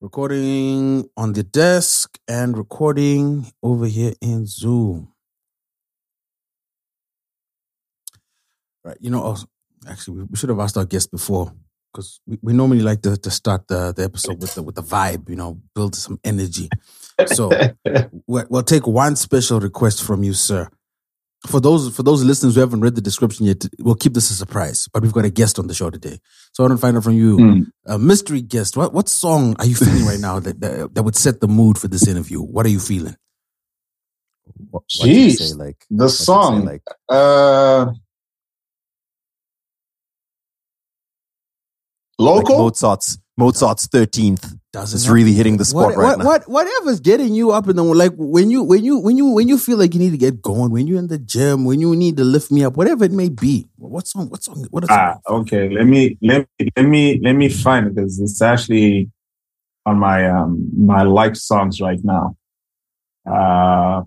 Recording on the desk and recording over here in Zoom. Right, you know, also, actually, we- we should have asked our guest before because we, we normally like to, to start the, the episode with the with the vibe, you know, build some energy. So we'll, we'll take one special request from you, sir. For those for those listeners who haven't read the description yet, we'll keep this a surprise. But we've got a guest on the show today, so I want to find out from you, Hmm. a mystery guest. What what song are you feeling right now that, that that would set the mood for this interview? What are you feeling? What, what you Jeez, say, like the do say, song. like Uh, like local. Mozart's Mozart's thirteenth. Doesn't It's really hitting the spot what, right what, now. What whatever's getting you up in the like when you when you when you when you feel like you need to get going, when you're in the gym, when you need to lift me up, whatever it may be. What song? What song? What ah, song? okay. Let me let me let me let me find it because it's actually on my um my like songs right now. Uh,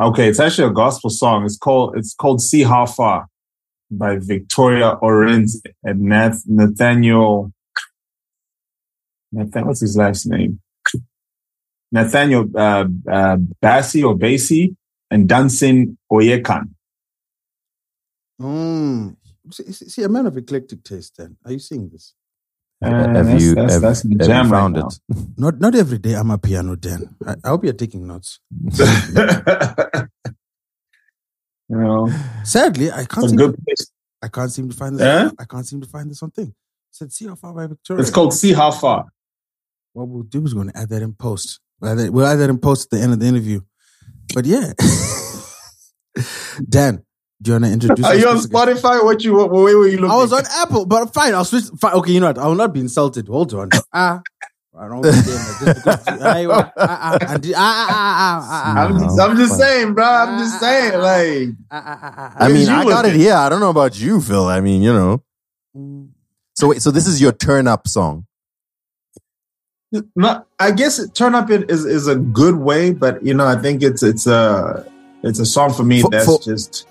okay, it's actually a gospel song. It's called it's called "See How Far" by Victoria Orenz and Nath, Nathaniel. Nathan, what's his last name? Nathaniel uh, uh, Bassi or Basie and Dunsin Oyekan. Mm. See, see, see, a man of eclectic taste. Then are you seeing this? Uh, have that's- you that's- have, that's the have jam you found now. it? Not not every day. I'm a piano. Dan. I, I hope you're taking notes. you know, Sadly, I can't. Seem good to, place. I can't seem to find this. Yeah? I can't seem to find this on thing. said, see how far by Victoria. It's called "See How Far." What we'll do is we're going to add that in post. We'll add that, we'll add that in post at the end of the interview. But yeah, Dan, do you want to introduce? Are you on special guest? Spotify? What you? What, where were you looking? I was on Apple, but fine. I'll switch. Fine. Okay, you know what? I will not be insulted. Hold on. Ah. I don't understand that just because I, ah, ah, and the- ah, ah, ah, ah, ah, I'm just, No, I'm just saying, bro. I'm just saying, like. ah, ah, ah, ah, I mean, I got it looking? here. I don't know about you, Phil. I mean, you know. Mm. So wait, so this is your turn up song. Not, I guess turn up it is is a good way, but you know, I think it's it's a it's a song for me For- that's for- just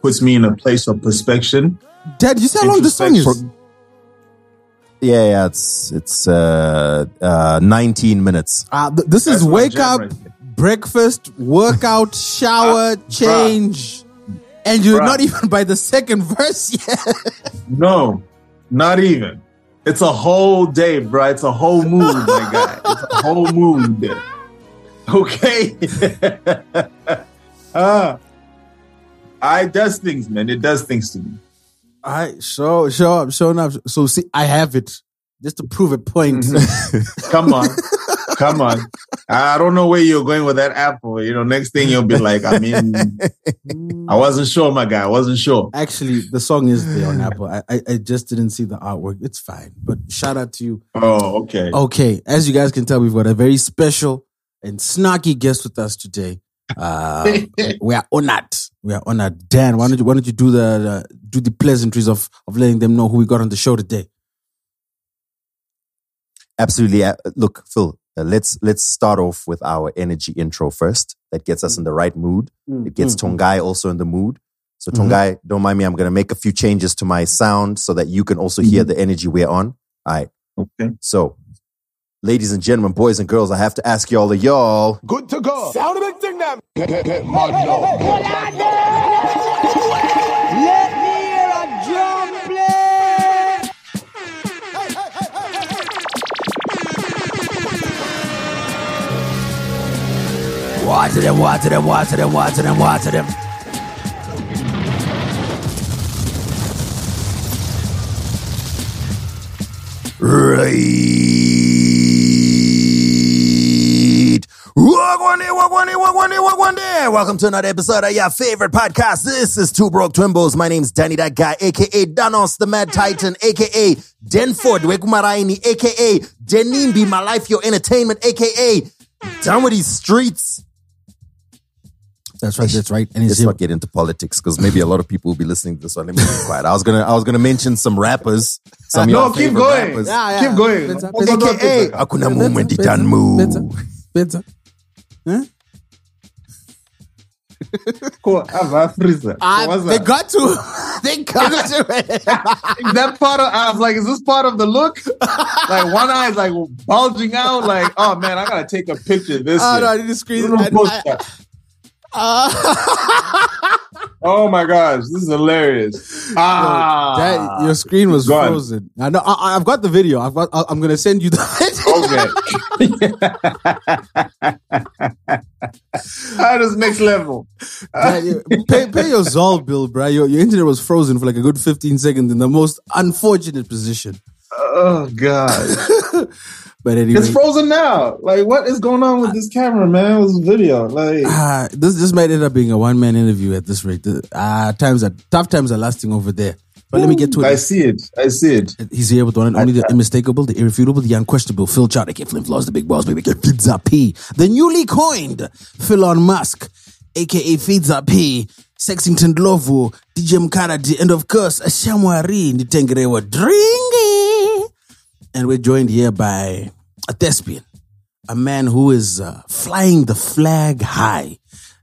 puts me in a place of perspection. Dad, you see how long this song is? Introspection. Yeah, yeah, it's it's uh uh 19 minutes. Ah, th- this That's is wake up, right breakfast, workout, shower, change, and you're Bruh. not even by the second verse yet. No, not even. It's a whole day, bro. It's a whole mood, my guy. It's a whole mood. Okay. Ah, I does things, man. It does things to me. I show show up, showing up. So see, I have it just to prove a point. Mm-hmm. Come on. Come on. I don't know where you're going with that apple. You know, next thing you'll be like, I mean. I wasn't sure, my guy. I wasn't sure. Actually, the song is there on Apple. I, I I just didn't see the artwork. It's fine, but shout out to you. Oh, okay. Okay, as you guys can tell, we've got a very special and snarky guest with us today. Uh, we are honored. We are honored. Dan, why don't you why don't you do the, the do the pleasantries of of letting them know who we got on the show today? Absolutely. Uh, Look, Phil, uh, let's let's start off with our energy intro first. That gets us in the right mood. It gets Mm, Tongayi also in the mood. So Mhm. Tongayi, don't mind me. I'm going to make a few changes to my sound so that you can also hear the energy we're on. All right. Okay. So, ladies and gentlemen, boys and girls, I have to ask y'all, y'all. Good to go. Sound of it, thing them. Water them, water them, water them, water them, water them. Right. Welcome to another episode of your favorite podcast. This is Two Broke Twimbos. My name's Danny That Guy, aka Danos the Mad Titan, aka Denford Wekumaraini, aka Denimbi, My Life Your Entertainment, aka Down with these streets. That's right. That's right. And Let's not get into politics because maybe a lot of people will be listening to this one. Let me be quiet. I was gonna, I was gonna mention some rappers. Some No, keep going. rappers. Yeah, yeah. Keep going. Better, What's better. up, AKA better? Akuna Moment Better, Done Move. better, better. Huh? Cool. Ava freezer. Ah, they that? got to. they got to. Is that part of I was like, is this part of the look? like one eye is like bulging out, like, oh man, I gotta take a picture of this. oh shit. no, I need to screen. I- I- that. Ah. Oh my gosh, this is hilarious. Ah, that, your screen was Go on. frozen. I know. I, I've got the video. I've got. I- I'm gonna send you the. okay. that is next level. That- pay, pay your Zol bill, bro. Your, your internet was frozen for like a good 15 seconds in the most unfortunate position. Oh god, But anyway, it's frozen now. Like, what is going on with this camera, man? This video, like, ah, this this might end up being a one man interview at this rate. Ah, times are tough. Times are lasting over there. But let me get to it. I see it. I see it. He's here with one and only the unmistakable, the irrefutable, the unquestionable Phil Chadwick, Flynn Flaws, the big boss, baby, Pizza P, the newly coined Philon Musk, aka Pizza P, Sexington Glovo, DJ Mkaradi, and of course, Shamwari, Nitengerewa Dringy. And we're joined here by a thespian, a man who is uh, flying the flag high,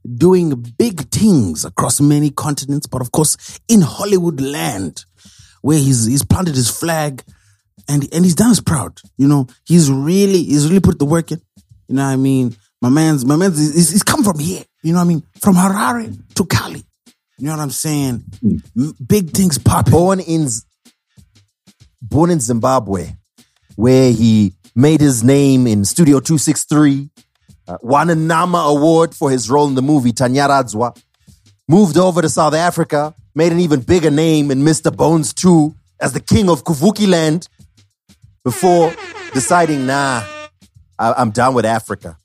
doing big things across many continents, but of course in Hollywood land, where he's he's planted his flag, and and he's done us proud. You know, he's really he's really put the work in. You know what I mean? My man's my man's he's, he's come from here. You know what I mean? From Harare to Cali. You know what I'm saying? M- Big things popping. born in born in Zimbabwe, where he made his name in Studio 263, uh, won a NAMA award for his role in the movie Tanyaradzwa, moved over to South Africa, made an even bigger name in Mr. Bones 2 as the king of Kuvuki land before deciding, nah, I- I'm done with Africa.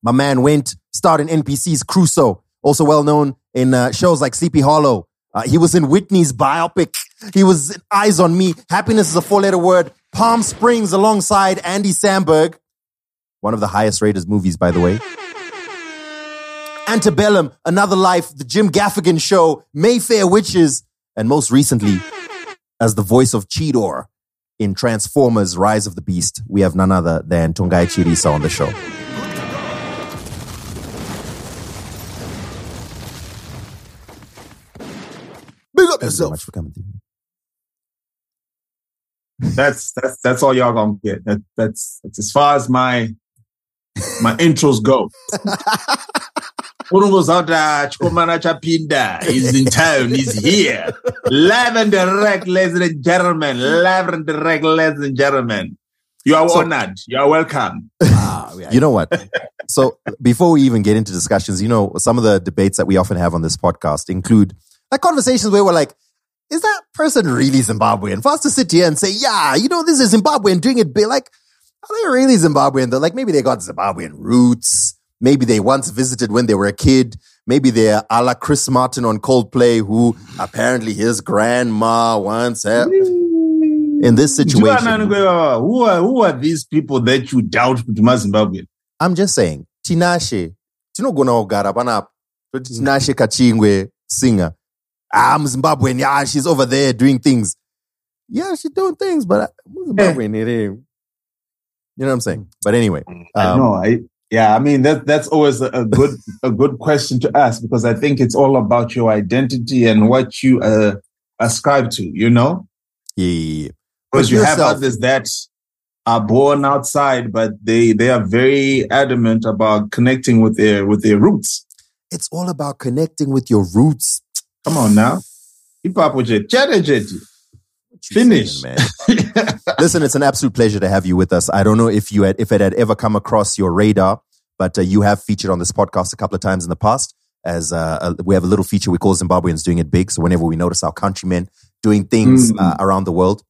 My man went, starred in NBC's Crusoe, also well known in uh, shows like Sleepy Hollow. Uh, he was in Whitney's biopic. He was in Eyes on Me. Happiness is a four letter word. Palm Springs alongside Andy Samberg. One of the highest rated movies, by the way. Antebellum, Another Life, The Jim Gaffigan Show, Mayfair Witches, and most recently, as the voice of Cheetor in Transformers Rise of the Beast, we have none other than Tongayi Chirisa on the show. Big up Thank you very yourself. much for coming through. That's that's that's all y'all gonna get. That, that's that's as far as my my intros go. Chapinda is in town, he's here. Live and direct, ladies and gentlemen. Live and direct, ladies and gentlemen. You are So- honored. You are welcome. Ah, yeah. You know what? so before we even get into discussions, you know, some of the debates that we often have on this podcast include like conversations where we're like, is that person really Zimbabwean? For us to sit here and say, yeah, you know, this is Zimbabwean doing it big. Like, are they really Zimbabwean? Though, like maybe they got Zimbabwean roots. Maybe they once visited when they were a kid. Maybe they're a la Chris Martin on Coldplay, who apparently his grandma once had. In this situation, ah, who are who are these people that you doubt to Zimbabwe? I'm just saying, Tinashe, tinogona kugara panapa. Toti Tinashe Kachingwe singer. Ah, I'm Zimbabwean. Yeah, she's over there doing things. Yeah, she's doing things, but I'm Zimbabwean. it ain't- You know what I'm saying? But anyway, I um, know. I yeah. I mean that that's always a, a good a good question to ask because I think it's all about your identity and what you uh, ascribe to. You know, yeah, yeah, yeah. because But you have others that are born outside, but they they are very adamant about connecting with their with their roots. it's all about connecting with your roots. Come on now, hip hop with your jetty jetty. Finish. saying, man. Listen, it's an absolute pleasure to have you with us. I don't know if you had, if it had ever come across your radar, but uh, you have featured on this podcast a couple of times in the past. As uh, uh, we have a little feature we call Zimbabweans doing it big. So whenever we notice our countrymen doing things Mm. uh, around the world,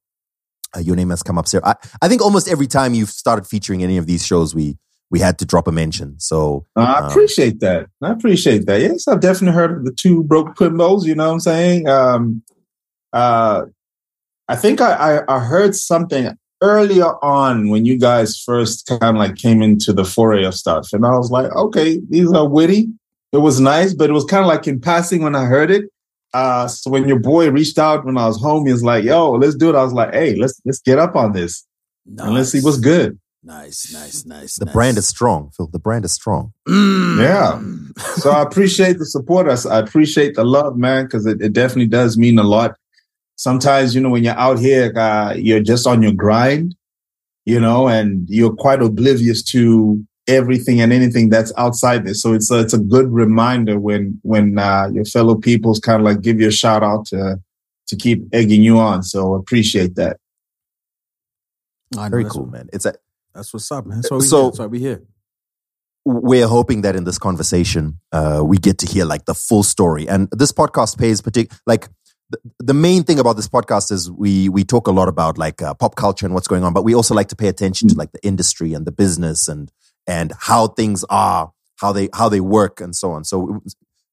uh, your name has come up, sir. I, I think almost every time you've started featuring any of these shows, we we had to drop a mention. So I Um, appreciate that. I appreciate that. Yes, I've definitely heard of the two broke Twimbos. You know what I'm saying? Um, uh, I think I, I, I heard something earlier on when you guys first kind of like came into the foray of stuff, and I was like, okay, these are witty. It was nice, but it was kind of like in passing when I heard it. Uh, so when your boy reached out when I was home, he was like, "Yo, let's do it." I was like, "Hey, let's let's get up on this and let's see what's good." Nice, nice, nice. The nice. brand is strong, Phil. The brand is strong. Mm. Yeah. So I appreciate the support. I, I appreciate the love, man, because it, it definitely does mean a lot. Sometimes, you know, when you're out here, uh, you're just on your grind, you know, and you're quite oblivious to everything and anything that's outside this. So it's a, it's a good reminder when when uh, your fellow people's kind of like give you a shout out to to keep egging you on. So appreciate that. I Very cool, man. It's a, That's what's up, man. That's why we So- here. That's why we here. we're hoping that in this conversation, uh, we get to hear like the full story. And this podcast pays partic- like the, the main thing about this podcast is we we talk a lot about like uh, pop culture and what's going on, but we also like to pay attention to like the industry and the business and and how things are, how they how they work, and so on. So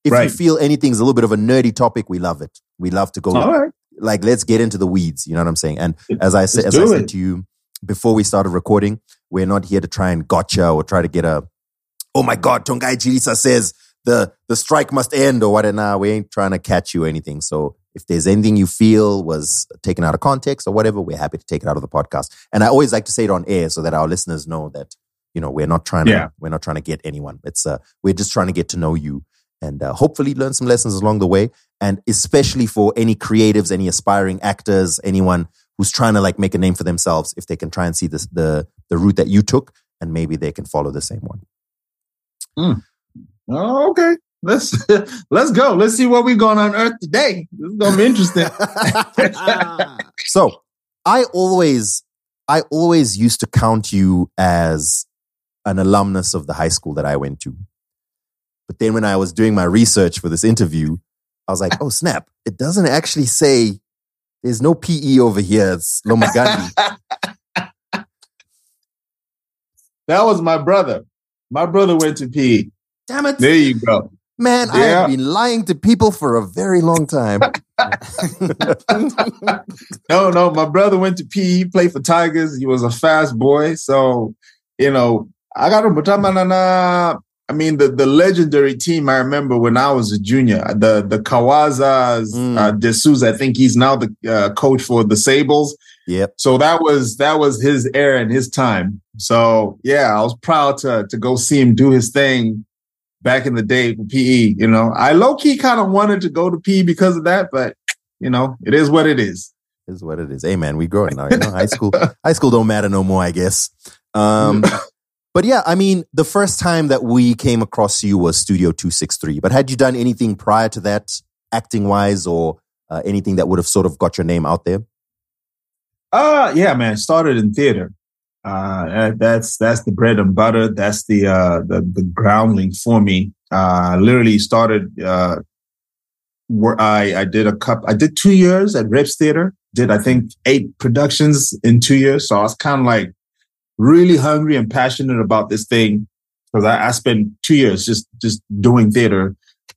if you Right. feel anything's a little bit of a nerdy topic, we love it. We love to go right. like let's get into the weeds you know what i'm saying and as i said as i said it. to you before we started recording we're not here to try and gotcha or try to get a oh my god tongayi chirisa says the the strike must end or whatever. nah we ain't trying to catch you or anything so if there's anything you feel was taken out of context or whatever we're happy to take it out of the podcast and i always like to say it on air so that our listeners know that you know we're not trying to Yeah. we're not trying to get anyone it's uh we're just trying to get to know you and uh, hopefully learn some lessons along the way and especially for any creatives any aspiring actors anyone who's trying to like make a name for themselves if they can try and see this the the route that you took and maybe they can follow the same one hmm. Oh, okay. Let's let's go. Let's see what we're going on Earth today. This is gonna be interesting. so i always i always used to count you as an alumnus of the high school that i went to but then when i was doing my research for this interview i was like oh snap it doesn't actually say there's no pe over here it's lomagandi that was my brother. My brother went to PE. damn it There you go. man i have been lying to people for a very long time No, no, my brother went to PE. He played for Tigers. He was a fast boy. So, you know, I got him. I mean, the, the legendary team I remember when I was a junior, the the Kawazas, Mm. uh, D'Souza, I think he's now the uh, coach for the Sables. yep So that was that was his era and his time. So yeah, I was proud to to go see him do his thing back in the day for PE. You know, I low key kind of wanted to go to PE because of that, but you know, it is what it is. is what it is. Hey man, we growing now. You know, high school, high school don't matter no more, I guess. Um, but yeah, I mean, the first time that we came across you was Studio Two Six Three. But had you done anything prior to that, acting wise, or uh, anything that would have sort of got your name out there? Uh yeah, man. Started in theater. Uh, that's that's the bread and butter. That's the uh the the grounding for me. Uh, literally started uh where I I did a cup. I did two years at Reps Theater. Did I think eight productions in two years. So I was kind of like really hungry and passionate about this thing because I, I spent two years just just doing theater.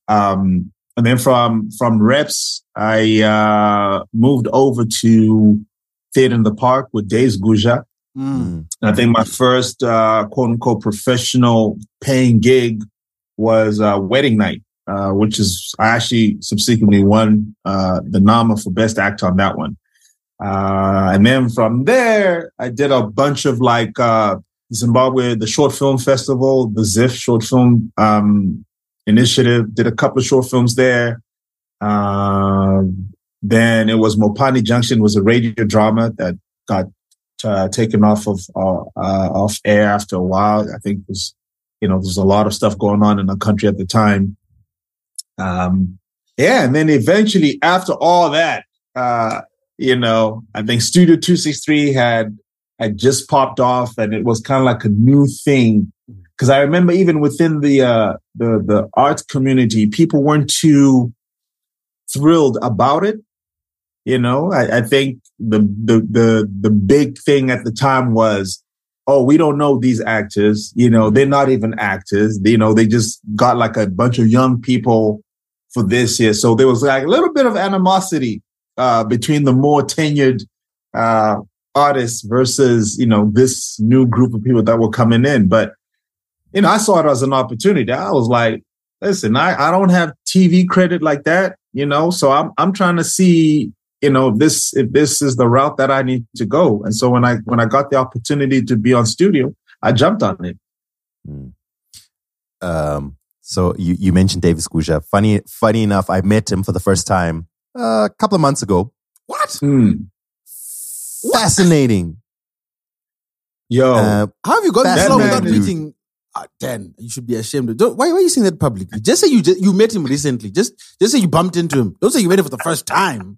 Um, and then from from Reps, I uh, moved over to Theater in the Park with Daves Guzha. Mm. I think my first uh, quote unquote professional paying gig was uh, Wedding Night, uh, which is I actually subsequently won uh, the NAMA for Best Actor on that one. Uh, and then from there, I did a bunch of like uh, Zimbabwe, the Short Film Festival, the ZIF Short Film um, Initiative, did a couple of short films there. Um then it was Mopani Junction was a radio drama that got uh, taken off of uh, uh, off air after a while. I think was you know there's a lot of stuff going on in the country at the time. Um, yeah, and then eventually after all that, uh, you know, I think Studio Two Six Three had had just popped off, and it was kind of like a new thing. Because I remember even within the uh, the the arts community, people weren't too thrilled about it. You know, I, I think the, the the the big thing at the time was, oh, we don't know these actors. You know, they're not even actors. You know, they just got like a bunch of young people for this year. So there was like a little bit of animosity uh, between the more tenured uh, artists versus you know this new group of people that were coming in. But you know, I saw it as an opportunity. I was like, listen, I, I don't have TV credit like that, you know, so I'm I'm trying to see you know, this if this is the route that I need to go. And so when I when I got the opportunity to be on studio, I jumped on it. Mm. Um, so you, you mentioned Daves Guzha. Funny, funny enough, I met him for the first time uh, a couple of months ago. What? Mm. Fascinating. Yo, Uh, How have you gotten That this long without meeting? Uh, Dan, you should be ashamed. Don't, why, why are you saying that publicly? Just say you just, you met him recently. Just just say you bumped into him. Don't say you met him for the first time.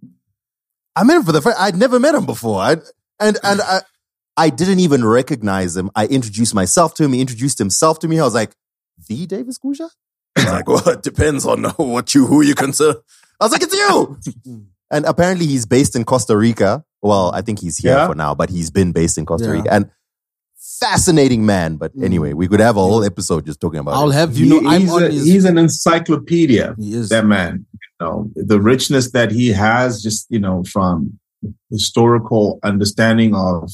I met him for the first. I'd never met him before. I, and and I, I didn't even recognize him. I introduced myself to him. He introduced himself to me. I was like, "The Daves Guzha." He's like, "Well, it depends on what you who you consider." I was like, "It's you." and apparently, he's based in Costa Rica. Well, I think he's here Yeah. for now, but he's been based in Costa Yeah. Rica. And fascinating man. But Mm. anyway, we could have a whole episode just talking about. I'll it. have you He- know I'm he's, on a- his. he's an encyclopedia. he is. That man, you know, the richness that he has, just you know, from historical understanding of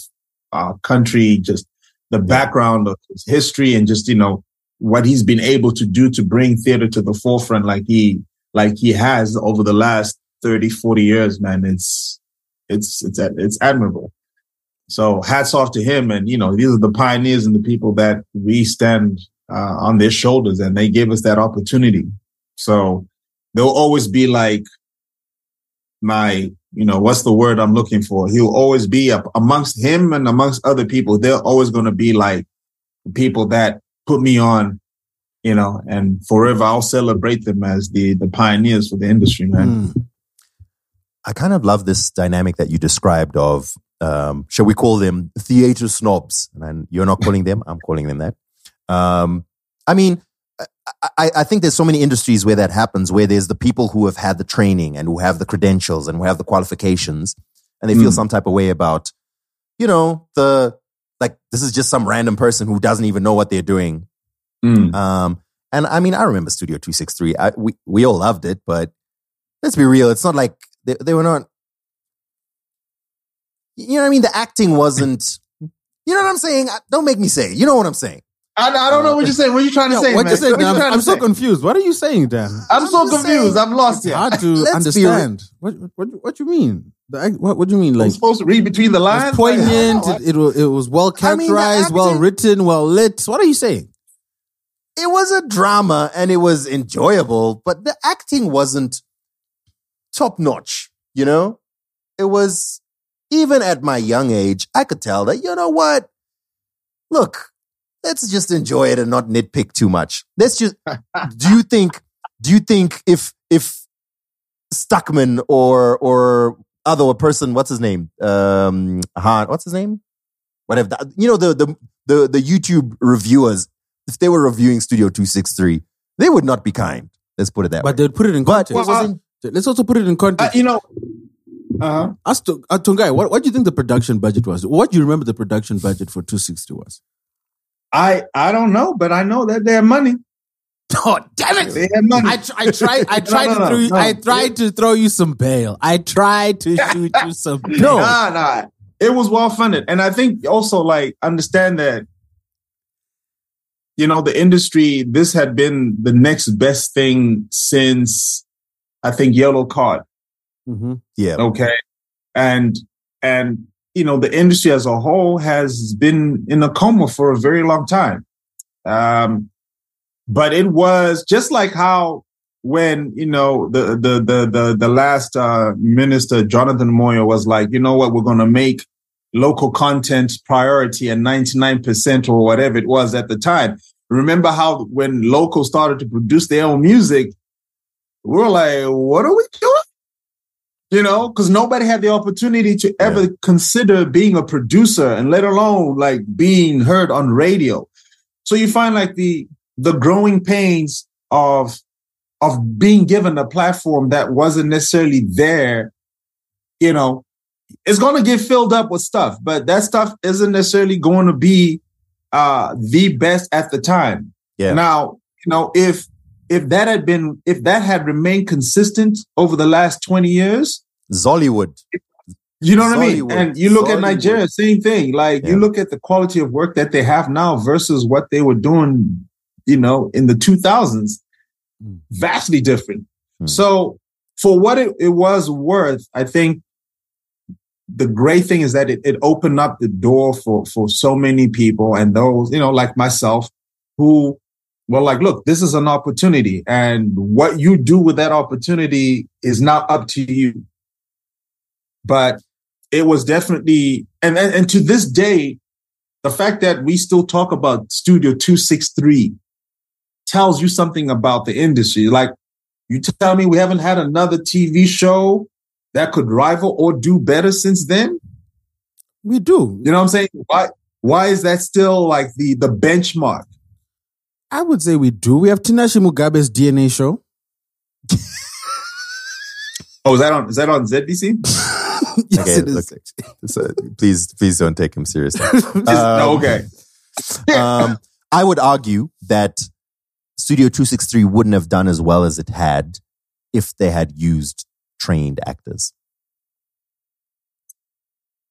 our country, just the background of his history, and just you know what he's been able to do to bring theater to the forefront, like he like he has over the last 30, 40 years. Man, it's it's it's it's admirable. So hats off to him, and you know these are the pioneers and the people that we stand uh, on their shoulders, and they gave us that opportunity. So they'll always be like my, you know, what's the word I'm looking for? He'll always be up amongst him and amongst other people. They're always going to be like people that put me on, you know, and forever I'll celebrate them as the the pioneers for the industry, man. Mm. I kind of love this dynamic that you described of, um, shall we call them theater snobs? And you're not calling them, I'm calling them that. Um, I mean, I, I, I think there's so many industries where that happens, where there's the people who have had the training and who have the credentials and who have the qualifications, and they feel Mm. some type of way about, you know, the like this is just some random person who doesn't even know what they're doing. Mm. Um, and I mean, I remember Studio 263. I, we, we all loved it, but let's be real. It's not like they, they were not, you know what I mean? The acting wasn't, you know what I'm saying? Don't make me say it. You know what I'm saying? I, I don't know what you're saying. What are you trying to Yeah, say, what man? you? What you I'm, I'm so confused. What are you saying, Dan? I'm, so I'm just confused. saying- I'm lost here. hard to Let's understand. What, what what you mean? The What what do you mean? I'm Like supposed to read between the it lines. was poignant. Like, It, it was it was well I mean, characterized, well written, well lit. What are you saying? It was a drama and it was enjoyable, but the acting wasn't top notch, you know? It was, even at my young age, I could tell that, you know what? Look, let's just enjoy it and not nitpick too much. Let's just, do you think, do you think if, if Stuckmann or, or other person, what's his name? Um, Han, what's his name? Whatever. that- You know, the, the, the, the YouTube reviewers, if they were reviewing Studio 263, they would not be kind. Let's put it that But way. But they'd put it in But it context. wasn't, Let's also put it in uh, context. you know, uh-huh. Ask to, uh, Tongayi, what, what do you think the production budget was? What do you remember the production budget for 260 was? I I don't know, but I know that they had money. Oh, damn it! They have money. I, tr- I tried. I tried no, to throw. you, no. I tried to throw you some bail. I tried to shoot you some. Bail. No, nah, nah. It was well funded, and I think also like understand that. You know, the industry. This had been the next best thing since, I think, Yellow Card. Mm-hmm. yeah. Okay, and and you know, the industry as a whole has been in a coma for a very long time. Um, but it was just like how when you know the the the the, the last uh, minister Jonathan Moyo was like, you know what, we're going to make local content priority and 99% or whatever it was at the time. Remember how when locals started to produce their own music, we're like, what are we doing? You know, because nobody had the opportunity to ever consider being a producer and let alone like being heard on radio. So you find like the the growing pains of of being given a platform that wasn't necessarily there, you know, it's going to get filled up with stuff, but that stuff isn't necessarily going to be uh the best at the time. Yeah. Now, you know, if if that had been if that had remained consistent over the last 20 years, Zollywood. you know what I mean? And you look at Nigeria, same thing. Like Yeah. you look at the quality of work that they have now versus what they were doing, you know, in the 2000s, Mm. vastly different. Mm. So for what it, it was worth, I think the great thing is that it, it opened up the door for for so many people and those you know like myself who were like look this is an opportunity and what you do with that opportunity is not up to you but it was definitely and and, and to this day the fact that we still talk about studio 263 tells you something about the industry like you tell me we haven't had another tv show that could rival or do better since then? We do. You know what I'm saying? Why why is that still like the the benchmark? I would say we do. We have Tinashe Mugabe's DNA show. oh, is that on is that on ZBC? yes, Okay, it is. look, so please, please don't take him seriously. Just- Um, okay. um, I would argue that Studio 263 wouldn't have done as well as it had if they had used trained actors.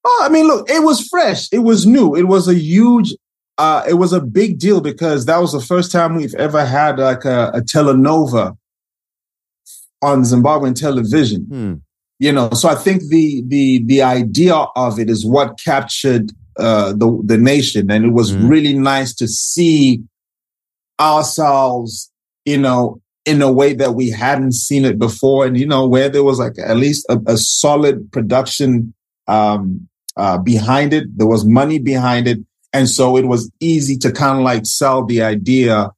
Oh, I mean, look, it was fresh. It was new. It was a huge, uh, it was a big deal because that was the first time we've ever had like a, a telenova on Zimbabwean television. Hmm. You know, so I think the the the idea of it is what captured uh, the the nation, and it was Mhm. really nice to see ourselves, you know, in a way that we hadn't seen it before, and you know, where there was like at least a, a solid production um, uh, behind it. There was money behind it. And so it was easy to kind of like sell the idea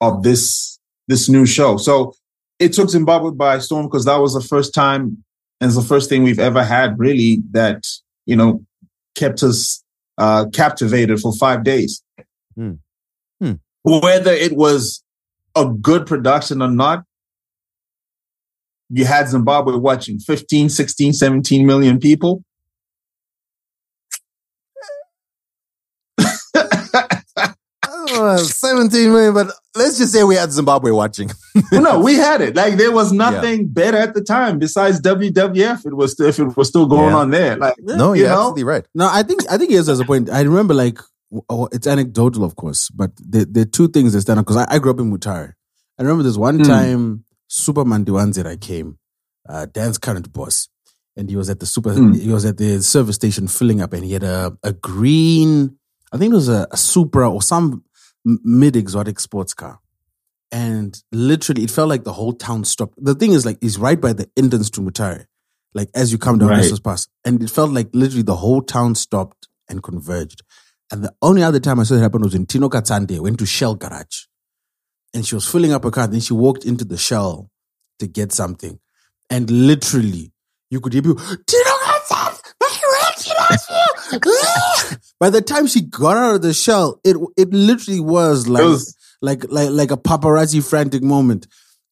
of this, this new show. So it took Zimbabwe by storm because that was the first time and it's the first thing we've ever had really that, you know, kept us, uh, captivated for five days. Hmm. Hmm. Whether it was a good production or not, you had Zimbabwe watching 15, 16, 17 million people. Oh, 17 million, but let's just say we had Zimbabwe watching. well, no, we had it. Like there was nothing better at the time besides WWF. It was if it was still going Yeah. on there. Like No, you you're know? absolutely right. No, I think I think here's as a point. I remember like oh, it's anecdotal, of course, but the the two things that stand out because I, I grew up in Mutare. I remember this one Mm. time Supa Mandiwanzira came, uh, Dan's current boss, and he was at the super. Mm. He was at the service station filling up, and he had a a green. I think it was a, a Supra or some mid exotic sports car. And literally, it felt like the whole town stopped. The thing is, like, he's right by the entrance to Mutare, like as you come down Right. Nessus Pass, and it felt like literally the whole town stopped and converged. And the only other time I saw it happen was when Tino Katsande went to Shell Garage, and she was filling up her car. Then she walked into the Shell to get something, and literally you could hear people, Tino by the time she got out of the shell, it it literally was like was- like like like a paparazzi frantic moment.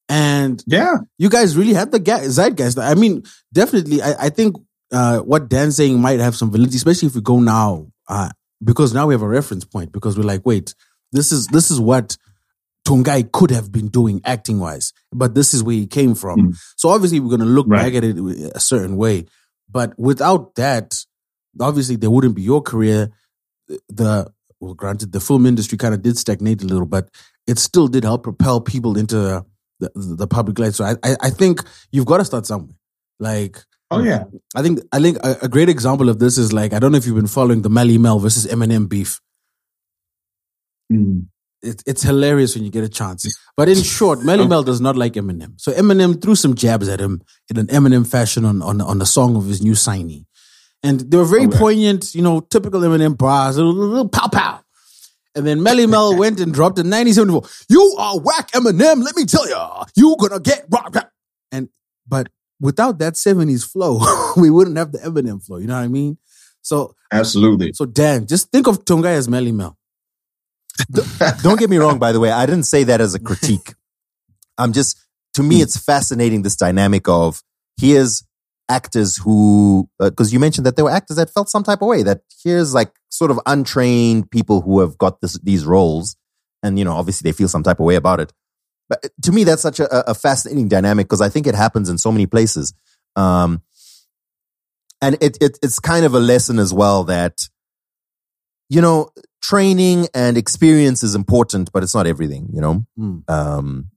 And yeah. you guys really had the ga- zeitgeist. I mean, definitely, I, I think uh, what Dan's saying might have some validity, especially if we go now, uh, because now we have a reference point. Because we're like, wait, this is this is what Tongayi could have been doing acting wise, but this is where he came from. Mm. So obviously, we're going to look Right. back at it a certain way. But without that, obviously, there wouldn't be your career. The well, granted, the film industry kind of did stagnate a little, but it still did help propel people into the, the public light. So I, I, I think you've got to start somewhere. Like, Oh yeah. I think, I think a, a great example of this is like, I don't know if you've been following the Melle Mel versus Eminem beef. Mm. It, it's hilarious when you get a chance. But in short, Melle Mel does not like Eminem. So Eminem threw some jabs at him in an Eminem fashion on, on, on the song of his new signee. And they were very Okay. poignant, you know, typical Eminem bars, a little, little pow pow. And then Melle Mel went and dropped a 1974. You are whack Eminem, let me tell ya. You gonna get rock. rock." And but without that 70s flow, we wouldn't have the Eminem flow. You know what I mean? So Absolutely. so Dan, just think of Tongayi as Melle Mel. Don't get me wrong, by the way. I didn't say that as a critique. I'm just, to me, hmm. it's fascinating this dynamic of here's actors who, because you mentioned that there were actors that felt some type of way, that here's like sort of untrained people who have got this, these roles. And, you know, obviously they feel some type of way about it. But to me, that's such a, a fascinating dynamic because I think it happens in so many places. Um, and it, it it's kind of a lesson as well that, you know, training and experience is important, but it's not everything, you know? Hmm. Um,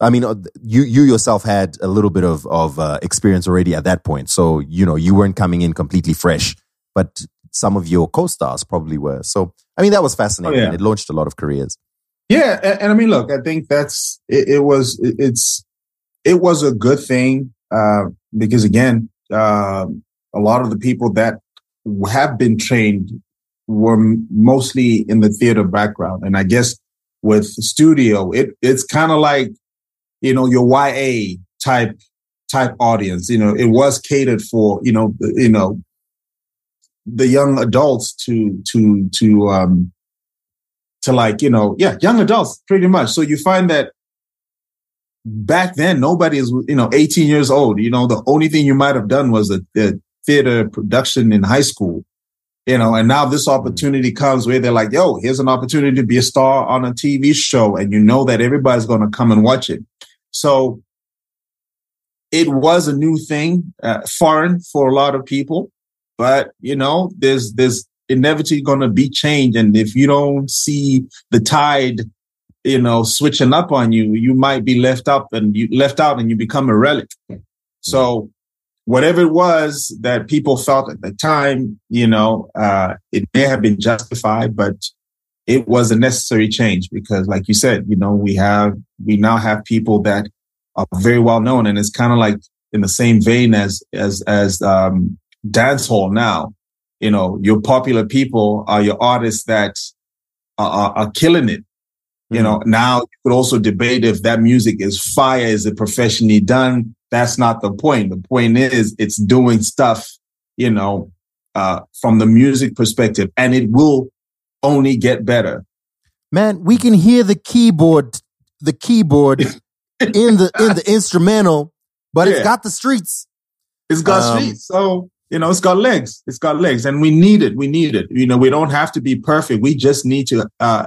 I mean, uh, you you yourself had a little bit of of uh, experience already at that point, so you know you weren't coming in completely fresh, but some of your co-stars probably were. So, I mean, that was fascinating. Oh, yeah. It launched a lot of careers. Yeah, and, and, I mean, look, I think that's it, it was it, it's it was a good thing uh, because again, uh, a lot of the people that have been trained were mostly in the theater background, and I guess with studio, it it's kind of like you know, your YA type type audience. You know, it was catered for, you know, you know, the young adults to to to um to like, you know, yeah, young adults pretty much. So you find that back then nobody is, you know, 18 years old. You know, the only thing you might have done was a, a theater production in high school you know, and now this opportunity comes where they're like, yo, here's an opportunity to be a star on a TV show. And you know that everybody's going to come and watch it. So it was a new thing, uh, foreign for a lot of people, but you know, there's, there's inevitably going to be change. And if you don't see the tide, you know, switching up on you, you might be left up and you left out and you become a relic. So whatever it was that people felt at the time, you know, uh, it may have been justified, but it was a necessary change because, like you said, you know, we have, we now have people that are very well known and it's kind of like in the same vein as, as, as, um, dance hall now. You know, your popular people are your artists that are, are, are killing it. Mm-hmm. You know, now you could also debate if that music is fire, is it professionally done? That's not the point. The point is it's doing stuff, you know, uh, from the music perspective and it will only get better. Man, we can hear the keyboard, the keyboard in the in the instrumental, but yeah. it's got the streets. It's got um, streets. So you know, it's got legs. It's got legs, and we need it. We need it. You know, we don't have to be perfect. We just need to. Uh,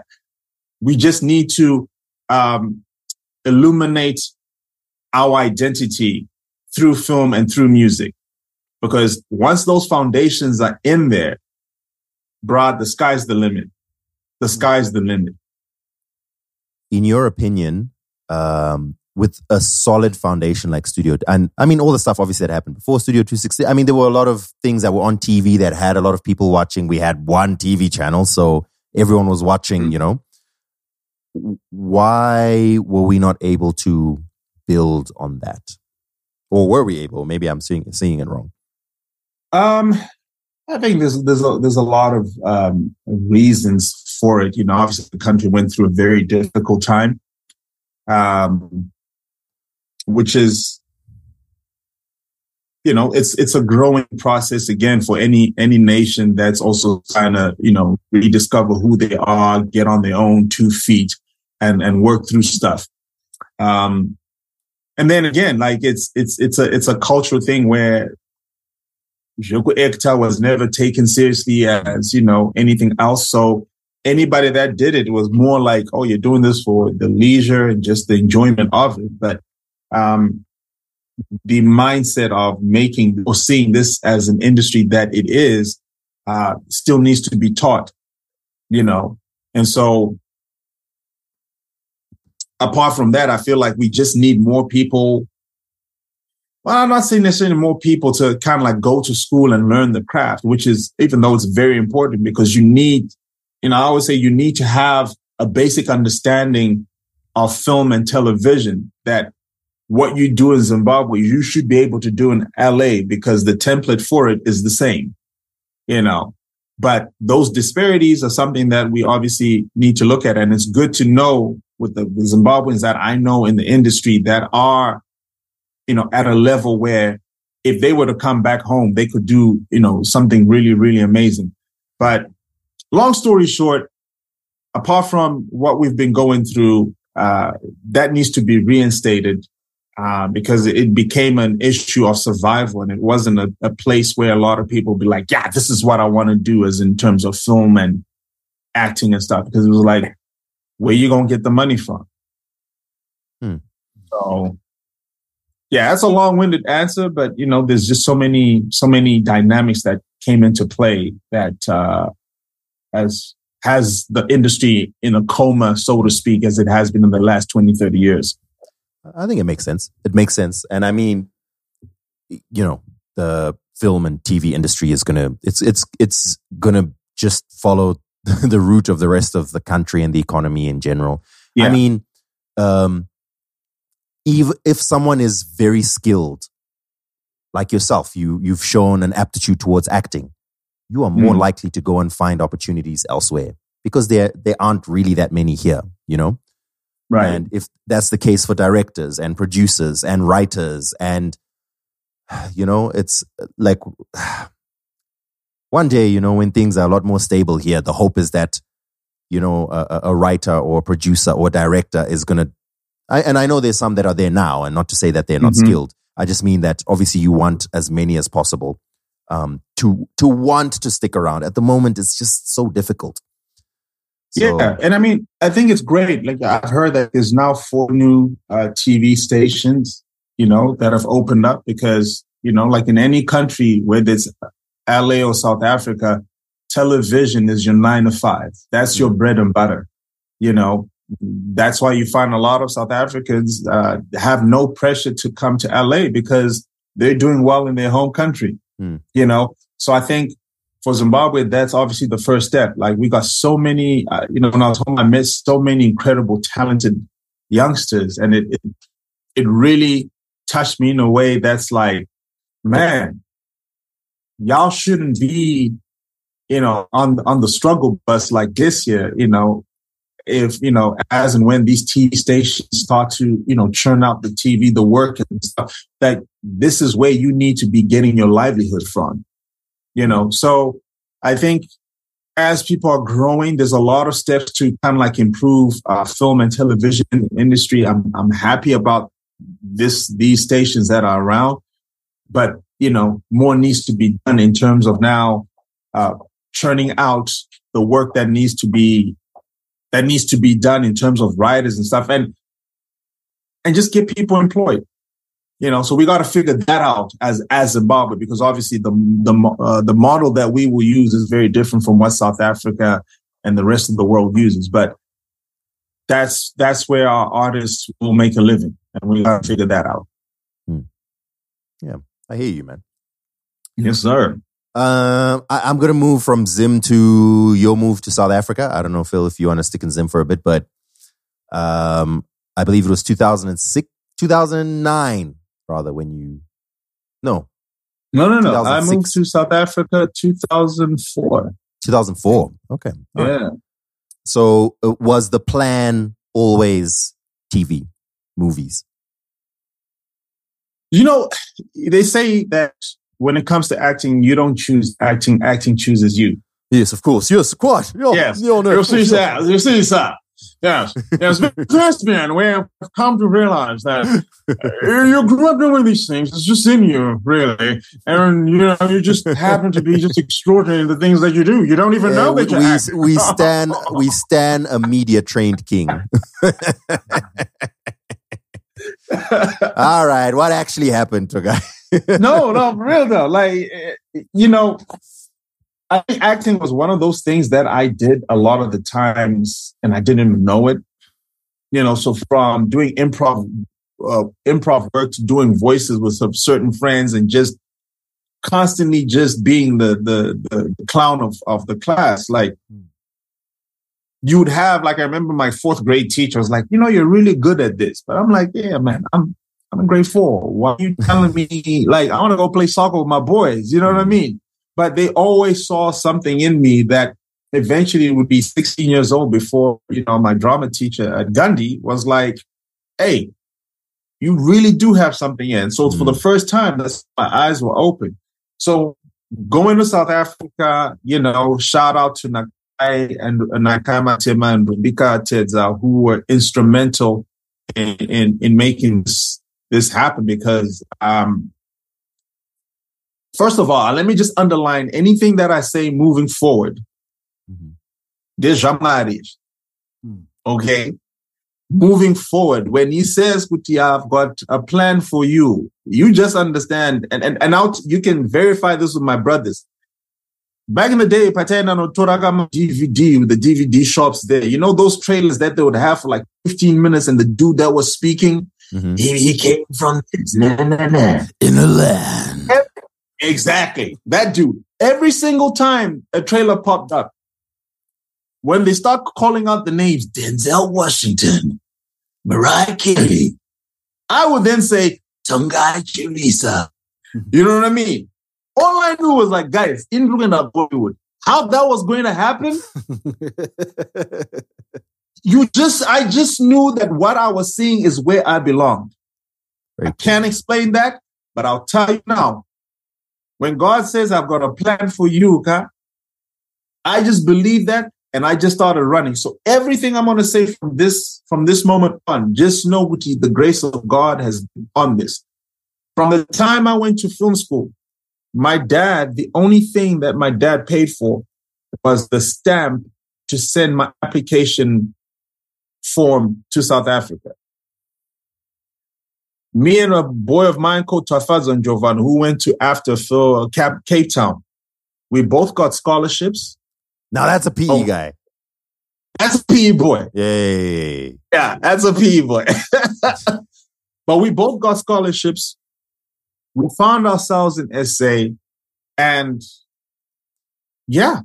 we just need to um, illuminate our identity through film and through music, because once those foundations are in there, broad, the sky's the limit. The sky's the limit. In your opinion, um, with a solid foundation like Studio, and I mean, all the stuff obviously that happened before Studio 260. I mean, there were a lot of things that were on TV that had a lot of people watching. We had one TV channel, so everyone was watching, mm-hmm. you know. Why were we not able to build on that? Or were we able? Maybe I'm seeing seeing it wrong. Um, I think there's there's a, there's a lot of um, reasons for it. You know, obviously the country went through a very difficult time, um, which is you know it's it's a growing process again for any any nation that's also trying to you know rediscover who they are, get on their own two feet, and and work through stuff. Um, and then again, like it's it's it's a it's a cultural thing where Joko Ekta was never taken seriously as, you know, anything else. So anybody that did it was more like, oh, you're doing this for the leisure and just the enjoyment of it. But um, the mindset of making or seeing this as an industry that it is uh, still needs to be taught, you know. And so apart from that, I feel like we just need more people well, I'm not saying necessarily more people to kind of like go to school and learn the craft, which is, even though it's very important because you need, you know, I always say you need to have a basic understanding of film and television that what you do in Zimbabwe, you should be able to do in LA because the template for it is the same, you know. But those disparities are something that we obviously need to look at. And it's good to know with the, the Zimbabweans that I know in the industry that are you know, at a level where if they were to come back home, they could do, you know, something really, really amazing. But long story short, apart from what we've been going through, uh, that needs to be reinstated uh, because it became an issue of survival and it wasn't a, a place where a lot of people be like, yeah, this is what I want to do as in terms of film and acting and stuff. Because it was like, where you going to get the money from? Hmm. So yeah, that's a long-winded answer, but you know, there's just so many, so many dynamics that came into play that uh, as has the industry in a coma, so to speak, as it has been in the last 20, 30 years. I think it makes sense. It makes sense. And I mean, you know, the film and TV industry is gonna it's it's it's gonna just follow the route of the rest of the country and the economy in general. Yeah. I mean, um, even if someone is very skilled, like yourself, you you've shown an aptitude towards acting, you are more Mm. likely to go and find opportunities elsewhere because there there aren't really that many here. You know, Right. and if that's the case for directors and producers and writers and you know, it's like one day, you know, when things are a lot more stable here, the hope is that you know a, a- a writer or a producer or director is going to I, and I know there's some that are there now and not to say that they're not Mhm. skilled. I just mean that obviously you want as many as possible um, to to want to stick around. At the moment, it's just so difficult. So- yeah, and I mean, I think it's great. Like I've heard that there's now four new uh, TV stations, you know, that have opened up because you know, like in any country, whether it's LA or South Africa, television is your nine to five. That's your bread and butter. You know, that's why you find a lot of South Africans uh, have no pressure to come to LA because they're doing well in their home country. Hmm. You know, so I think for Zimbabwe, that's obviously the first step. Like we got so many, uh, you know, when I was home, I met so many incredible, talented youngsters, and it, it it really touched me in a way that's like, man, y'all shouldn't be, you know, on on the struggle bus like this year. You know, if you know, as and when these TV stations start to, you know, churn out the TV, the work and stuff, that this is where you need to be getting your livelihood from. You know, so I think as people are growing, there's a lot of steps to kind of like improve uh, film and television industry. I'm I'm happy about this these stations that are around, but you know more needs to be done in terms of now uh, churning out the work that needs to be that needs to be done in terms of riders and stuff, and and just get people employed. You know, so we got to figure that out as as Zimbabwe because obviously the the uh, the model that we will use is very different from what South Africa and the rest of the world uses. But that's that's where our artists will make a living, and we got to figure that out. Yeah, I hear you, man. Yes, sir. Um, I, I'm gonna move from Zim to your move to South Africa. I don't know, Phil, if you want to stick in Zim for a bit, but um, I believe it was 2006, 2009, rather, when you no, No, no, no. I moved to South Africa 2004. 2004. Okay, All right. Yeah. So uh, was the plan always TV, movies? You know, they say that when it comes to acting, you don't choose acting; acting chooses you. Yes, of course. Yes, quite. Yeah, Yes. yeah, no, You for see sure. that? You see that? Yes. Yes. Because, man, we have come to realize that uh, you grew up doing these things. It's just in you, really. And, you know, you just happen to be just extraordinary in the things that you do. You don't even Yeah, know we, that you're we, we stand we stand a media trained king. All right, what actually happened to guy? no, no, for real though. Like, eh, you know, I think acting was one of those things that I did a lot of the times and I didn't even know it. You know, so from doing improv, uh, improv work to doing voices with some certain friends and just constantly just being the, the, the clown of, of the class. Like, you would have, like, I remember my fourth grade teacher was like, you know, you're really good at this. But I'm like, yeah, man, I'm, I'm in grade four. Why are you telling me like I want to go play soccer with my boys? You know what I mm. mean? But they always saw something in me that eventually would be 16 years old before, you know, my drama teacher at Gandhi was like, Hey, you really do have something in. So for the mm. first time, that's my eyes were open. So going to South Africa, you know, shout out to and and Nakai Matima and Rebecca Tedza, who were instrumental in, in, in making this, this happen because, um, first of all, let me just underline anything that I say moving forward. Mhm. Jamais. Hmm. Okay. Moving forward, when he says, Kuti, I've got a plan for you, you just understand. And, and, and out, you can verify this with my brothers. Back in the day, Patena no Toragama DVD with the DVD shops there. You know those trailers that they would have for like 15 minutes and the dude that was speaking, Mhm. He, he came from this. Nah, nah, nah. In the land. Exactly. That dude. Every single time a trailer popped up, when they start calling out the names Denzel Washington, Mariah Carey, I would then say Tongayi Chirisa. You know what I mean? All I knew was like, guys, in Rugana Bollywood, how that was going to happen, you just, I just knew that what I was seeing is where I belonged. I can't explain that, but I'll tell you now. When God says, I've got a plan for you, okay, I just believe that and I just started running. So everything I'm going to say from this, from this moment on, just know what the grace of God has been on this. From the time I went to film school, my dad, the only thing that my dad paid for was the stamp to send my application form to South Africa. Me and a boy of mine called Tafazan Jovan, who went to after for Cap, Cape Town, we both got scholarships. Now that's a PE Oh. guy. That's a PE boy. Yay. Yeah, that's a PE boy. but we both got scholarships. We found ourselves in SA, and yeah,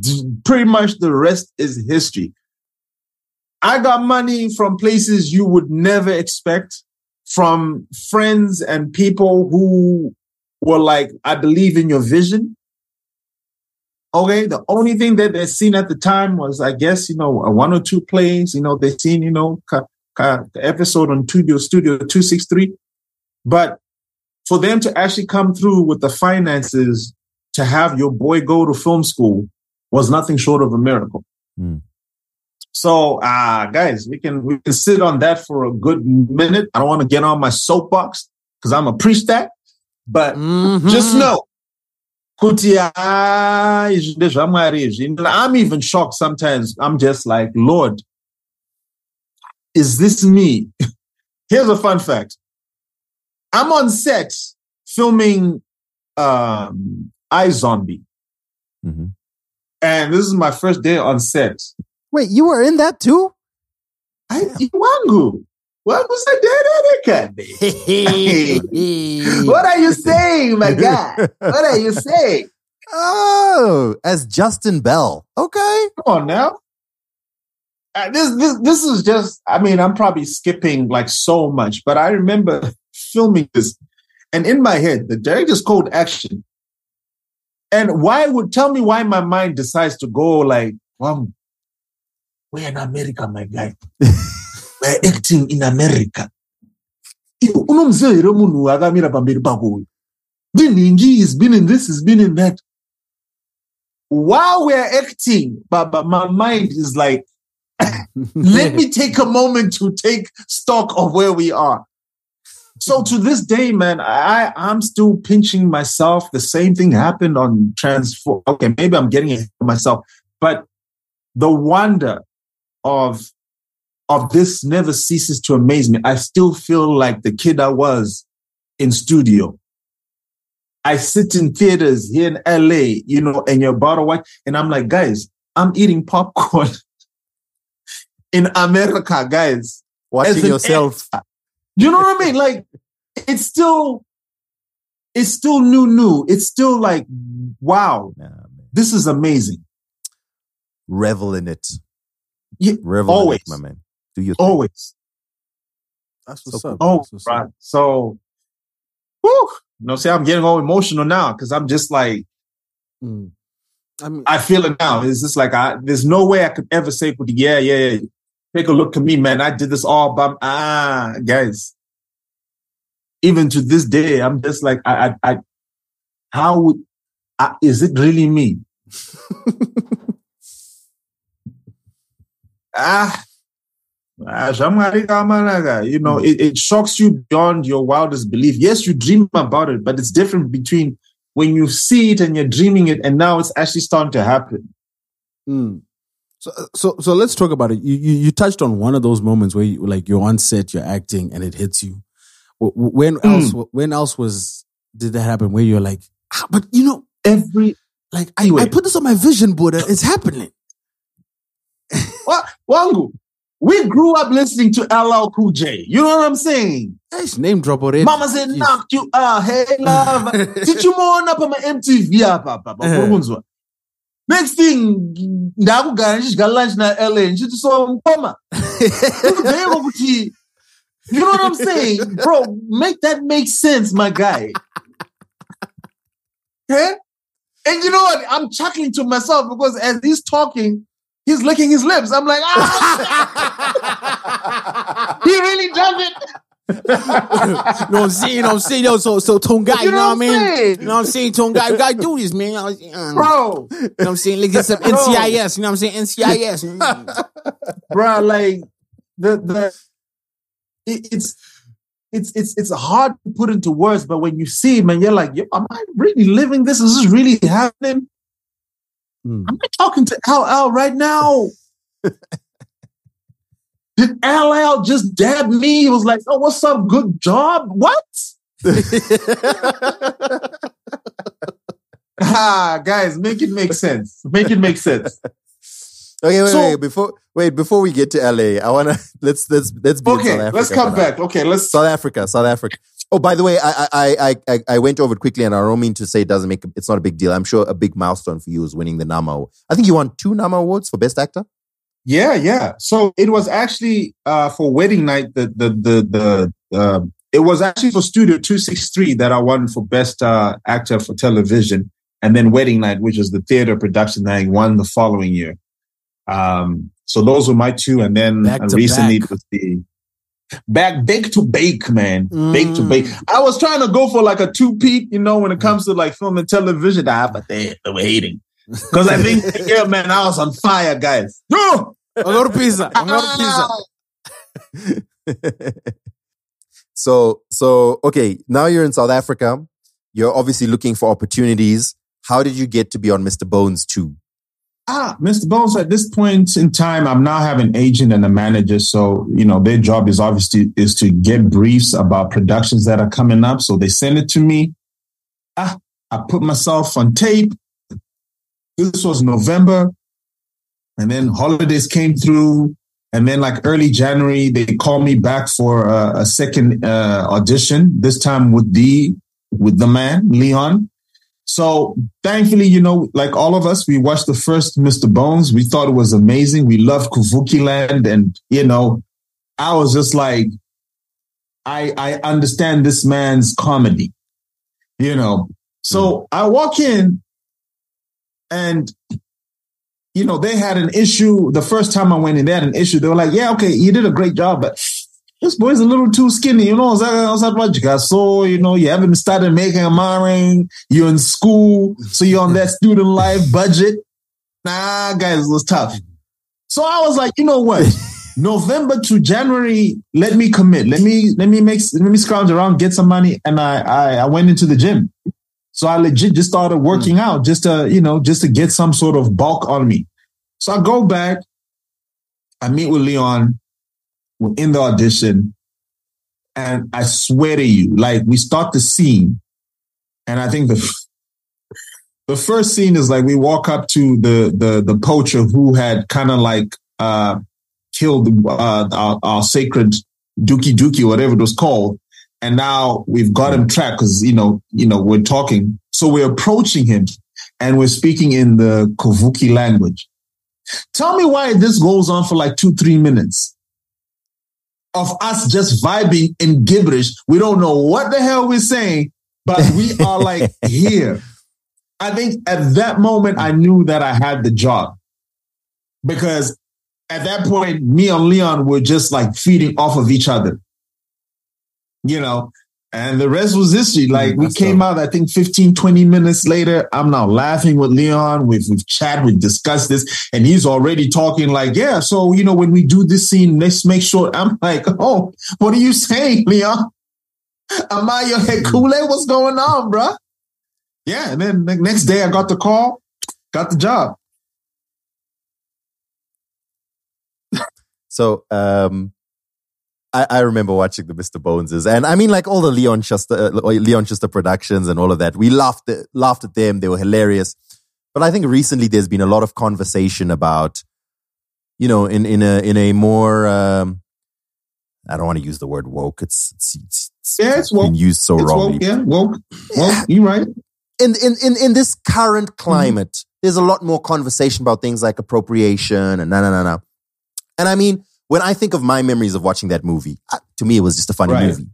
d- pretty much the rest is history. I got money from places you would never expect, from friends and people who were like, I believe in your vision. Okay, the only thing that they seen at the time was, I guess, you know, one or two plays. You know, they seen, you know, ka, ka, the episode on Studio Studio Two Six Three, but for them to actually come through with the finances to have your boy go to film school was nothing short of a miracle. Hmm. So, uh, guys, we can we can sit on that for a good minute. I don't want to get on my soapbox because I'm a preach that, but Mhm. just know kuti izvi ndezvamwari izvi. i'm even shocked sometimes i'm just like lord is this me here's a fun fact i'm on set filming um iZombie, Mhm. and this is my first day on set Wait, you were in that too? Iwangu, what was I, wangu wangu sadedekade. what are you saying my guy what are you saying Oh, as Justin Bell. Okay. Come on now. Uh, this this this is just. I mean, I'm probably skipping like so much, but I remember filming this, and in my head, the director's called action. And why would tell me why my mind decides to go like, well, we're in America, my guy. we're acting in America. Unomziva here munhu akamira pamberi pako uyu ndinhingi he's been in this he's been in that while we're acting, Baba, my mind is like, let me take a moment to take stock of where we are. So to this day, man, I I'm still pinching myself. The same thing happened on transform. Okay, maybe I'm getting it myself, but the wonder of of this never ceases to amaze me. I still feel like the kid I was in studio. I sit in theaters here in LA, you know, and you're about to watch, and I'm like, guys, I'm eating popcorn in America, guys. Watching yourself. You know what I mean? Like, it's still, it's still new, new. It's still like, wow, Nah, this is amazing. Revel in it. Yeah, Revel always. in it, my man. Do your thing. Always. That's what's So up. Oh, That's what's up. right. So, whew, you know, see, I'm getting all emotional now because I'm just like, Mm. I mean, I feel it now. It's just like I there's no way I could ever say, yeah, yeah, yeah. Take a look at me, man. I did this all by ah, guys. Even to this day, I'm just like, I, I, I how would I, is it really me? ah, ah, you know, it, it shocks you beyond your wildest belief. Yes, you dream about it, but it's different between when you see it and you're dreaming it, and now it's actually starting to happen. Mm. So, uh, so, so let's talk about it. You, you, you touched on one of those moments where you, like you're on set, you're acting, and it hits you. Wh- wh- When hmm. else? When else was did that happen? Where you're like, ah, but you know, Every like I, Anyway. I put this on my vision board. It's happening. Wa- wangu, we grew up listening to LL Cool J. You know what I'm saying? Eish, name drop already. Mama said, knocked you out. Hey, love. Did you more up on my MTV? Next thing, ndakugara ndichidya lunch na LA, ndichiti so mkoma. Kubheka ukuthi, You know what I'm saying? Bro, make that make sense, my guy. Okay? And you know what? I'm chuckling to myself because as he's talking, he's licking his lips. I'm like, ah! he really does it. You know what I'm saying? You know what I'm saying? Yo, so, so, Tongayi, you, know what I mean? You know what I'm saying? Tongayi, you gotta do this, man. You know what I'm saying? Bro, You know what I'm saying? Let's get some NCIS. You know what I'm saying? NCIS. bro, like the the it, it's it's it's it's hard to put into words, but when you see it, man, you're like, Yo, am I really living this? Is this really happening? Hmm. Am I talking to LL right now? Did LL just dab me? He was like, "Oh, what's up? Good job." What? ah, guys, make it make sense. Make it make sense. Okay, wait, So- wait, before wait, before we get to LA, I wanna let's let's let's be Okay, let's come back. Okay, let's. South Africa, South Africa. Oh, by the way, I I I I, I went over it quickly, and I don't mean to say it doesn't make it's not a big deal. I'm sure a big milestone for you is winning the NAMA. I think you won two NAMA awards for best actor. Yeah, yeah. So it was actually uh, for wedding night. The the the the uh, it was actually for Studio Two Six Three that I won for best uh, actor for television, and then wedding night, which was the theater production that I won the following year. Um, so those were my two, and then recently back. it was the back bake to bake, man, bake to Mm. bake. I was trying to go for like a two peat, you know, when it comes to like film and television. Ah, but they they were hating because I think yeah, man, I was on fire, guys. I'm going to pizza. I'm going to pizza. So so okay, now you're in South Africa. You're obviously looking for opportunities. How did you get to be on Mr. Bones too? Ah, Mr. Bones, at this point in time, I'm now have an agent and a manager. So, you know, their job is obviously is to get briefs about productions that are coming up. So they send it to me. Ah, I put myself on tape. This was November. And then holidays came through. And then like early January, they called me back for a, a second uh, audition, this time with the with the man, Leon. So thankfully, you know, like all of us, we watched the first Mr. Bones. We thought it was amazing. We loved Kuvukiland. And, you know, I was just like, I, I understand this man's comedy, you know. So I walk in and, you know, they had an issue. The first time I went in, they had an issue. They were like, yeah, okay, you did a great job, but this boy's a little too skinny, you know. So, you know, you haven't started making a marring. You're in school, so you're on that student life budget. Nah, guys, it was tough. So I was like, you know what? November to January, let me commit. Let me let me make let me scrounge around, get some money, and I I, I went into the gym. So I legit just started working out, just to you know, just to get some sort of bulk on me. So I go back, I meet with Leon, we're in the audition, and I swear to you, like we start the scene, and I think the the first scene is like we walk up to the the the poacher who had kind of like uh killed uh our, our sacred dookie dookie whatever it was called and now we've got him trapped because you know you know we're talking. So we're approaching him and we're speaking in the Kuvuki language. Tell me why this goes on for like two three minutes of us just vibing in gibberish. We don't know what the hell we're saying but we are like here. I think at that moment I knew that I had the job because at that point me and Leon were just like feeding off of each other, you know, and the rest was history. Like we that's came out, I think 15, 20 minutes later, I'm now laughing with Leon. We've, we've chatted, we've discussed this and he's already talking like, yeah. So, you know, when we do this scene, let's make sure I'm like, oh, what are you saying, Leon? Am I your head Kool-Aid? What's going on, bruh? Yeah, and then the next day I got the call, got the job. So um, I, I remember watching the Mr. Boneses, and I mean, like all the Leon Schuster, uh, Leon Schuster productions and all of that. We laughed at, laughed at them; they were hilarious. But I think recently there's been a lot of conversation about you know, in in a in a more um, I don't want to use the word woke. It's it's, it's, Yeah, it's woke. been used so it's wrongly. woke, yeah, woke, woke. You right? in, in, in, in this current Mm-hmm. climate, there's a lot more conversation about things like appropriation and na na na na. And I mean, when I think of my memories of watching that movie, uh, to me, it was just a funny Right. movie.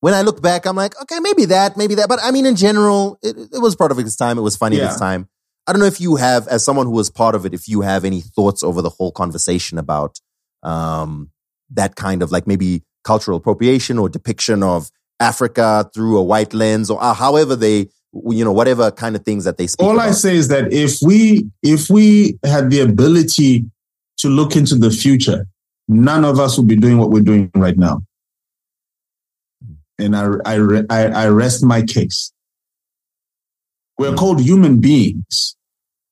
When I look back, I'm like, okay, maybe that, maybe that. But I mean, in general, it, it was part of its time. It was funny at Yeah. its time. I don't know if you have, as someone who was part of it, if you have any thoughts over the whole conversation about um, that kind of like maybe cultural appropriation or depiction of Africa through a white lens or uh, however they, you know, whatever kind of things that they speak All I say is that if we if we had the ability to look into the future, none of us would be doing what we're doing right now. And I I I, I rest my case. We're called human beings.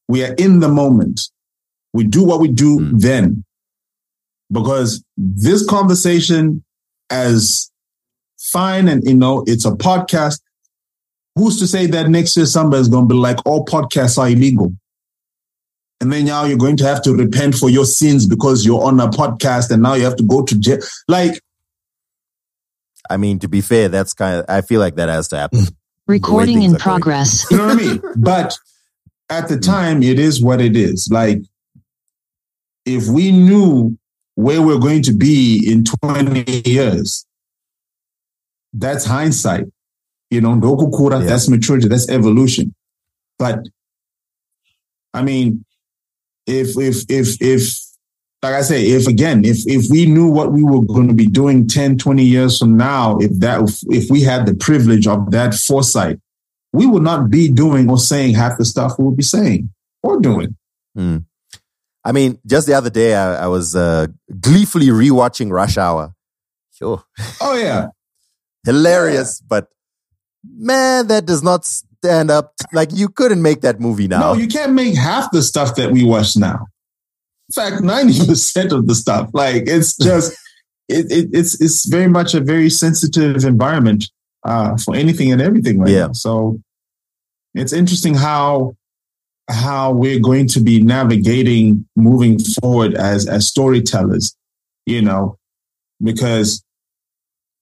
We are in the moment. We do what we do Mm. then. Because this conversation, as fine and you know, it's a podcast. Who's to say that next year somebody's going to be like, all podcasts are illegal? And then now you're going to have to repent for your sins because you're on a podcast and now you have to go to jail. Like, I mean, to be fair, that's kind of, I feel like that has to happen. Mm. Recording in are going. progress. you know what I mean? But at the time, it is what it is. Like, if we knew where we're going to be in 20 years, that's hindsight. You know, dokukura, Yeah. that's maturity, that's evolution. But I mean, if if if if like I say, if again, if if we knew what we were going to be doing 10, 20 years from now, if that if we had the privilege of that foresight, we would not be doing or saying half the stuff we would be saying or doing. I mean, just the other day, I, I was uh, gleefully rewatching Rush Hour. Sure. Oh yeah. Hilarious, but man, that does not stand up. Like, you couldn't make that movie now. No, you can't make half the stuff that we watch now. In fact, 90% of the stuff. Like it's just it, it, it's it's very much a very sensitive environment uh, for anything and everything right Yeah. now. So it's interesting how how we're going to be navigating moving forward as as storytellers, you know, because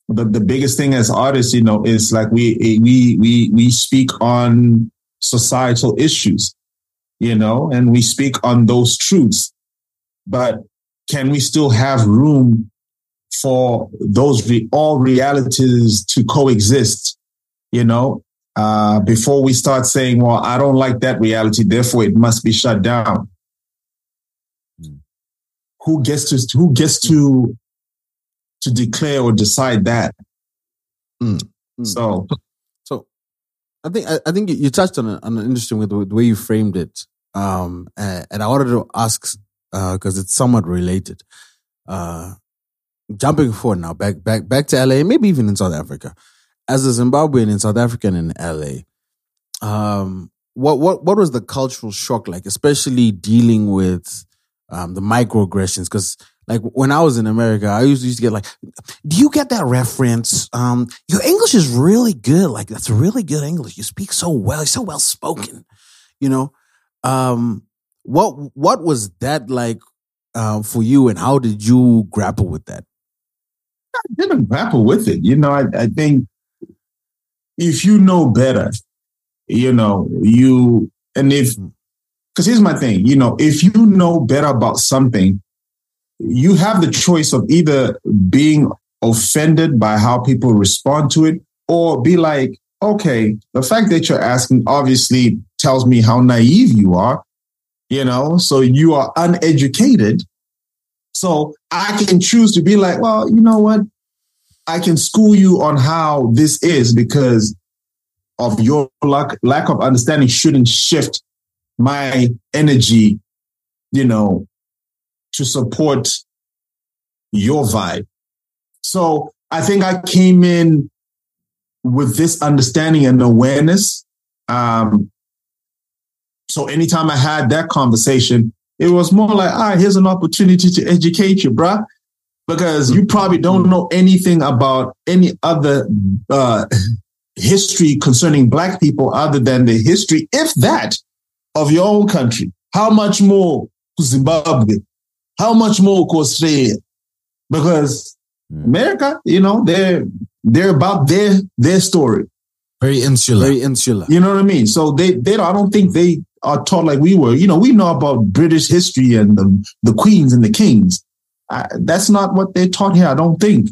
the, the biggest thing as artists, you know, is like we we we we speak on societal issues, you know, and we speak on those truths. But can we still have room for those re- all realities to coexist, you know, uh, before we start saying, well, I don't like that reality, therefore it must be shut down. Mm. Who gets to who gets to to declare or decide that? Mm. Mm. So So, I think I, I think you- touched on, a, on an interesting with the, way you framed it, um, and, and I wanted to ask because it's somewhat related. Uh, jumping forward now, back back back to LA, maybe even in South Africa. As a Zimbabwean in South Africa and in LA, um, what what what was the cultural shock like, especially dealing with um, the microaggressions? Because like when I was in America, I used to, used to get like, "Do you get that reference? Um, your English is really good. Like that's really good English. You speak so well. You're so well spoken. You know, um, what what was that like uh, for you, and how did you grapple with that? I didn't grapple with it. You know, I, I think if you know better, you know, you, and if, because here's my thing, you know, if you know better about something, you have the choice of either being offended by how people respond to it or be like, okay, the fact that you're asking obviously tells me how naive you are, you know, so you are uneducated. So I can choose to be like, well, you know what? I can school you on how this is because of your lack, lack of understanding shouldn't shift my energy, you know, to support your vibe. So I think I came in with this understanding and awareness. Um, so anytime I had that conversation, it was more like, ah, here's an opportunity to educate you, bruh because you probably don't know anything about any other uh, history concerning black people other than the history, if that, of your own country. How much more Zimbabwe? How much more could Australia? Because Hmm. America, you know, they're they're about their their story. Very insular. Very insular. You know what I mean? So they they I don't think they are taught like we were. You know, we know about British history and the the queens and the kings. I, that's not what they're taught here. I don't think.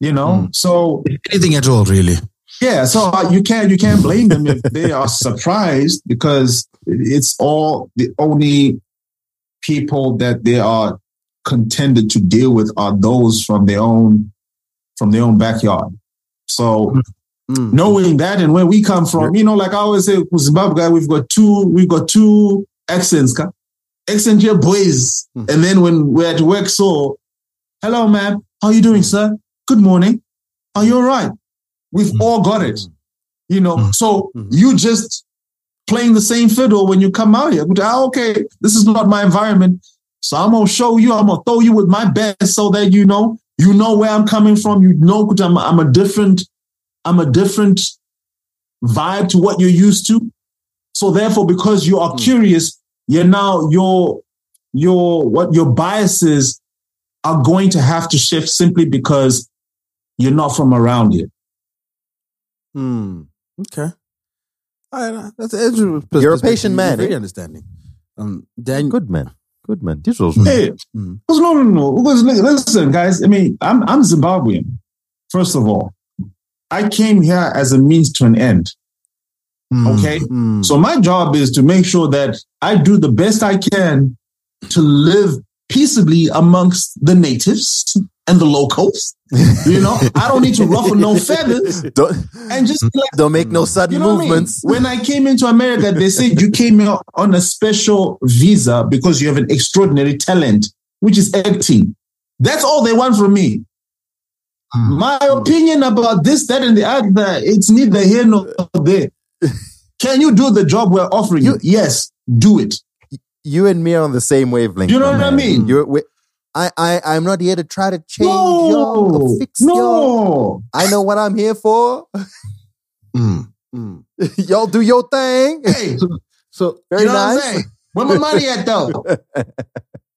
You know, Hmm. so Anything at all, really. yeah, so uh, you can't you can't blame them if they are surprised because it's all the only people that they are contended to deal with are those from their own from their own backyard. So Mm. knowing that and where we come from, you know, like I always say, Zimbabwe we've got two we've got two accents, accent here boys, Mm. and then when we're at work, so hello, ma'am, how you doing, sir? Good morning. Are you all right? We've Mm. all got it. You know, Mm. so Mhm. you just playing the same fiddle when you come out here. Ah, okay, this is not my environment. So I'm gonna show you, I'm gonna throw you with my best so that you know, you know where I'm coming from. You know I'm, I'm a different, I'm a different vibe to what you're used to. So therefore, because you are Mm. curious, you're now your your what your biases are going to have to shift simply because you're not from around here. Hmm. Okay. All right, that's an interesting You're a patient man, Very eh? understanding. Um, Dan, Good man. Good man. This was Hey, Mm. because no, no, no. Because listen, guys. I mean, I'm I'm Zimbabwean. First of all, I came here as a means to an end. Mm. Okay, Mm. so my job is to make sure that I do the best I can to live peaceably amongst the natives and the locals. You know, I don't need to ruffle no feathers don't, and just like, don't make no sudden you know what I mean? movements. When I came into America, they said you came here on a special visa because you have an extraordinary talent, which is acting. That's all they want from me. Mm. My opinion about this, that, and the other, it's neither here nor there. Can you do the job we're offering you? Yes, do it. You and me are on the same wavelength. You know what I mean? You're, I, I, I'm not here to try to change y'all No, or fix y'all. I know what I'm here for. Mm. Mm. y'all do your thing. Hey, So, Very you know what I'm nice. saying? Where my money at though?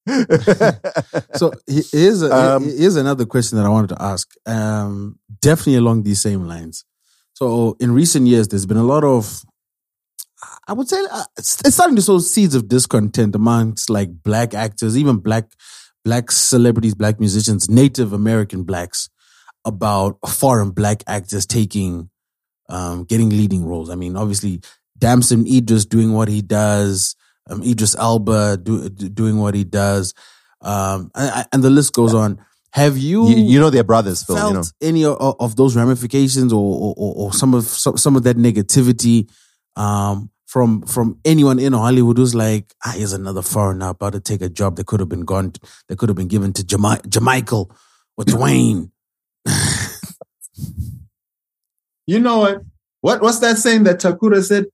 so he- here's a, Um, here's another question that I wanted to ask. Um, definitely along these same lines. So in recent years, there's been a lot of, I would say, uh, it's, it's starting to sow seeds of discontent amongst like black actors, even black black celebrities, black musicians, Native American blacks, about foreign black actors taking, um, getting leading roles. I mean, obviously, Damson Idris doing what he does, um, Idris Elba do, do- doing what he does, um, and, and the list goes on. Have you, you, you know they're brothers, Phil. felt You know. any of, of those ramifications or, or, or- or some of some, some of that negativity um, from from anyone in Hollywood who's like, ah, here's another foreigner about to take a job that could have been gone, that could have been given to Jami- Jamichael or Dwayne. You know what? What what's that saying that Takura said?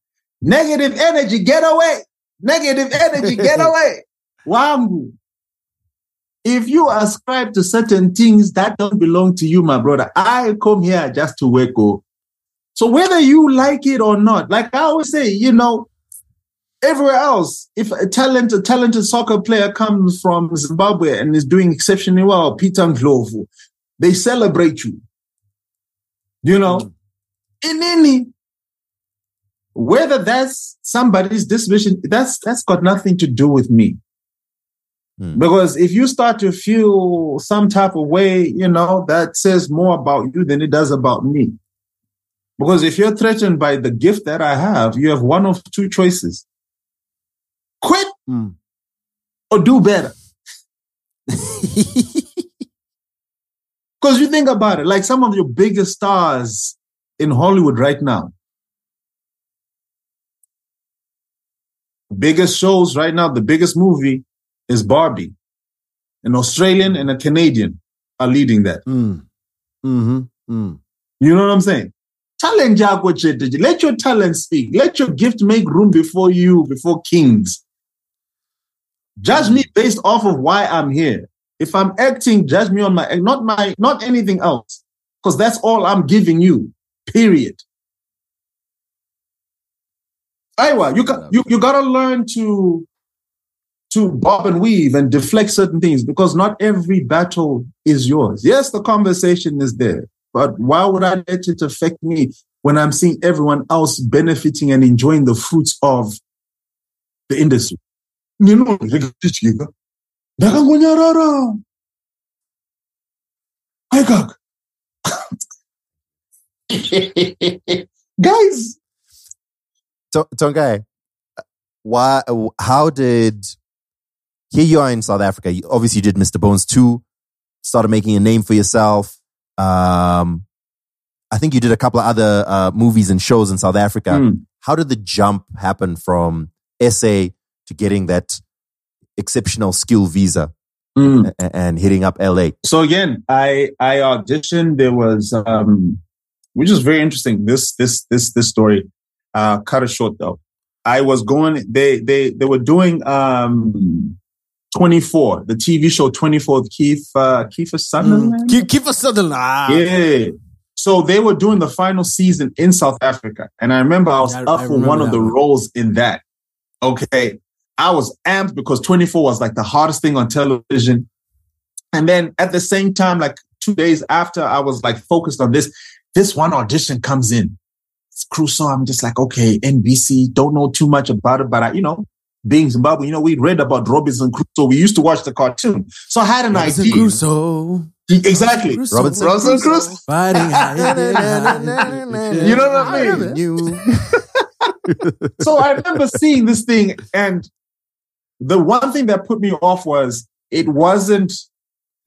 Negative energy, get away. Negative energy, get away. Wangu. If you ascribe to certain things that don't belong to you, my brother, I come here just to work. Oh. So whether you like it or not, like I always say, you know, everywhere else, if a talented, talented soccer player comes from Zimbabwe and is doing exceptionally well, Peter Ndlovu, they celebrate you. You know, in any whether that's somebody's disposition, that's that's got nothing to do with me. Hmm. Because if you start to feel some type of way, you know, that says more about you than it does about me. Because if you're threatened by the gift that I have, you have one of two choices. Quit Mm. or do better. Because you think about it, like some of your biggest stars in Hollywood right now, biggest shows right now, the biggest movie is Barbie. An Australian and a Canadian are leading that. Mm. Mm-hmm. Mm. You know what I'm saying? Cheteji. Let your talent speak. Let your gift make room before you, before kings. Judge me based off of why I'm here. If I'm acting, judge me on my not my not anything else. Because that's all I'm giving you. Period. Aywa, you got you, you gotta learn to to bob and weave and deflect certain things because not every battle is yours. Yes, the conversation is there, but why would I let it affect me when I'm seeing everyone else benefiting and enjoying the fruits of the industry? You know, Nakangonyarara. Haikak. Guys, To- Tongayi, why? How did? Here you are in South Africa. You, obviously, you did Mr. Bones two, started making a name for yourself. Um, I think you did a couple of other uh, movies and shows in South Africa. Mm. How did the jump happen from SA to getting that exceptional skill visa mm. a- and hitting up LA? so again, I I auditioned. There was um, which is very interesting. This this this this story. Uh, cut it short though. I was going. They they they were doing um, twenty four, the TV show twenty four with Keith uh, Kiefer Sutherland. Keep, keep us Sutherland. Ah. Yeah. So they were doing the final season in South Africa. And I remember I was Yeah, I- up I for one of the one. roles in that. Okay. I was amped because 24 was like the hardest thing on television. And then at the same time, like two days after I was like focused on this, this one audition comes in. It's Crusoe. I'm just like, okay, NBC, don't know too much about it, but I, you know, being Zimbabwe, you know, we read about Robinson Crusoe. We used to watch the cartoon. So I had an Robinson idea. Crusoe. Exactly. Crusoe. Robinson Robinson Crusoe. Fighting hide. You know what I mean? You. so I remember seeing this thing, and the one thing that put me off was it wasn't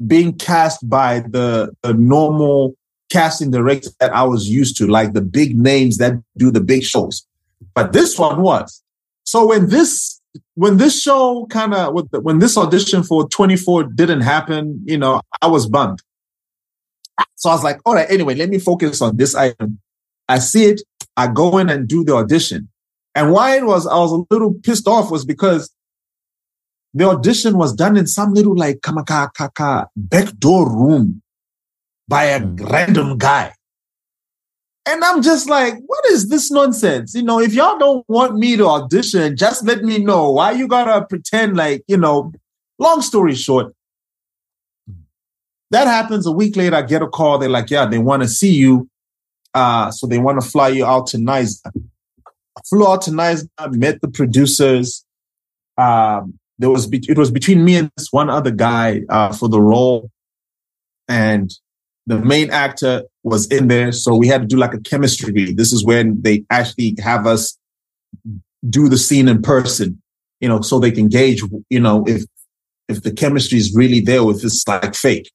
being cast by the, the normal casting director that I was used to, like the big names that do the big shows. But this one was. So when this when this show kind of when this audition for 24 didn't happen, you know, I was bummed. So I was like, all right, anyway, let me focus on this item. I see it, I go in and do the audition. And why it was I was a little pissed off was because the audition was done in some little like kamaka kaka backdoor room by a Mm. random guy. And I'm just like, what is this nonsense? You know, if y'all don't want me to audition, just let me know. Why you gotta pretend like, you know, long story short, that happens a week later. I get a call. They're like, yeah, they want to see you. Uh, so they want to fly you out to Nice. I flew out to Nice, met the producers. Um, there was be- it was between me and this one other guy uh, for the role, and the main actor was in there. So we had to do like a chemistry read. This is when they actually have us do the scene in person, you know, so they can gauge, you know, if if the chemistry is really there, if it's like fake.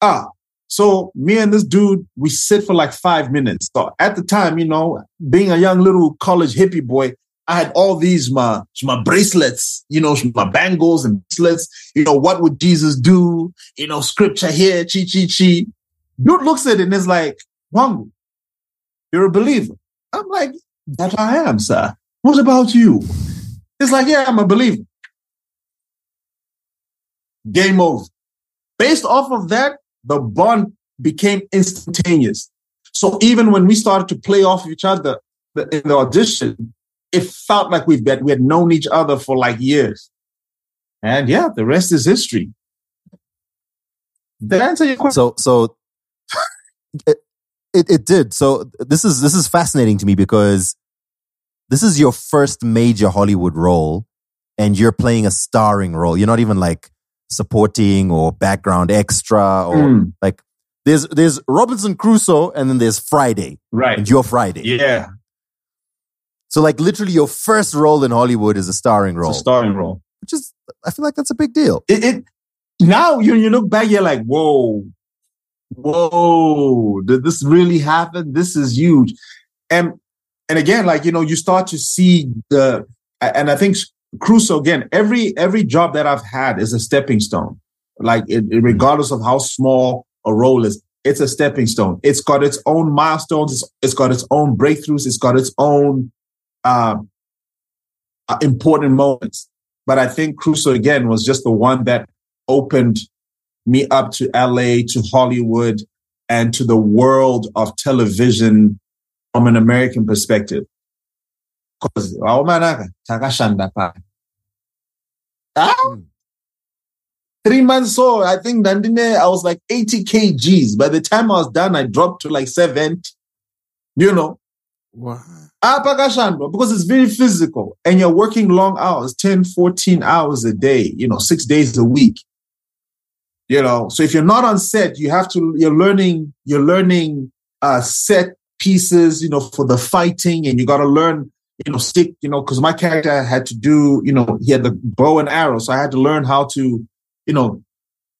Ah, so me and this dude, we sit for like five minutes. So at the time, you know, being a young little college hippie boy, I had all these my my bracelets, you know, my bangles and bracelets. You know, what would Jesus do? You know, scripture here, chi chi chi. Dude looks at it and is like, Wangu, you're a believer. I'm like, that I am, sir. What about you? It's like, yeah, I'm a believer. Game over. Based off of that, the bond became instantaneous. So even when we started to play off each other in the audition, it felt like we've been, we had known each other for like years. And yeah, the rest is history. Did I answer your question? So so it, it it did. So this is this is fascinating to me because this is your first major Hollywood role and you're playing a starring role. You're not even like supporting or background extra or Mm, like there's there's Robinson Crusoe and then there's Friday right. and you're Friday. Yeah. So like literally your first role in Hollywood is a starring role, It's a starring role. which is I feel like that's a big deal. It, it now you you look back, you're like, whoa, whoa, did this really happen? This is huge. And and again, like you know, you start to see the and I think Crusoe again, every every job that I've had is a stepping stone. Like it, it- regardless of how small a role is, it's a stepping stone. It's got its own milestones. It's, it's got its own breakthroughs. It's got its own um, uh, important moments. But I think Crusoe again was just the one that opened me up to LA, to Hollywood, and to the world of television from an American perspective. Because Ah, Mm. three months so I think Nandine, I was like 80 kgs. By the time I was done, I dropped to like 70. You know, Wow. Ah, because it's very physical and you're working long hours 10 14 hours a day you know six days a week you know so if you're not on set you have to you're learning you're learning uh set pieces you know for the fighting and you got to learn you know stick you know because my character had to do you know he had the bow and arrow so i had to learn how to you know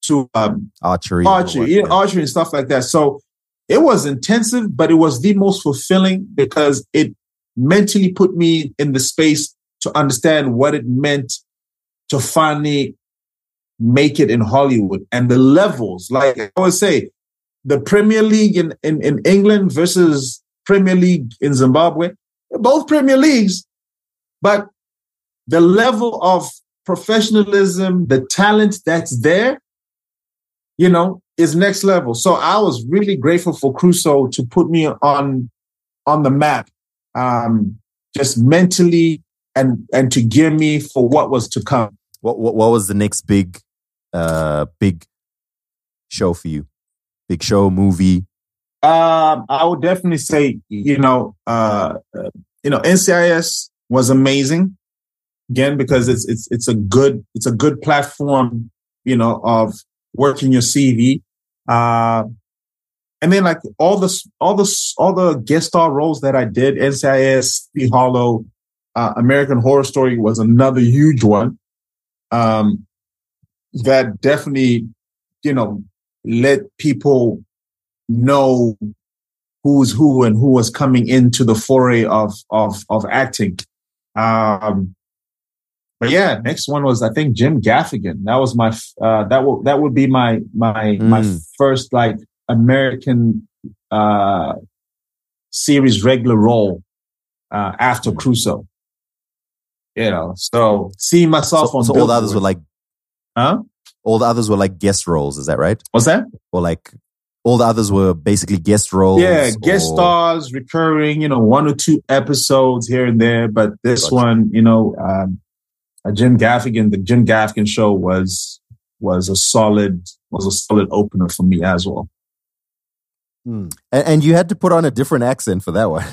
to um Archery. archery, yeah. archery and stuff like that. So it was intensive, but it was the most fulfilling because it mentally put me in the space to understand what it meant to finally make it in Hollywood and the levels. Like I always say, the Premier League in, in, in England versus Premier League in Zimbabwe, both Premier Leagues, but the level of professionalism, the talent that's there, you know, is next level. So I was really grateful for Crusoe to put me on on the map, um, just mentally and and to gear me for what was to come. What, what what was the next big uh big show for you? Big show, movie. Um, I would definitely say, you know, uh, uh, you know, NCIS was amazing again because it's it's it's a good it's a good platform, you know, of working your CV. Uh, and then like all the all the all the guest star roles that I did, NCIS, Sleepy Hollow, uh, American Horror Story was another huge one. Um, that definitely, you know, let people know who's who and who was coming into the foray of of of acting. Um, but yeah, next one was I think Jim Gaffigan. That was my uh, that would that would be my my my Mm. first like American uh, series regular role uh, after Crusoe. You know, so seeing myself So, on so all the others were like huh? all the others were like guest roles, is that right? What's that? Or like all the others were basically guest roles. Yeah, guest or- stars, recurring, you know, one or two episodes here and there. But this Gotcha. one, you know, um, uh, Jim Gaffigan, the Jim Gaffigan show was was a solid was a solid opener for me as well. And, and you had to put on a different accent for that one.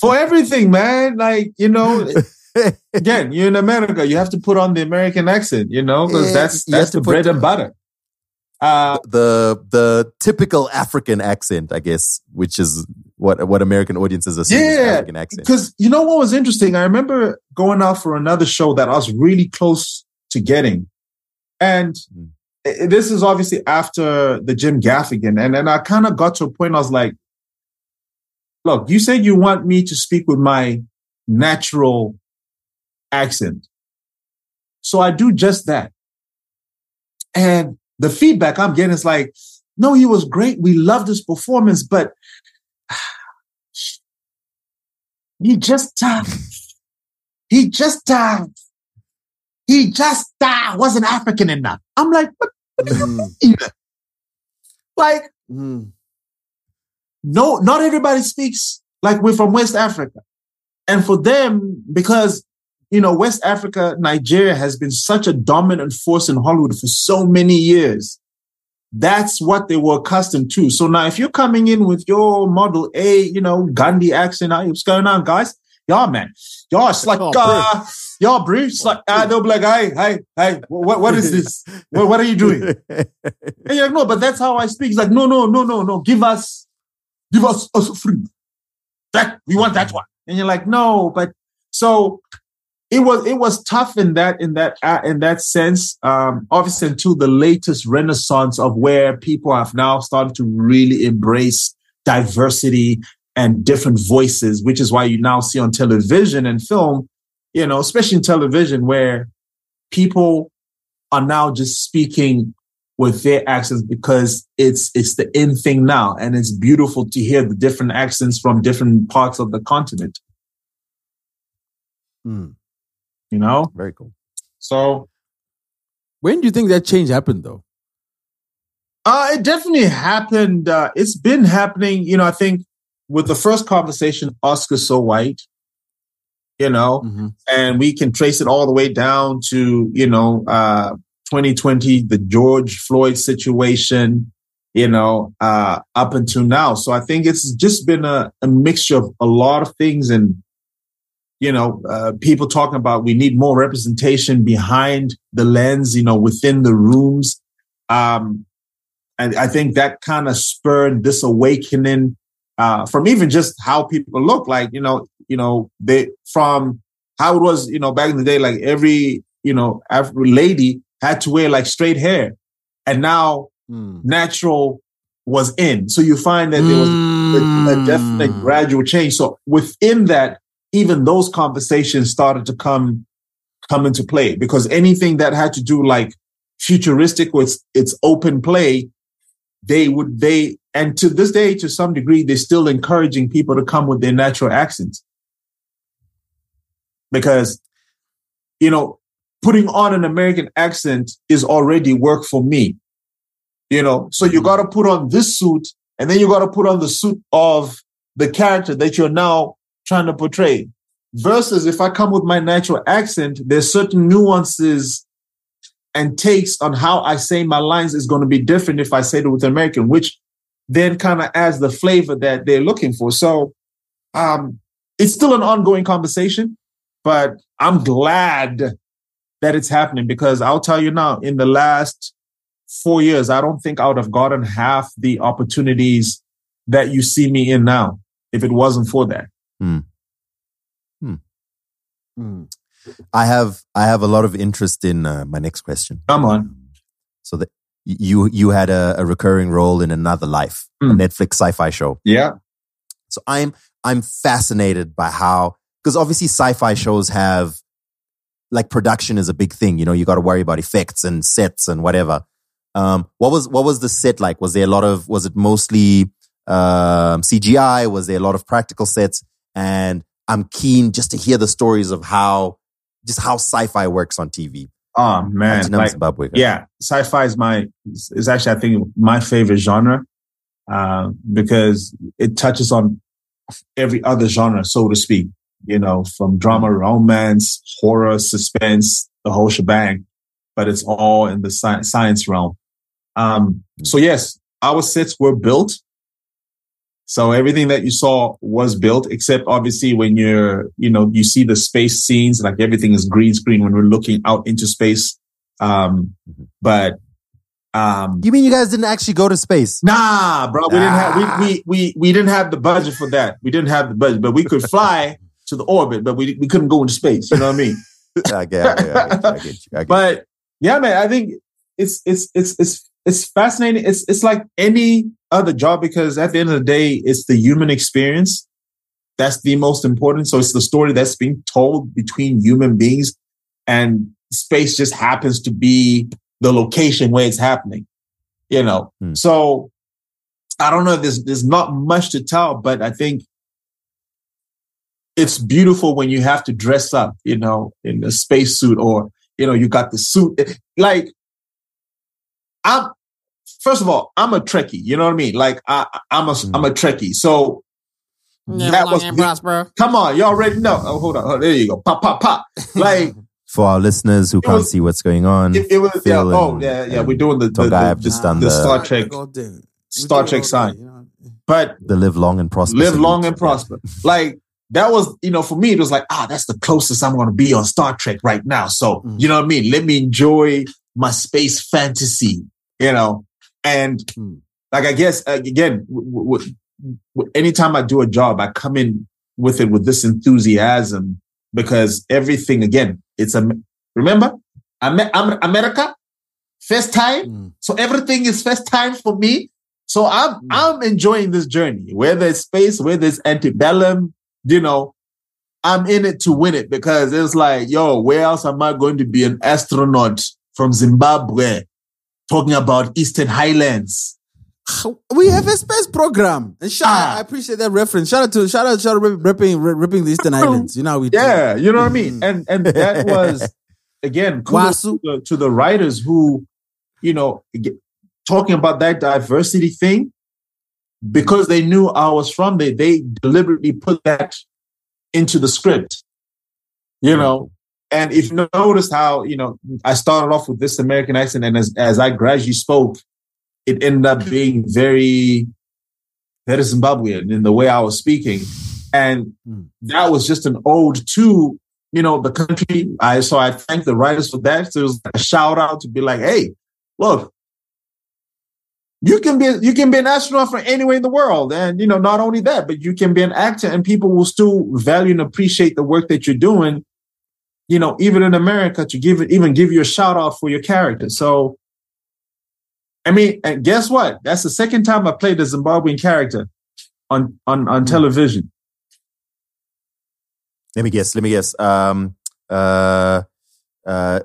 For everything, man, like you know, again, you're in America, you have to put on the American accent, you know, because that's that's the bread and butter. Uh, the the typical African accent, I guess, which is what what American audiences assume is Yeah, African accent. Because you know what was interesting? I remember going out for another show that I was really close to getting. And Mm. this is obviously after the Jim Gaffigan. And then I kind of got to a point I was like, look, you said you want me to speak with my natural accent. So I do just that. And the feedback I'm getting is like, no, he was great. We loved his performance, but he just uh, he just uh, he just uh, wasn't African enough. I'm like, what do you mean? Like, Mm. no, not everybody speaks like we're from West Africa. And for them, because you know, West Africa, Nigeria has been such a dominant force in Hollywood for so many years. That's what they were accustomed to. So now if you're coming in with your model A, you know, Gandhi accent, "Hey, what's going on, guys? Y'all, man. Y'all, it's like, Oh, uh, y'all, bro. It's like, uh, they'll be like, hey, hey, hey, what, what is this? What, what are you doing? And you're like, no, but that's how I speak. He's like, no, no, no, no, no. Give us, give us us free. That we want that one. And you're like, no, but so it was it was tough in that in that uh, in that sense. Um, obviously, until the latest renaissance of where people have now started to really embrace diversity and different voices, which is why you now see on television and film, you know, especially in television, where people are now just speaking with their accents because it's it's the in thing now, and it's beautiful to hear the different accents from different parts of the continent. Hmm, You know, very cool. so When do you think that change happened, though? uh, it definitely happened. Uh, it's been happening. You know, I think with the first conversation, Oscar so white. you know, Mhm. and we can trace it all the way down to you know uh 2020 the george floyd situation you know uh up until now so i think it's just been a, a mixture of a lot of things and you know uh, people talking about we need more representation behind the lens you know within the rooms um and i think that kind of spurred this awakening uh from even just how people look like you know you know they from how it was, you know, back in the day, like every, you know, African lady had to wear like straight hair. And now Mm. natural was in. So you find that there was a, a definite Mm. gradual change. So within that, even those conversations started to come come into play because anything that had to do like futuristic with its open play, they would they and to this day, to some degree, they're still encouraging people to come with their natural accents. Because you know putting on an american accent is already work for me. You know so you mm-hmm. got to put on this suit and then you got to put on the suit of the character that you're now trying to portray versus if i come with my natural accent there's certain nuances and takes on how i say my lines is going to be different if i say it with american which then kind of adds the flavor that they're looking for so um it's still an ongoing conversation but I'm glad that it's happening because I'll tell you now, in the last four years, I don't think I would have gotten half the opportunities that you see me in now if it wasn't for that. Mm. I have I have a lot of interest in uh, my next question. Come on. So that you you had a, a recurring role in another life, a Mm. Netflix sci-fi show. Yeah. So I'm I'm fascinated by how because obviously sci-fi shows have like production is a big thing. You know, you got to worry about effects and sets and whatever. Um, what was what was the set like? Was there a lot of was it mostly um, CGI? Was there a lot of practical sets? And I'm keen just to hear the stories of how just how sci-fi works on TV. Oh man. Like, Zimbabwe. yeah. Sci-fi is my is actually I think my favorite genre. Uh, because it touches on every other genre, so to speak. You know, from drama, romance, horror, suspense, the whole shebang. But it's all in the sci- science realm. Um, so yes, our sets were built. So everything that you saw was built, except obviously when you're, you know, you see the space scenes, like everything is green screen when we're looking out into space. Um, Mhm. but, um, You mean you guys didn't actually go to space? Nah, bro, we didn't Ah. have we, we we we didn't have the budget for that. We didn't have the budget, but we could fly to the orbit, but we we couldn't go into space. You know what I mean? I get, I get, I get, I get you. I get you. But yeah, man, I think it's it's it's it's it's fascinating. It's it's like any other job because at the end of the day, it's the human experience that's the most important. So it's the story that's being told between human beings, and space just happens to be the location where it's happening. You know, Hmm. so I don't know. There's there's not much to tell, but I think it's beautiful when you have to dress up, you know, in a spacesuit or you know, you got the suit. Like, I'm first of all, I'm a Trekkie. You know what I mean? Like, I, I'm a I'm a Trekkie. So that was prosper. come on, y'all already know. Oh, hold on, oh, there you go. Pop, pop, pop. Like For our listeners who can't was- see what's going on, it, it was. Yeah, Phil oh yeah, yeah. We're doing the the, Tonga the, have the, just done the the- Star Trek Star Trek sign. but the live long and prosper. live long and prosper. Like that was, you know, for me, it was like, ah, that's the closest I'm going to be on Star Trek right now. So, Mhm. you know what I mean? Let me enjoy my space fantasy, you know? And Mm. like, I guess, uh, again, w- w- anytime I do a job, I come in with it with this enthusiasm because everything, again, it's a, remember, I'm, I'm America, first time. Mm. So everything is first time for me. So I'm Mm. I'm enjoying this journey, whether it's space, whether it's antebellum, you know, I'm in it to win it because it's like, yo, where else am I going to be an astronaut from Zimbabwe talking about Eastern Highlands? We have a space program. And shout Ah. I appreciate that reference. Shout out to shout out, shout out ripping ripping the Eastern Islands. You know how we do. Yeah, you know what I mean? Mhm. And and that was again kudos to the, to the writers who, you know, talking about that diversity thing because they knew I was from there. They deliberately put that into the script. You know, and if you noticed how you know I started off with this American accent, and as as I gradually spoke, it ended up being very very Zimbabwean in the way I was speaking, and Mm. that was just an ode to you know the country. I so I thank the writers for that. So it was a shout out to be like, hey, look. You can be you can be an astronaut from anywhere in the world, and you know not only that, but you can be an actor, and people will still value and appreciate the work that you're doing you know, even in America, to give it, even give you a shout out for your character. So, I mean, and guess what? That's the second time I played a Zimbabwean character on on on television. Let me guess. Let me guess. Um, uh, uh,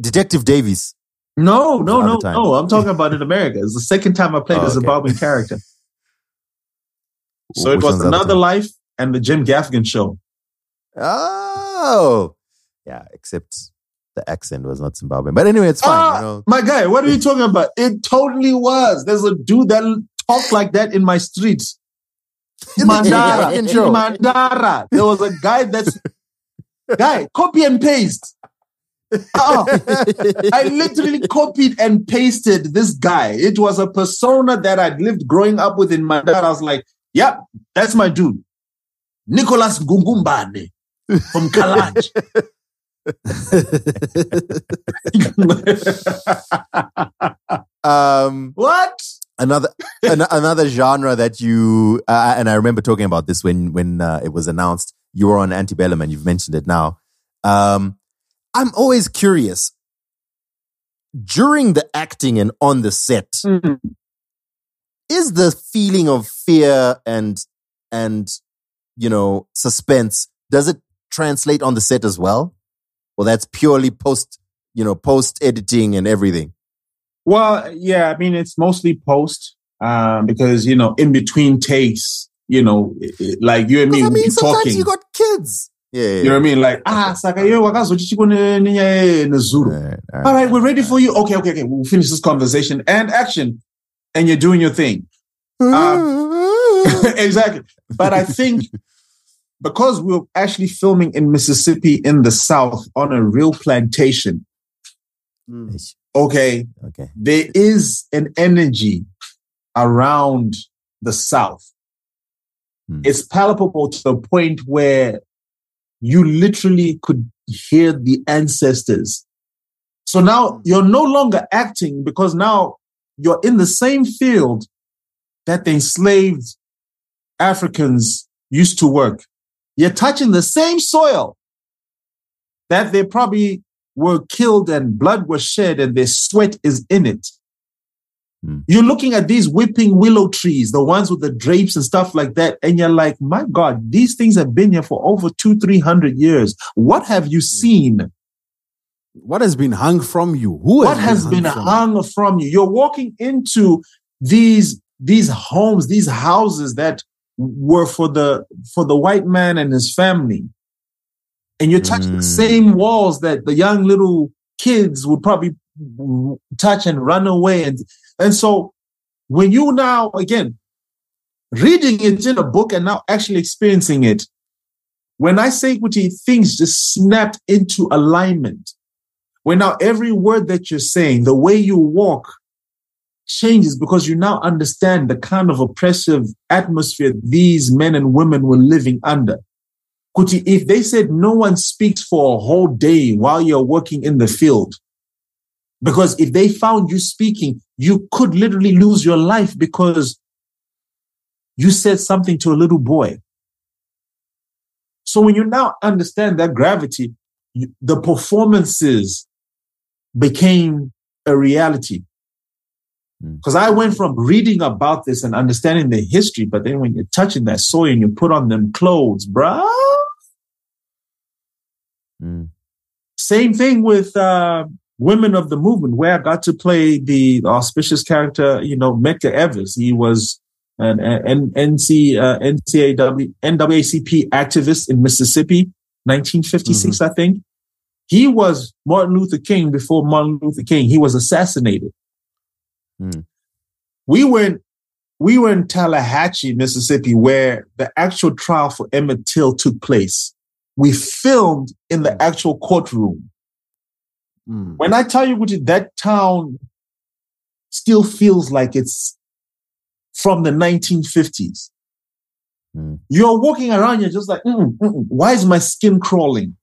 Detective Davies. No, no, no, no. I'm talking about in America. It's the second time I played Oh, a okay. Zimbabwean character. So Which it was the another life and the Jim Gaffigan show. Oh, yeah. Except the accent was not Zimbabwean. But anyway, it's fine. Ah, you know. my guy, what are you talking about? It totally was. There's a dude that talked like that in my streets. In Mandara. In. Mandara. There was a guy that's guy, copy and paste. Oh, I literally copied and pasted this guy. It was a persona that I'd lived growing up with in Mandara. I was like, yep, that's my dude. Nicholas Gungumbane from Kalaj. um, what? another an, another genre that you uh, and I remember talking about this when when uh, it was announced. You were on Antebellum, and you've mentioned it now. Um, I'm always curious during the acting and on the set. Mm. Is the feeling of fear and and you know suspense does it translate on the set as well? Well, that's purely post you know post editing and everything. Well, yeah, I mean, it's mostly post um, because, you know, in between takes, you know, it- it- like you and me, I mean, sometimes talking. you got kids. Yeah, yeah, you know what I mean? Like, ah, alright. All right, we're ready for you. Okay, okay, okay. We'll finish this conversation and action. And you're doing your thing. exactly. But I think because we're actually filming in Mississippi in the South on a real plantation, Ish, okay, okay. there is an energy around the South. Hmm. It's palpable to the point where you literally could hear the ancestors. So now you're no longer acting because now you're in the same field that the enslaved Africans used to work. You're touching the same soil that they probably were killed and blood was shed and their sweat is in it. Hmm. You're looking at these whipping willow trees, the ones with the drapes and stuff like that, and you're like, my God, these things have been here for over two, three hundred years. What have you seen? What has been hung from you? Who what has been from hung from you? You're walking into these these homes, these houses that were for the for the white man and his family, and you're touching the Mm. same walls that the young little kids would probably touch and run away, and and so when you now again reading it in a book and now actually experiencing it, when I say equity, things just snapped into alignment. When now every word that you're saying, the way you walk changes because you now understand the kind of oppressive atmosphere these men and women were living under. Kuti, if they said no one speaks for a whole day while you're working in the field, because if they found you speaking, you could literally lose your life because you said something to a little boy. So when you now understand that gravity, the performances became a reality. Mm. Because I went from reading about this and understanding the history, but then when you're touching that soil and you put on them clothes, bruh. Mm. Same thing with uh, Women of the Movement, where I got to play the auspicious character, you know, Medgar Evers. He was an, an NC, uh, NCAW, NAACP activist in Mississippi, 1956, I think. He was Martin Luther King before Martin Luther King. He was assassinated. Hmm. We went we were in Tallahatchie, Mississippi, where the actual trial for Emmett Till took place. we filmed in the actual courtroom. Mm. When I tell you, Gucci, that town still feels like it's from the 1950s. Mm. You're walking around, you're just like, "Mm, mm, mm. why is my skin crawling?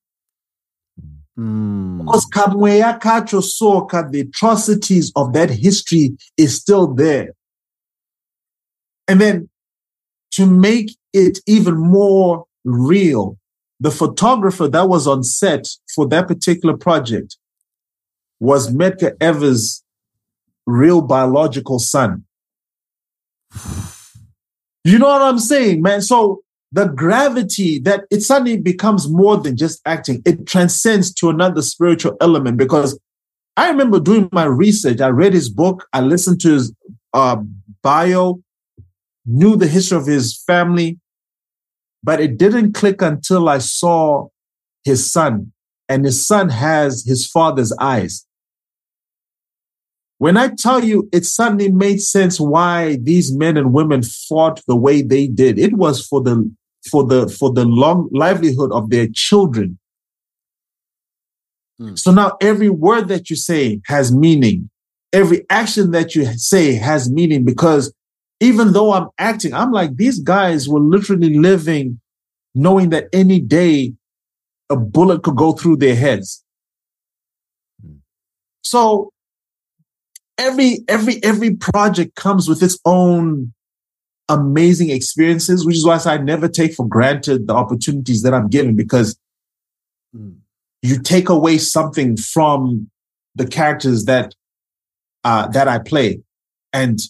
Mm. Because Kamweya Kacho Soka, the atrocities of that history is still there. And then to make it even more real, the photographer that was on set for that particular project was Medgar Evers' real biological son. You know what I'm saying, man? So the gravity that it suddenly becomes more than just acting, it transcends to another spiritual element because I remember doing my research. I read his book, I listened to his uh, bio, knew the history of his family, but it didn't click until I saw his son, and his son has his father's eyes. When I tell you, it suddenly made sense why these men and women fought the way they did. It was for the for the for the long livelihood of their children. Mm. So now every word that you say has meaning. Every action that you say has meaning because even though I'm acting, I'm like, these guys were literally living knowing that any day a bullet could go through their heads. So every every every project comes with its own amazing experiences, which is why I say I never take for granted the opportunities that I'm given because Mm. you take away something from the characters that uh, that I play, and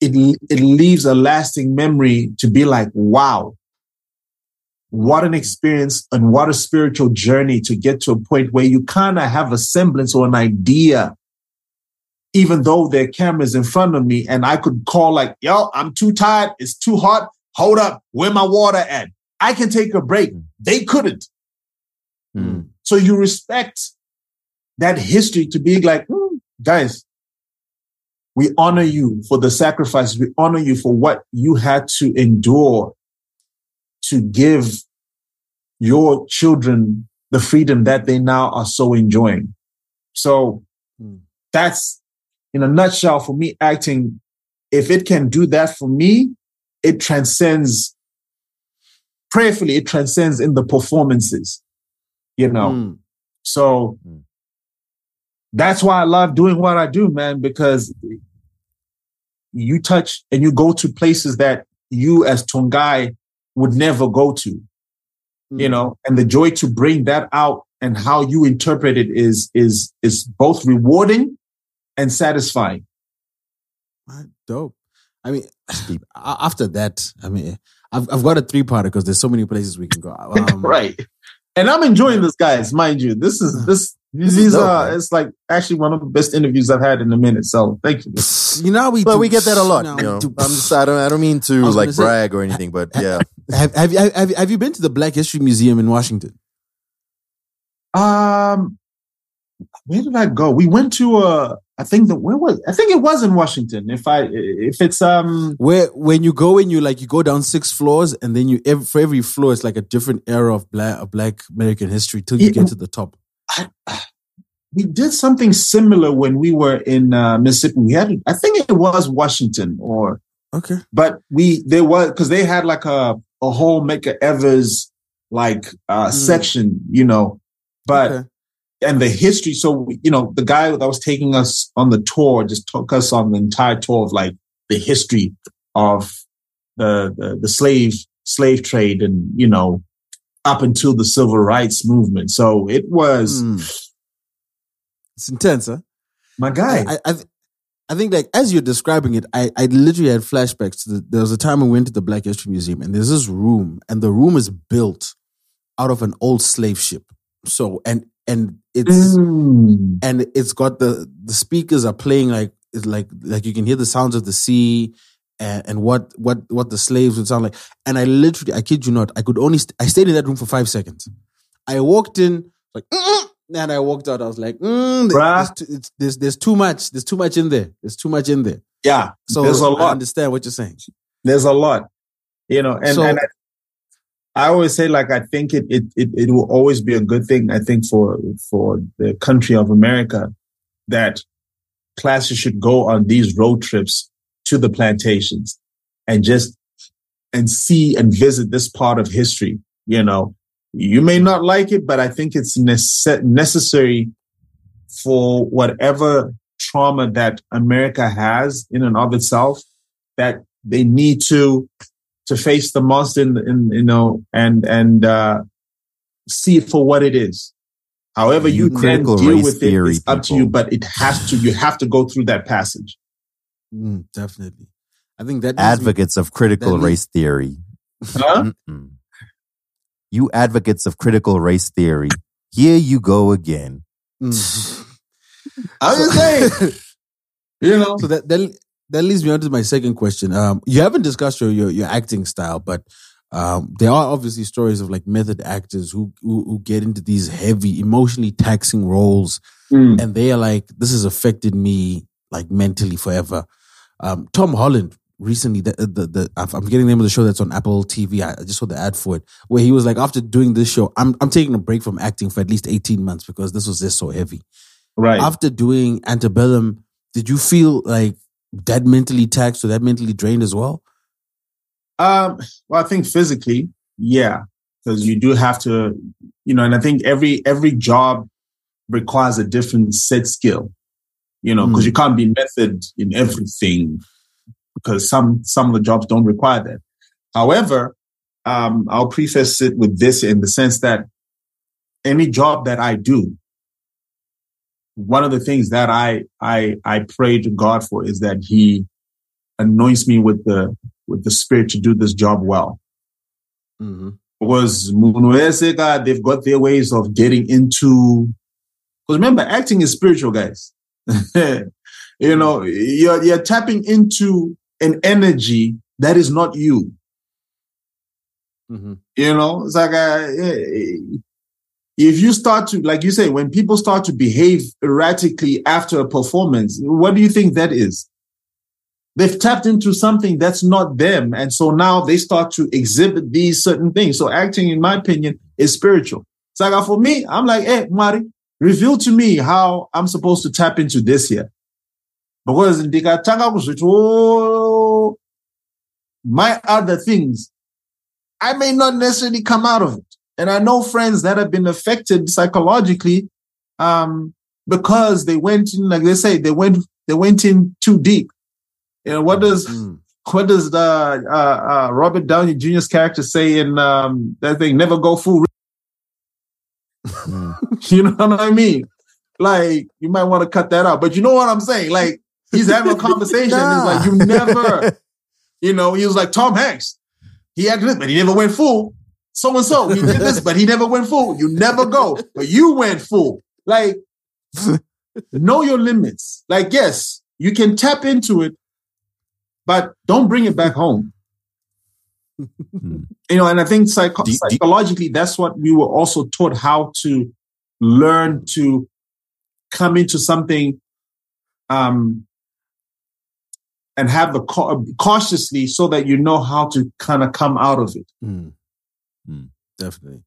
it it leaves a lasting memory to be like, wow, what an experience and what a spiritual journey to get to a point where you kind of have a semblance or an idea, even though there are cameras in front of me, and I could call like, yo, I'm too tired, it's too hot. Hold up, where my water at? I can take a break. They couldn't. Mm. So you respect that history to be like, "Hmm, guys, we honor you for the sacrifice. We honor you for what you had to endure to give your children the freedom that they now are so enjoying. So Hmm. that's in a nutshell for me acting. If it can do that for me, it transcends prayerfully, it transcends in the performances, you know. Mm. So Mm. that's why I love doing what I do, man, because you touch and you go to places that you as Tongayi would never go to, you Mm. know, and the joy to bring that out and how you interpret it is is is both rewarding and satisfying. Right, Dope. I mean, after that, I mean, I've I've got a three parter because there's so many places we can go. Um, right. And I'm enjoying this, guys, mind you. This is this This is these dope, are man. it's like actually one of the best interviews I've had in a minute. So thank you. You know, we But do- we get that a lot. No, You know, do- I'm just, I don't, I don't mean to like gonna say- brag or anything, but yeah. have, have, you, have, you- have you been to the Black History Museum in Washington? Um, where did I go? We went to uh, I think the where was I think it was in Washington. If I if it's um Where when you go in, you like you go down six floors, and then you every, for every floor it's like a different era of black of Black American history till you Yeah. get to the top. we did something similar when we were in uh, Mississippi. We had I think it was Washington or Okay. but we there was because they had like a a whole Medgar Evers like uh Mm. section, you know, but. okay. And the history. So, you know, the guy that was taking us on the tour just took us on the entire tour of like the history of the, the, the slave, slave trade and, you know, up until the civil rights movement. So it was Mm. It's intense, huh? my guy. I, I, I think like as you're describing it, I, I literally had flashbacks to the, there was a time I went to the Black History Museum and there's this room and the room is built out of an old slave ship. So and and it's Mm. and it's got the the speakers are playing like it's like like you can hear the sounds of the sea and, and what what what the slaves would sound like. And I literally, I kid you not, I could only st- I stayed in that room for five seconds. I walked in like. "Mm-mm," And I walked out. I was like, mm, Bruh. there's, too, it's, there's there's too much. There's too much in there. There's too much in there. Yeah. So There's a I lot. understand what you're saying. There's a lot, you know, and, So- and I always say like I think it, it it it will always be a good thing. I think for for the country of America that classes should go on these road trips to the plantations and just and see and visit this part of history. You know, you may not like it, but I think it's nece- necessary for whatever trauma that America has in and of itself that they need to to face the monster in, in you know and and uh see it for what it is however You you, then critical deal race with it theory it's up to you but it has to you have to go through that passage Mm, definitely. I think that leads me- Advocates of critical that leads- race theory. huh? You advocates of critical race theory. Here you go again. Mm. i'm just saying you know So that that that leads me on to my second question. Um, you haven't discussed your your, your acting style, but um, there are obviously stories of like method actors who, who who get into these heavy, emotionally taxing roles, Mm. and they are like, "This has affected me like mentally forever." Um, Tom Holland recently, the, the the I'm getting the name of the show that's on Apple TV. I I just saw the ad for it, where he was like, after doing this show, I'm I'm taking a break from acting for at least 18 months because this was just so heavy right after doing antebellum did you feel like that mentally taxed or that mentally drained as well Um, well, I think physically, yeah, because you do have to, you know, and I think every every job requires a different set skill, you know, because Mm. you can't be method in everything, because some some of the jobs don't require that. However, um, I'll preface it with this in the sense that any job that I do, one of the things that I I I pray to God for is that He anoints me with the with the spirit to do this job well. mm-hmm. Because they've got their ways of getting into. Because remember, acting is spiritual, guys. you know, you're you're tapping into an energy that is not you. Mm-hmm. You know, it's like uh, if you start to, like you say, when people start to behave erratically after a performance, what do you think that is? They've tapped into something that's not them. And so now they start to exhibit these certain things. So acting, in my opinion, is spiritual. So like, for me, I'm like, hey, Mari, reveal to me how I'm supposed to tap into this here. Because oh, my other things, I may not necessarily come out of it. And I know friends that have been affected psychologically um, because they went in, like they say, they went they went in too deep. You know, what does Mm. what does the uh, uh, Robert Downey Jr.'s character say in um, that thing? Never go full. you know what I mean? Like you might want to cut that out, but you know what I'm saying? Like he's having a conversation. It's like you never, you know. He was like Tom Hanks. He acted but he never went full. So and so, he did this, but he never went full. You never go, but you went full. Like know your limits. Like yes, you can tap into it, but don't bring it back home. Hmm. You know, and I think psycho- Do psychologically, that's what we were also taught how to learn to come into something um, and have the cau- cautiously so that you know how to kind of come out of it. Mm. Mm. Definitely.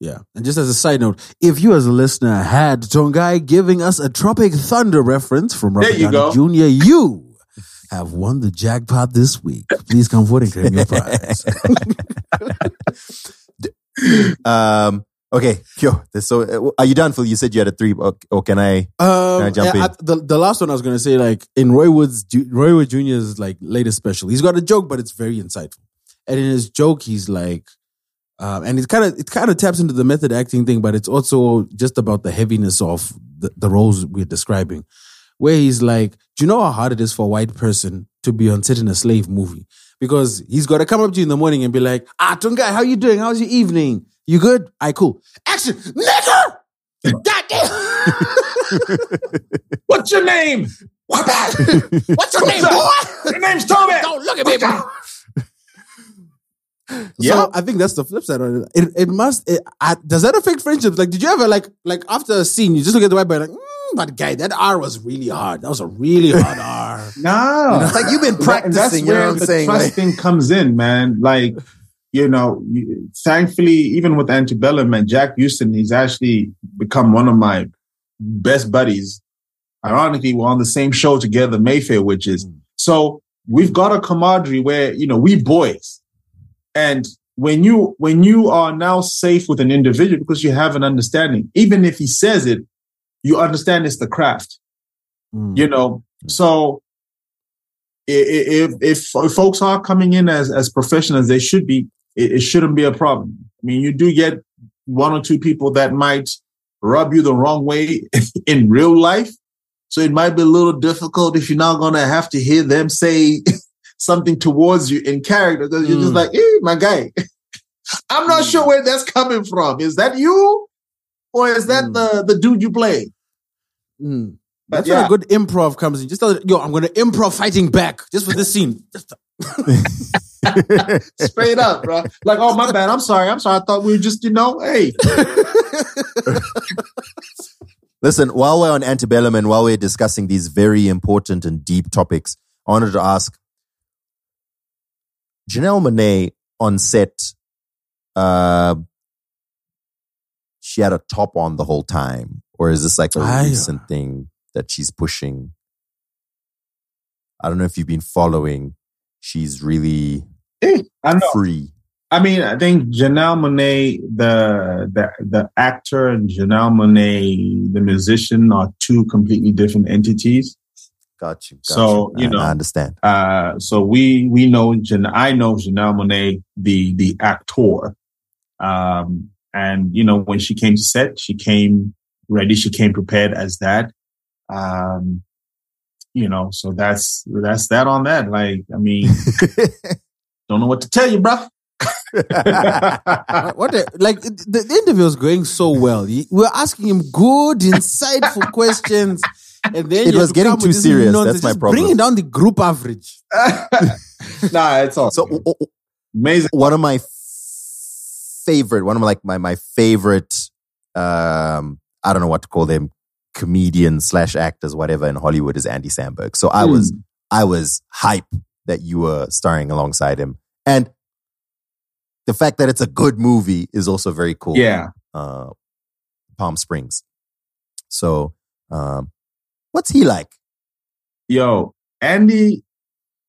Yeah. And just as a side note, if you as a listener had Tongayi giving us a Tropic Thunder reference from Robert Downey. Jr., you have won the jackpot this week. Please come forward and claim your prize. um. Okay. Yo. So, uh, are you done, Phil? You said you had a three. Or, or can I? Um, I jump yeah, in? The, the last one I was going to say, like in Roy Wood's Roy Wood Jr.'s like latest special, he's got a joke, but it's very insightful. And in his joke, he's like, um, and it kind of it kind of taps into the method acting thing, but it's also just about the heaviness of the, the roles we're describing. Where he's like, do you know how hard it is for a white person to be on set in a slave movie? Because he's got to come up to you in the morning and be like, ah, Tongayi, how you doing? How's your evening? You good? I cool. Action, nigger! Goddamn! What's your name? What? What's your name, boy? Your name's Tommy. Don't look at me. Yeah. So I think that's the flip side of it. It, it must. It, I, does that affect friendships? Like, did you ever like like after a scene, you just look at the white boy like, mm, but guy, that R was really hard. That was a really hard R. No. It's like you've been practicing. That's you know where what I'm the saying? trust Like, thing comes in, man. Like you know, you- thankfully, even with Antebellum and Jack Huston, he's actually become one of my best buddies. Ironically, we're on the same show together, Mayfair Witches. So we've got a camaraderie where, you know, we boys. And when you when you are now safe with an individual because you have an understanding, even if he says it, you understand it's the craft Mm. you know? So i- i- if, if if folks are coming in as as professionals they should be it, it shouldn't be a problem. I mean you do get one or two people that might rub you the wrong way in real life. So it might be a little difficult if you're not going to have to hear them say something towards you in character because you're just Mm. like hey my guy i'm not sure where that's coming from is that you or is that Mm. the the dude you play Mm. That's where a good improv comes in. Just tell it, yo, I'm gonna improv fighting back just for this scene. Straight up, bro. Like, oh my bad. I'm sorry. I'm sorry. I thought we were just, you know, hey. Listen, while we're on antebellum and while we're discussing these very important and deep topics, I wanted to ask Janelle Monáe on set, uh, she had a top on the whole time, or is this like a recent thing that she's pushing? I don't know if you've been following. She's really Eh, I free. I mean, I think Janelle Monáe, the the the actor, and Janelle Monáe, the musician, are two completely different entities. Got you. Got So, you, you know, I understand. Uh, so we we know Jan- I know Janelle Monáe, the the actor, um, and you know when she came to set, she came ready. She came prepared as that. Um, you know, so that's that's that on that. Like, I mean, don't know what to tell you, bro. what the, like the, the interview was going so well. We're asking him good, insightful questions, and then It was getting too serious. nonsense, That's my problem. Bringing down the group average. nah, it's all so, w- w- amazing. one of my favorite, one of my, like my my favorite, um, I don't know what to call them, comedians slash actors, whatever in Hollywood is Andy Samberg. So I was I was hype that you were starring alongside him, and the fact that it's a good movie is also very cool. Yeah. uh, Palm Springs. So, um, what's he like? Yo, Andy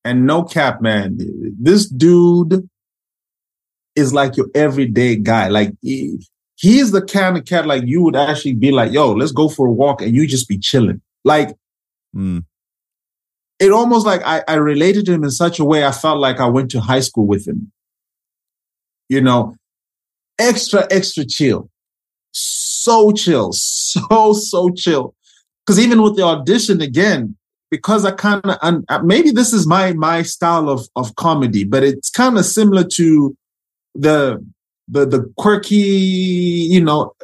and no cap, man. This dude is like your everyday guy. Like he, he's the kind of cat like you would actually be like, yo, let's go for a walk and you just be chilling. Like Mm, it almost like I, I related to him in such a way I felt like I went to high school with him. You know, extra, extra chill. So chill. So, so chill. Because even with the audition again, because I kind of uh, maybe this is my my style of of comedy, but it's kind of similar to the the the quirky, you know,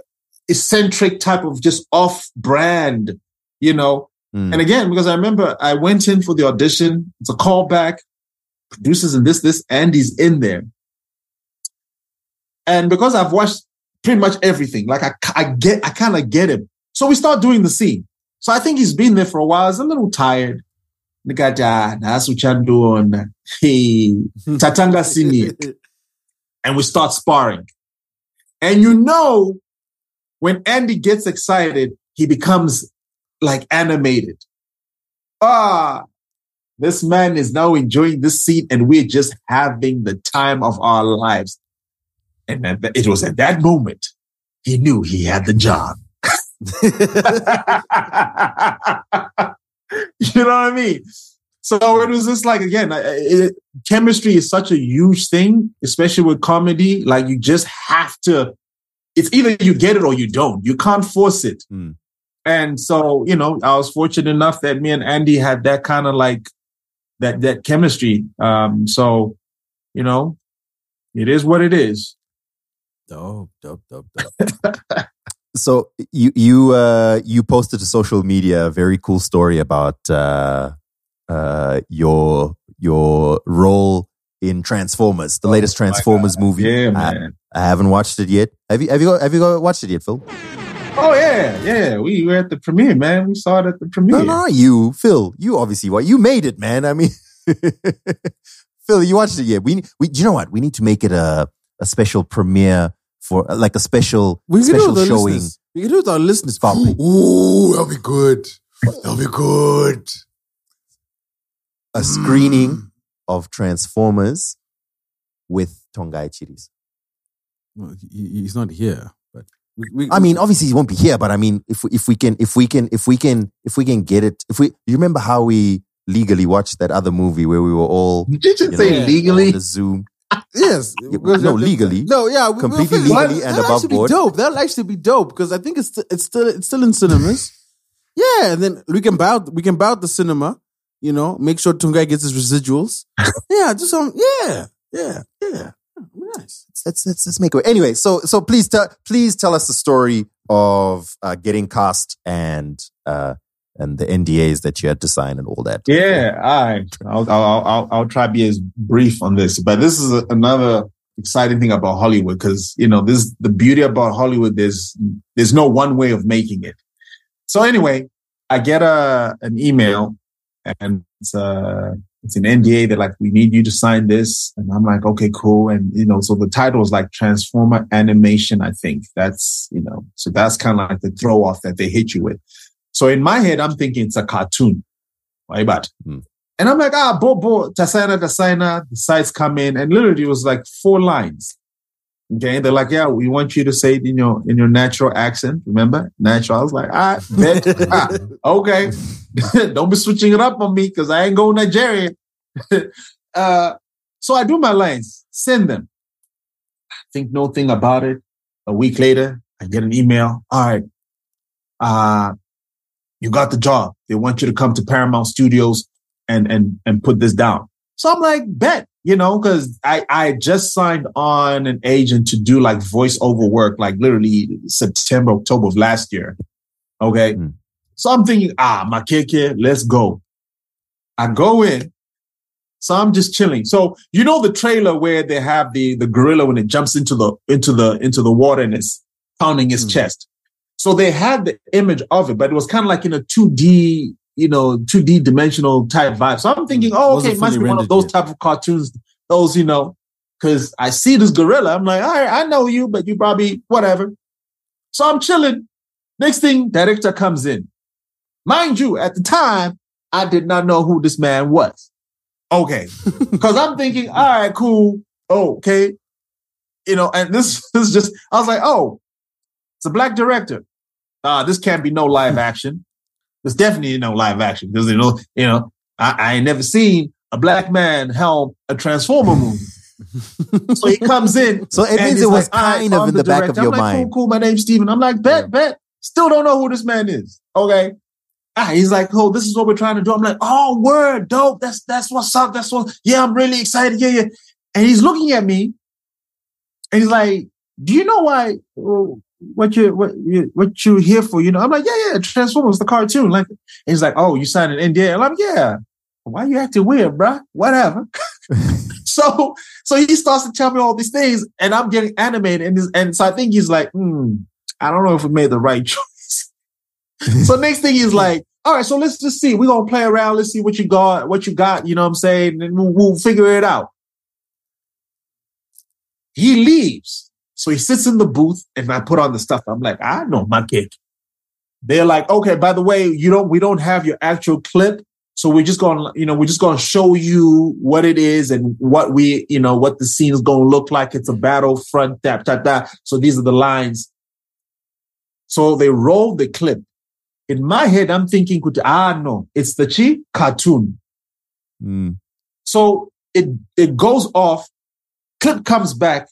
eccentric type of just off brand, you know. mm. And again, because I remember I went in for the audition, it's a callback, producers and this, this, Andy's in there. And because I've watched pretty much everything, like I, I get, I kind of get him. So we start doing the scene. So I think he's been there for a while. He's a little tired. Hey. And we start sparring. And you know, when Andy gets excited, he becomes like animated. Ah, this man is now enjoying this scene and we're just having the time of our lives. And it was at that moment he knew he had the job. you know what I mean? So it was just like, again, it, chemistry is such a huge thing, especially with comedy. Like you just have to, it's either you get it or you don't. You can't force it. Mm. And so, you know, I was fortunate enough that me and Andy had that kind of like that that chemistry. Um, so, you know, it is what it is. Dope, dope, dope, dope. So you you uh, you posted to social media a very cool story about uh, uh, your your role in Transformers, the latest Transformers movie. Yeah, I, man. I haven't watched it yet. Have you have you have you got- watched it yet, Phil? Oh yeah, yeah. We were at the premiere, man. We saw it at the premiere. No, no, you, Phil. You obviously what you made it, man. I mean, Phil, you watched it yet? We, we, you know what? We need to make it a a special premiere for like a special We can do special with showing. listeners. We can do it with our listeners. Probably. Ooh, that'll be good. That'll be good. a screening Mm. of Transformers with Tongayi Chirisa. Well, he- he's not here, but we, we, I mean, obviously he won't be here, but I mean, if we- if we can, if we can, if we can, if we can get it, if we, you remember how we legally watched that other movie where we were all Did you just you say know, legally? on the Zoom? Yes, no, legally. No, yeah, we, Completely we'll legally and that'll above actually board. Be dope. That'll actually be dope because I think it's it's still it's still in cinemas. yeah, and then we can bow we can bow the cinema. You know, make sure Tongayi gets his residuals. yeah, just some. Yeah, yeah, yeah. Nice. Let's let's let's make it. Anyway, so so please tell please tell us the story of uh, getting cast and uh and the NDAs that you had to sign and all that. Yeah, right. I'll, I'll, I'll, I'll try to be as brief on this, but this is another exciting thing about Hollywood because you know this the beauty about Hollywood. There's there's no one way of making it. So anyway, I get a an email and it's uh it's an NDA. They're like, we need you to sign this, and I'm like, okay, cool. And you know, so the title is like Transformer Animation. I think that's you know, so that's kind of like the throw off that they hit you with. So in my head, I'm thinking it's a cartoon. Right, but Hmm. and I'm like, ah, bo bo, Tasana, Tasana. The sites come in, and literally it was like four lines. Okay, they're like, yeah, we want you to say it in your in your natural accent. Remember, natural. I was like, ah, bet. ah, okay. Don't be switching it up on me because I ain't going Nigerian. uh, so I do my lines, send them. Think no thing about it. A week later, I get an email. All right, uh, you got the job. They want you to come to Paramount Studios and and and put this down. So I'm like, bet, you know, because I I just signed on an agent to do like voiceover work, like literally September, October of last year. Okay. Mm. So I'm thinking, ah, my keke, let's go. I go in. So I'm just chilling. So you know the trailer where they have the the gorilla when it jumps into the into the into the water and it's pounding his Mm. chest. So they had the image of it, but it was kind of like in a 2D, you know, 2D dimensional type vibe. So I'm thinking, oh, okay, it must be one of those yet. type of cartoons, those, you know, because I see this gorilla. I'm like, all right, I know you, but you probably whatever. So I'm chilling. Next thing, director comes in. Mind you, at the time, I did not know who this man was. Okay. Because I'm thinking, all right, cool. Oh, okay. You know, and this, this is just, I was like, oh, it's a black director. Uh, this can't be no live action. There's definitely no live action because you know, you know, I, I ain't never seen a black man helm a Transformer movie. so he comes in. So it means it was like, kind of in the back of director." your I'm like, mind. Cool, cool. My name's Steven. I'm like, bet, bet. Still don't know who this man is. Okay. Ah, he's like, oh, this is what we're trying to do. I'm like, oh, word, dope. That's that's what's up. That's what. Yeah, I'm really excited. Yeah, yeah. And he's looking at me, and he's like, do you know why? What you what you what you here for? You know, I'm like, yeah, yeah. Transformers, the cartoon. Like, he's like, oh, you signed an NDA. And I'm like, yeah. Why you acting weird, bruh? Whatever. so so he starts to tell me all these things, and I'm getting animated, and this, and so I think he's like, hmm, I don't know if we made the right choice. so next thing he's like, all right, so let's just see. We're gonna play around. Let's see what you got, what you got. You know what I'm saying? And we'll, we'll figure it out. He leaves. So he sits in the booth and I put on the stuff. I'm like, I know my kick. They're like, okay, by the way, you don't we don't have your actual clip. So we're just gonna, you know, we're just gonna show you what it is and what we, you know, what the scene is gonna look like. It's a battlefront, tap, tap, tap. So these are the lines. So they roll the clip. In my head, I'm thinking, ah, no, it's the chi cartoon. Mm. So it it goes off, clip comes back,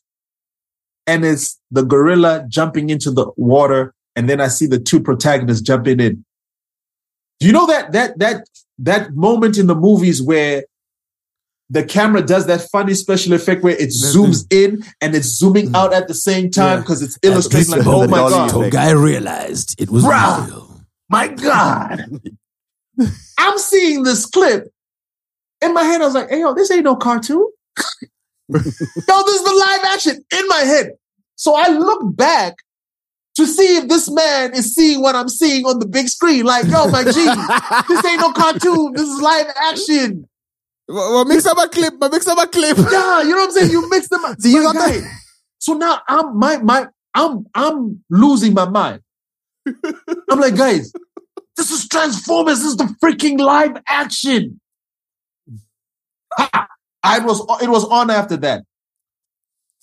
and it's the gorilla jumping into the water, and then I see the two protagonists jumping in. Do you know that that that that moment in the movies where the camera does that funny special effect where it zooms in and it's zooming mm. out at the same time Yeah. because it's illustrating like, oh my god. Tongayi realized it was real. my god. I'm seeing this clip. In my head, I was like, hey, yo, this ain't no cartoon. yo, this is the live action in my head. So I look back to see if this man is seeing what I'm seeing on the big screen. Like, yo, my G, this ain't no cartoon. This is live action. Well, mix up a clip, but mix up a clip. Yeah, you know what I'm saying? You mix them up. So you got guy. So now I'm my my I'm I'm losing my mind. I'm like, guys, this is Transformers. This is the freaking live action. Ha! I was it was on after that.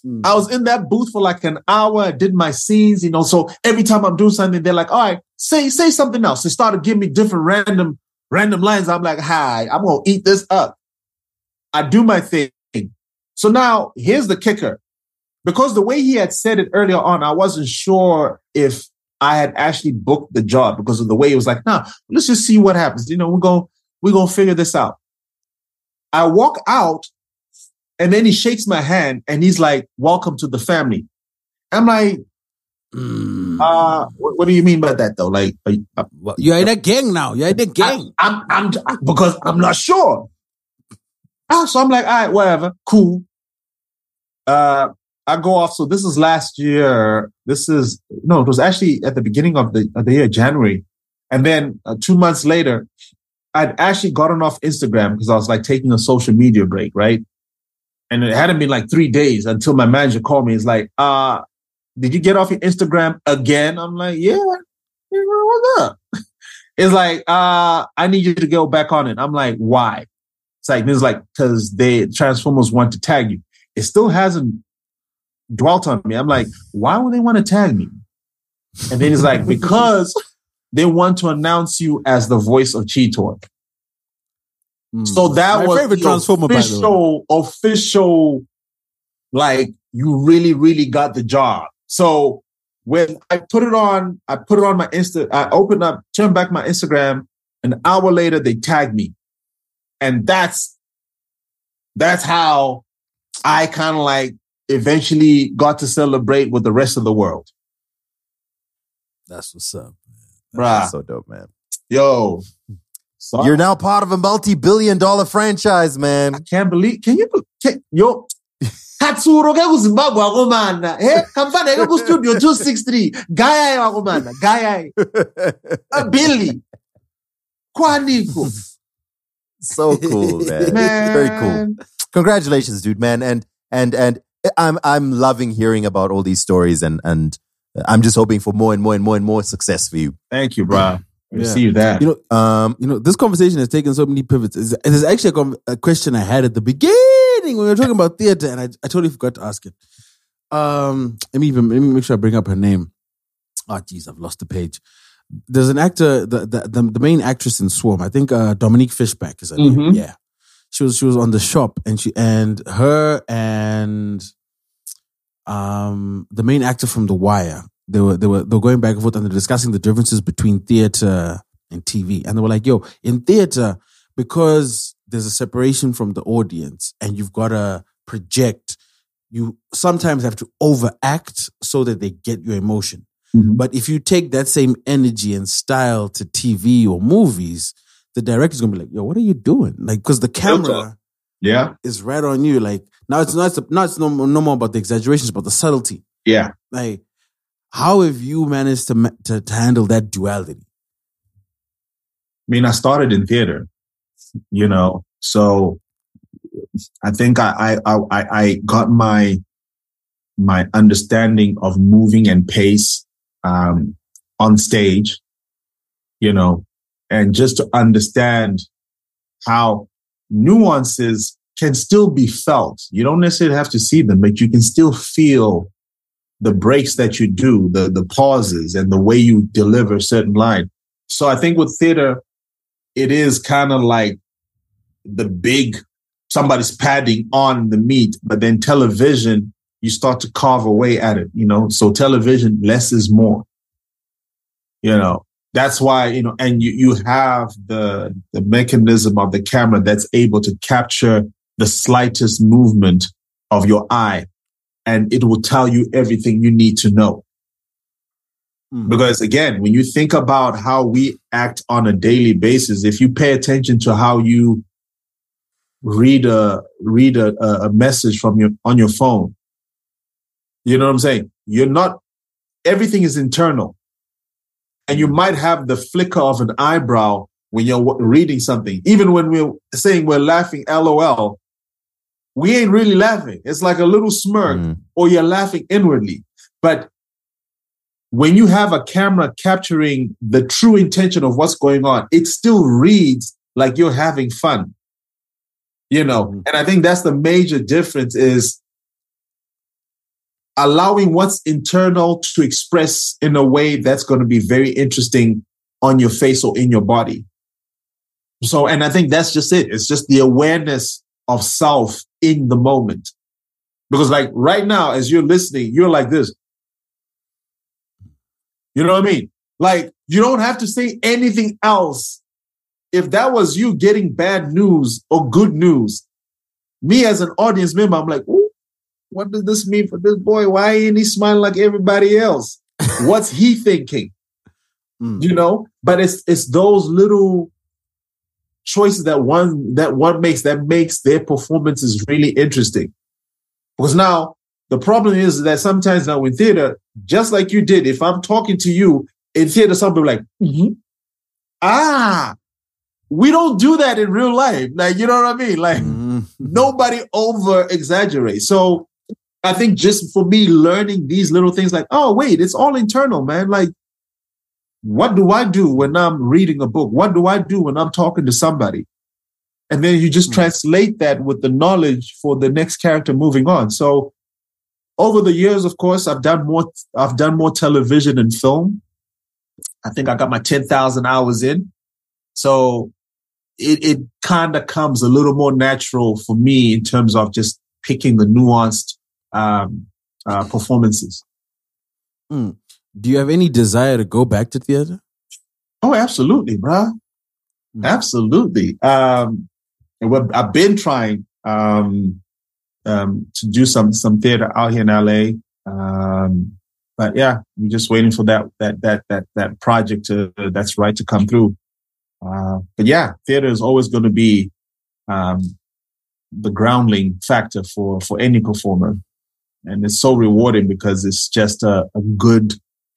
Mm. I was in that booth for like an hour. I did my scenes, you know. So every time I'm doing something, they're like, "All right, say say something else." They started giving me different random random lines. I'm like, "Hi, I'm gonna eat this up." I do my thing. So now here's the kicker, because the way he had said it earlier on, I wasn't sure if I had actually booked the job because of the way he was like, "Nah, let's just see what happens." You know, we're gonna we're gonna figure this out. I walk out and then he shakes my hand and he's like, Welcome to the family. I'm like, Mm. uh, what, what do you mean by that though? Like, are you, uh, you're in a gang now. You're in a gang. I'm, I'm, I'm, because I'm not sure. Ah, so I'm like, all right, whatever, cool. Uh, I go off. So this is last year. This is no, it was actually at the beginning of the of the year, January, and then uh, two months later, I'd actually gotten off Instagram because I was like taking a social media break, right? And it hadn't been like three days until my manager called me. He's like, uh, did you get off your Instagram again? I'm like, yeah. What's up? It's like, uh, I need you to go back on it. I'm like, why? It's like, this is like, cause they Transformers want to tag you. It still hasn't dwelt on me. I'm like, why would they want to tag me? And then he's like, because they want to announce you as the voice of Cheetor. Mm. So that My was favorite the Transformer, by the way. official, official, like you really, really got the job. So when I put it on, I put it on my Insta, I opened up, turned back my Instagram. An hour later, they tagged me. And that's, that's how I kind of like eventually got to celebrate with the rest of the world. That's what's up. Bruh. So dope, man. Yo. So You're now part of a multi-billion dollar franchise, man. I can't believe. Can you? Can, yo, Katsuro ke ku Zimbabwe ako mana. Eh, kampani ke ku studio 263. Gaya ako mana. Gaya. A Billy. Kwaniko. so cool, man. Man. Very cool. Congratulations, dude, man. And and and I'm I'm loving hearing about all these stories and and I'm just hoping for more and more and more and more success for you. Thank you, bro. Yeah. Receive that. You know, um, you know, this conversation has taken so many pivots. It's- There's actually a, com- a question I had at the beginning when we were talking about theater, and I, I totally forgot to ask it. Um, let me even let me make sure I bring up her name. Oh, geez, I've lost the page. There's an actor, the the, the, the main actress in Swarm. I think uh, Dominique Fishback is her name. Mhm. Yeah, she was she was on the shop, and she and her and um the main actor from The Wire. They were they were they were going back and forth and they're discussing the differences between theater and TV. And they were like, yo, in theater, because there's a separation from the audience and you've got to project, you sometimes have to overact so that they get your emotion. Mhm. But if you take that same energy and style to TV or movies, the director's gonna be like, yo, what are you doing? Like, because the camera yeah. is right on you. Like now it's not now it's no, no more about the exaggerations, but the subtlety. Yeah. Like, how have you managed to to, to handle that duality? I mean, I started in theater, you know, so I think I, I, I, I got my, my understanding of moving and pace, um, on stage, you know, and just to understand how nuances can still be felt. You don't necessarily have to see them, but you can still feel the breaks that you do, the, the pauses and the way you deliver certain line. So I think with theater, it is kind of like the big somebody's padding on the meat, but then television, you start to carve away at it, you know. So television, less is more. You know, that's why, you know, and you, you have the the mechanism of the camera that's able to capture the slightest movement of your eye and it will tell you everything you need to know. Mm. Because again, when you think about how we act on a daily basis, if you pay attention to how you read a read a, a message from your on your phone, you know what I'm saying? You're not everything is internal. And you might have the flicker of an eyebrow, when you're reading something. Even when we're saying we're laughing, LOL, we ain't really laughing. It's like a little smirk, Mm. or you're laughing inwardly. But when you have a camera capturing the true intention of what's going on, it still reads like you're having fun. You know, Mhm. and I think that's the major difference is allowing what's internal to express in a way that's going to be very interesting on your face or in your body. So, and I think that's just it. It's just the awareness of self in the moment. Because, like right now, as you're listening, you're like this. You know what I mean? Like, you don't have to say anything else. If that was you getting bad news or good news, me as an audience member, I'm like, what does this mean for this boy? Why ain't he smiling like everybody else? What's he thinking? Mm. You know? But it's it's those little choices that one that one makes that makes their performances really interesting. Because now the problem is that sometimes now in theater, just like you did, if I'm talking to you in theater, some people are like, "Mhm. ah, we don't do that in real life. Like, you know what I mean? Like, Mhm. nobody over exaggerates. So I think just for me learning these little things, like, oh, wait, it's all internal, man. Like, what do I do when I'm reading a book? What do I do when I'm talking to somebody? And then you just Hmm. translate that with the knowledge for the next character moving on. So over the years, of course, I've done more, I've done more television and film. I think I got my 10,000 hours in. So it, it kind of comes a little more natural for me in terms of just picking the nuanced um, uh, performances. Do you have any desire to go back to theater? Oh, absolutely, bruh. Mm. Absolutely. Um, and what I've been trying um, um, to do some some theater out here in LA. Um, but yeah, I'm just waiting for that that that that that project to that's right to come through. Uh, but yeah, theater is always going to be um, the grounding factor for for any performer, and it's so rewarding because it's just a, a good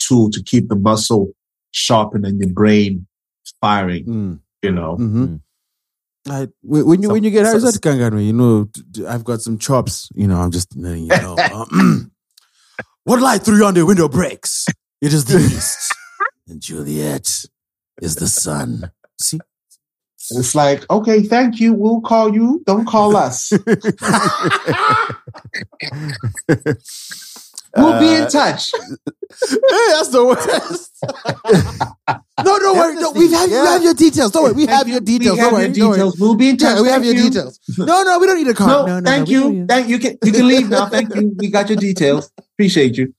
tool to keep the muscle sharpened and your brain firing. Mm. You know, Mhm. I, when when you So- when you get so- Harizat Kangano, you know, I've got some chops. You know, I'm just letting you know. Um, what light through yonder window breaks? It is the east, and Juliet is the sun. See, it's like okay, thank you. We'll call you. Don't call us. we'll be in Uh, touch. hey, that's the worst. no, don't worry. No, we have, we Yeah. have your details. Don't worry. We have your details. We Don't have worry. your details. We'll be in touch. Yeah, we have Thank your you. details. No, no, we don't need a card. No, No, no, thank no, we you. Thank you. Can, you can leave now. Thank you. We got your details. Appreciate you.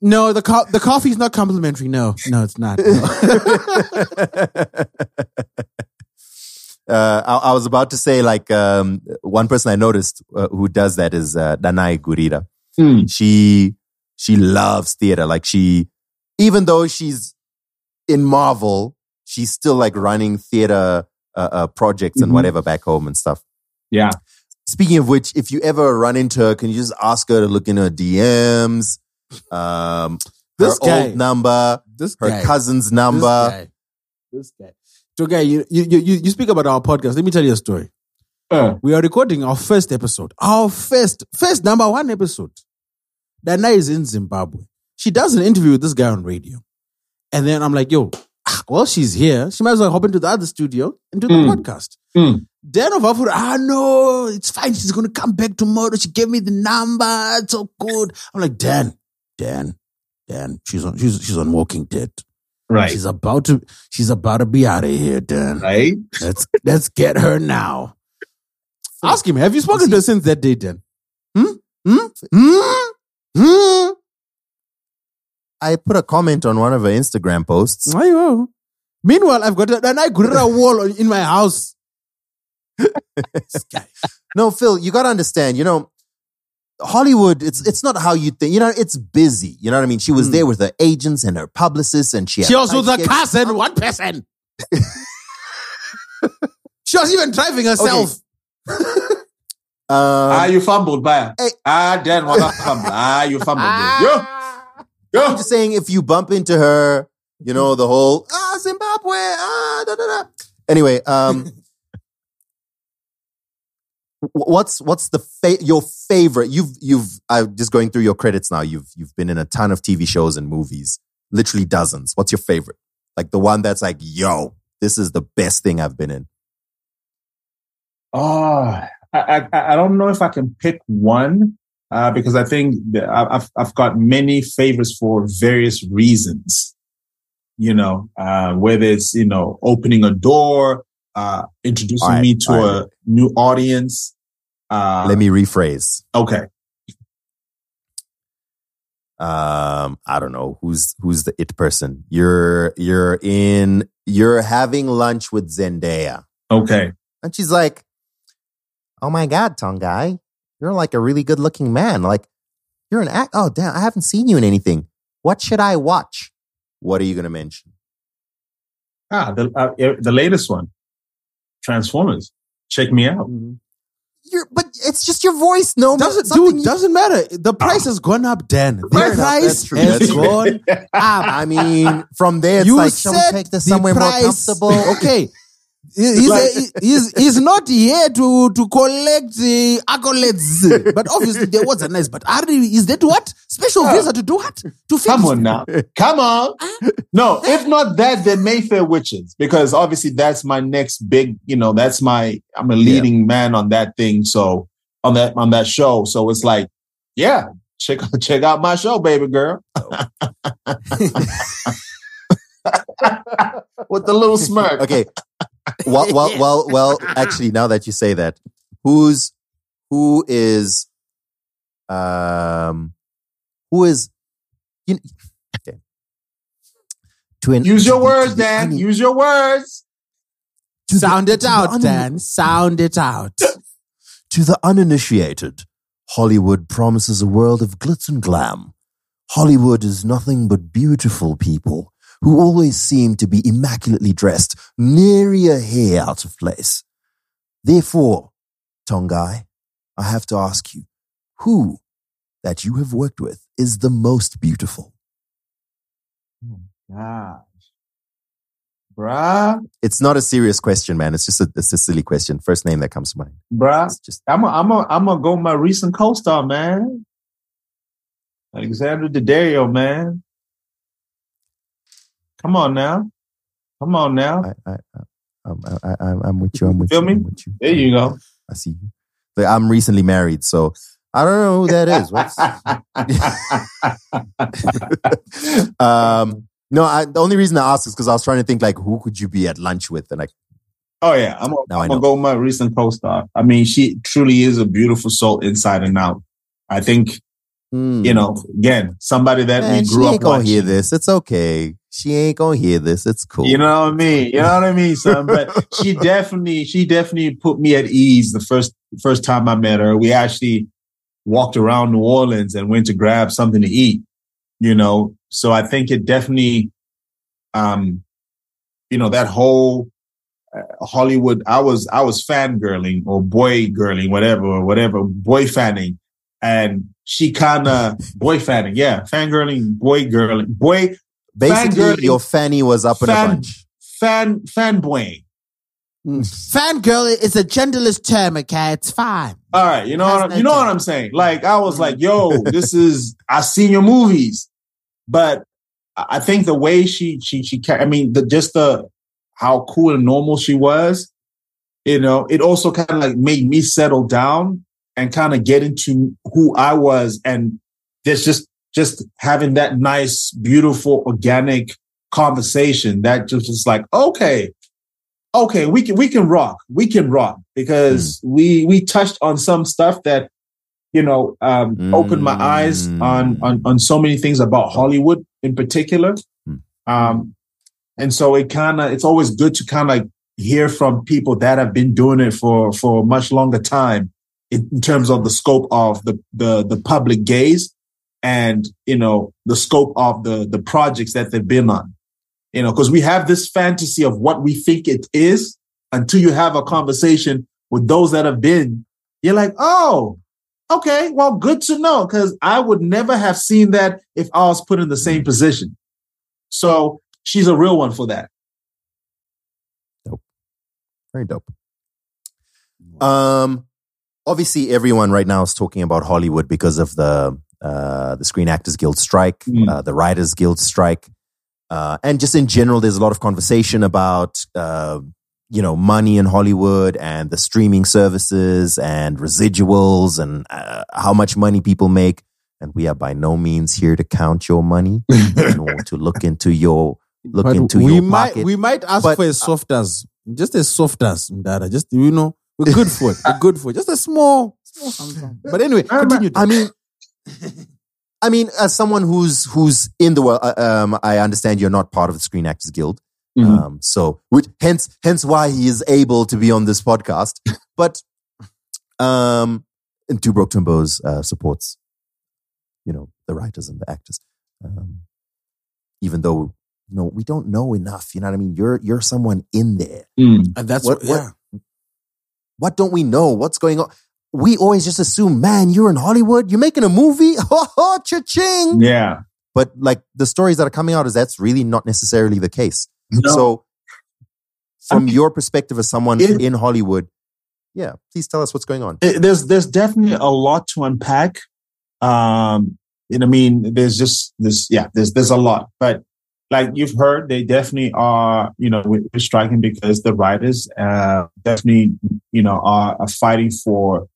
No, the co- the coffee's not complimentary. No, no, it's not. No. uh, I, I was about to say, like, um, one person I noticed uh, who does that is uh, Danai Gurira. Hmm. She she loves theater. Like, she even though she's in Marvel, she's still like running theater uh, uh, projects and Mhm. whatever back home and stuff. Yeah. Speaking of which, if you ever run into her, can you just ask her to look in her DMs? Um, This her guy- old number, this her guy, cousin's this number. guy, this guy. So, guy, you, you you you speak about our podcast. Let me tell you a story. Uh, We are recording our first episode, our first first number one episode. Danai is in Zimbabwe. She does an interview with this guy on radio, and then I'm like, yo. ah, Well, she's here. She might as well hop into the other studio and do the Mm. podcast. Mm. Dan of Afur, ah no, it's fine. She's gonna come back tomorrow. She gave me the number. It's so good. I'm like, Dan, Dan, Dan. She's on. She's she's on Walking Dead. right. She's about to. She's about to be out of here, Dan. Right. Let's let's get her now. Ask him. Have you spoken to her since that day, Dan? Hmm. Hmm. Hmm. Hmm. I put a comment on one of her Instagram posts. Ayo. Meanwhile, I've got a, an Igurira wall in my house. No, Phil, you got to understand, you know, Hollywood, it's it's not how you think. You know, it's busy. You know what I mean? She was Hmm. there with her agents and her publicists, and she, had She was with a cousin, one person. she was even driving herself. ah, Um, you fumbled, bye. Hey. Ah, then what up, fumble? Ah, you fumbled. Yo, I'm yo. just saying, if you bump into her, you know, the whole, ah, Zimbabwe, ah, da, da, da. Anyway, um, what's what's the fa- your favorite? You've you've I'm just going through your credits now. You've you've been in a ton of TV shows and movies, literally dozens. What's your favorite? Like the one that's like, yo, this is the best thing I've been in. Oh, I, I, I don't know if I can pick one uh, because I think I've, I've got many favorites for various reasons. You know, uh, whether it's, you know, opening a door, uh, introducing right, me to all a new audience. Uh, Let me rephrase. okay. um i don't know who's who's the it person you're you're in you're having lunch with zendaya Okay. and she's like oh my god tongayi you're like a really good looking man like you're an act oh damn i haven't seen you in anything what should i watch what are you gonna mention Ah, the, uh, the latest one, Transformers. Check me out. you're but it's just your voice no Doesn't dude? you- Doesn't matter. The price has gone up, Dan. The Fair enough, price that's true, has gone up. i mean from there it's you like shall we said take this the somewhere more price. comfortable Okay. He- He's, he's, he's not here to, to collect the accolades. But obviously, there was a nice. But Ari, is that what? Special Yeah. visa to do what? To fix Come on now. Come on. No, if not that, then Mayfair Witches, because obviously that's my next big, you know, that's my I'm a leading man on that thing. So on that on that show. So it's like, yeah, check check out my show, baby girl. Oh. With the little smirk. okay. Well, well, well, well. Actually, now that you say that, who's who is, um, who is, you okay. To an, Use your the- words, to the Dan. un- Use your words. to the- Sound to it out, un- Dan. Sound it out. To the uninitiated, Hollywood promises a world of glitz and glam. Hollywood is nothing but beautiful people who always seem to be immaculately dressed, nary a hair out of place. Therefore, Tongayi, I have to ask you, who that you have worked with is the most beautiful? Oh gosh. Bruh, It's not a serious question, man. It's just a, it's a silly question. First name that comes to mind. bruh. It's just I'm a, I'm a, I'm gonna go with my recent co-star, man. Alexandra Daddario, man. Come on now. Come on now. I, I, I, I'm, I, I, I'm with you. I'm with Feel you. me? I'm with you. There you go. I see you. But I'm recently married, so I don't know who that is. What's, um, no, I, the only reason I asked is because I was trying to think like who could you be at lunch with, and like oh yeah, I'm, I I'm gonna go with my recent co-star. I mean, she truly is a beautiful soul inside and out. I think hmm. you know, again, somebody that Man, we she grew ain't up gonna watching. hear this. It's okay. She ain't gonna hear this. It's cool. You know what I mean? You know what I mean, son? But she definitely, she definitely put me at ease the first first time I met her. We actually walked around New Orleans and went to grab something to eat. You know, so I think it definitely, um, you know, that whole uh, Hollywood. I was I was fangirling or boy girling, whatever, or whatever, boy fanning, and she kind of boy fanning, yeah, fangirling, boy girling, boy Basically, fangirling- your fanny was up in a fan- bunch. fan fanboying. Hmm. Hmm. Fangirl is a genderless term, okay? It's fine. All right, you know Has what, no you know what. I'm saying. Like I was hmm. like, yo, this is I've seen your movies, but I I think the way she she she ca- I mean, the just the how cool and normal she was, you know, it also kind of like made me settle down and kind of get into who I was, and there's just just having that nice, beautiful, organic conversation that just is like, okay, okay, we can we can rock, we can rock because we we touched on some stuff that you know um, opened my eyes on, on on so many things about Hollywood in particular. Mm. Um, and so it kind of it's always good to kind of hear from people that have been doing it for for a much longer time in, in terms of the scope of the the the public gaze and you know the scope of the the projects that they've been on. You know because we have this fantasy of what we think it is until you have a conversation with those that have been. You're like oh okay. Well good to know because i would never have seen that if i was put in the same position. So she's a real one for that. Dope. Very dope. Um, obviously, everyone right now is talking about Hollywood because of the uh, the Screen Actors Guild strike, Mm. uh, the Writers Guild strike, uh, and just in general, there's a lot of conversation about uh, you know money in Hollywood and the streaming services and residuals and uh, how much money people make. And we are by no means here to count your money, nor to look into your look But into we your might pocket. we might ask But, for a soft as just a soft as Dada. Just you know, we're good for it. We're good for it. Just a small, small something. But anyway, continue. I mean, I mean, as someone who's who's in the world, uh, um, I understand you're not part of the Screen Actors Guild, Mhm. um, so which hence hence why he is able to be on this podcast. but um, and Two Broke Twimbos uh, supports, you know, the writers and the actors, um, even though you know we don't know enough. You know what I mean? You're you're someone in there. Mm. and that's What- what, what- What don't we know? What's going on? We always just assume, man, you're in Hollywood, you're making a movie, ho, cha-ching. Yeah. But like the stories that are coming out is that's really not necessarily the case. No. So, I from mean, your perspective as someone it- in Hollywood, yeah, please tell us what's going on. it- there's there's definitely a lot to unpack. Um, and I mean, there's just this, yeah, there's there's a lot, but like you've heard, they definitely are, you know, we're striking because the writers uh, definitely, you know, are, are fighting for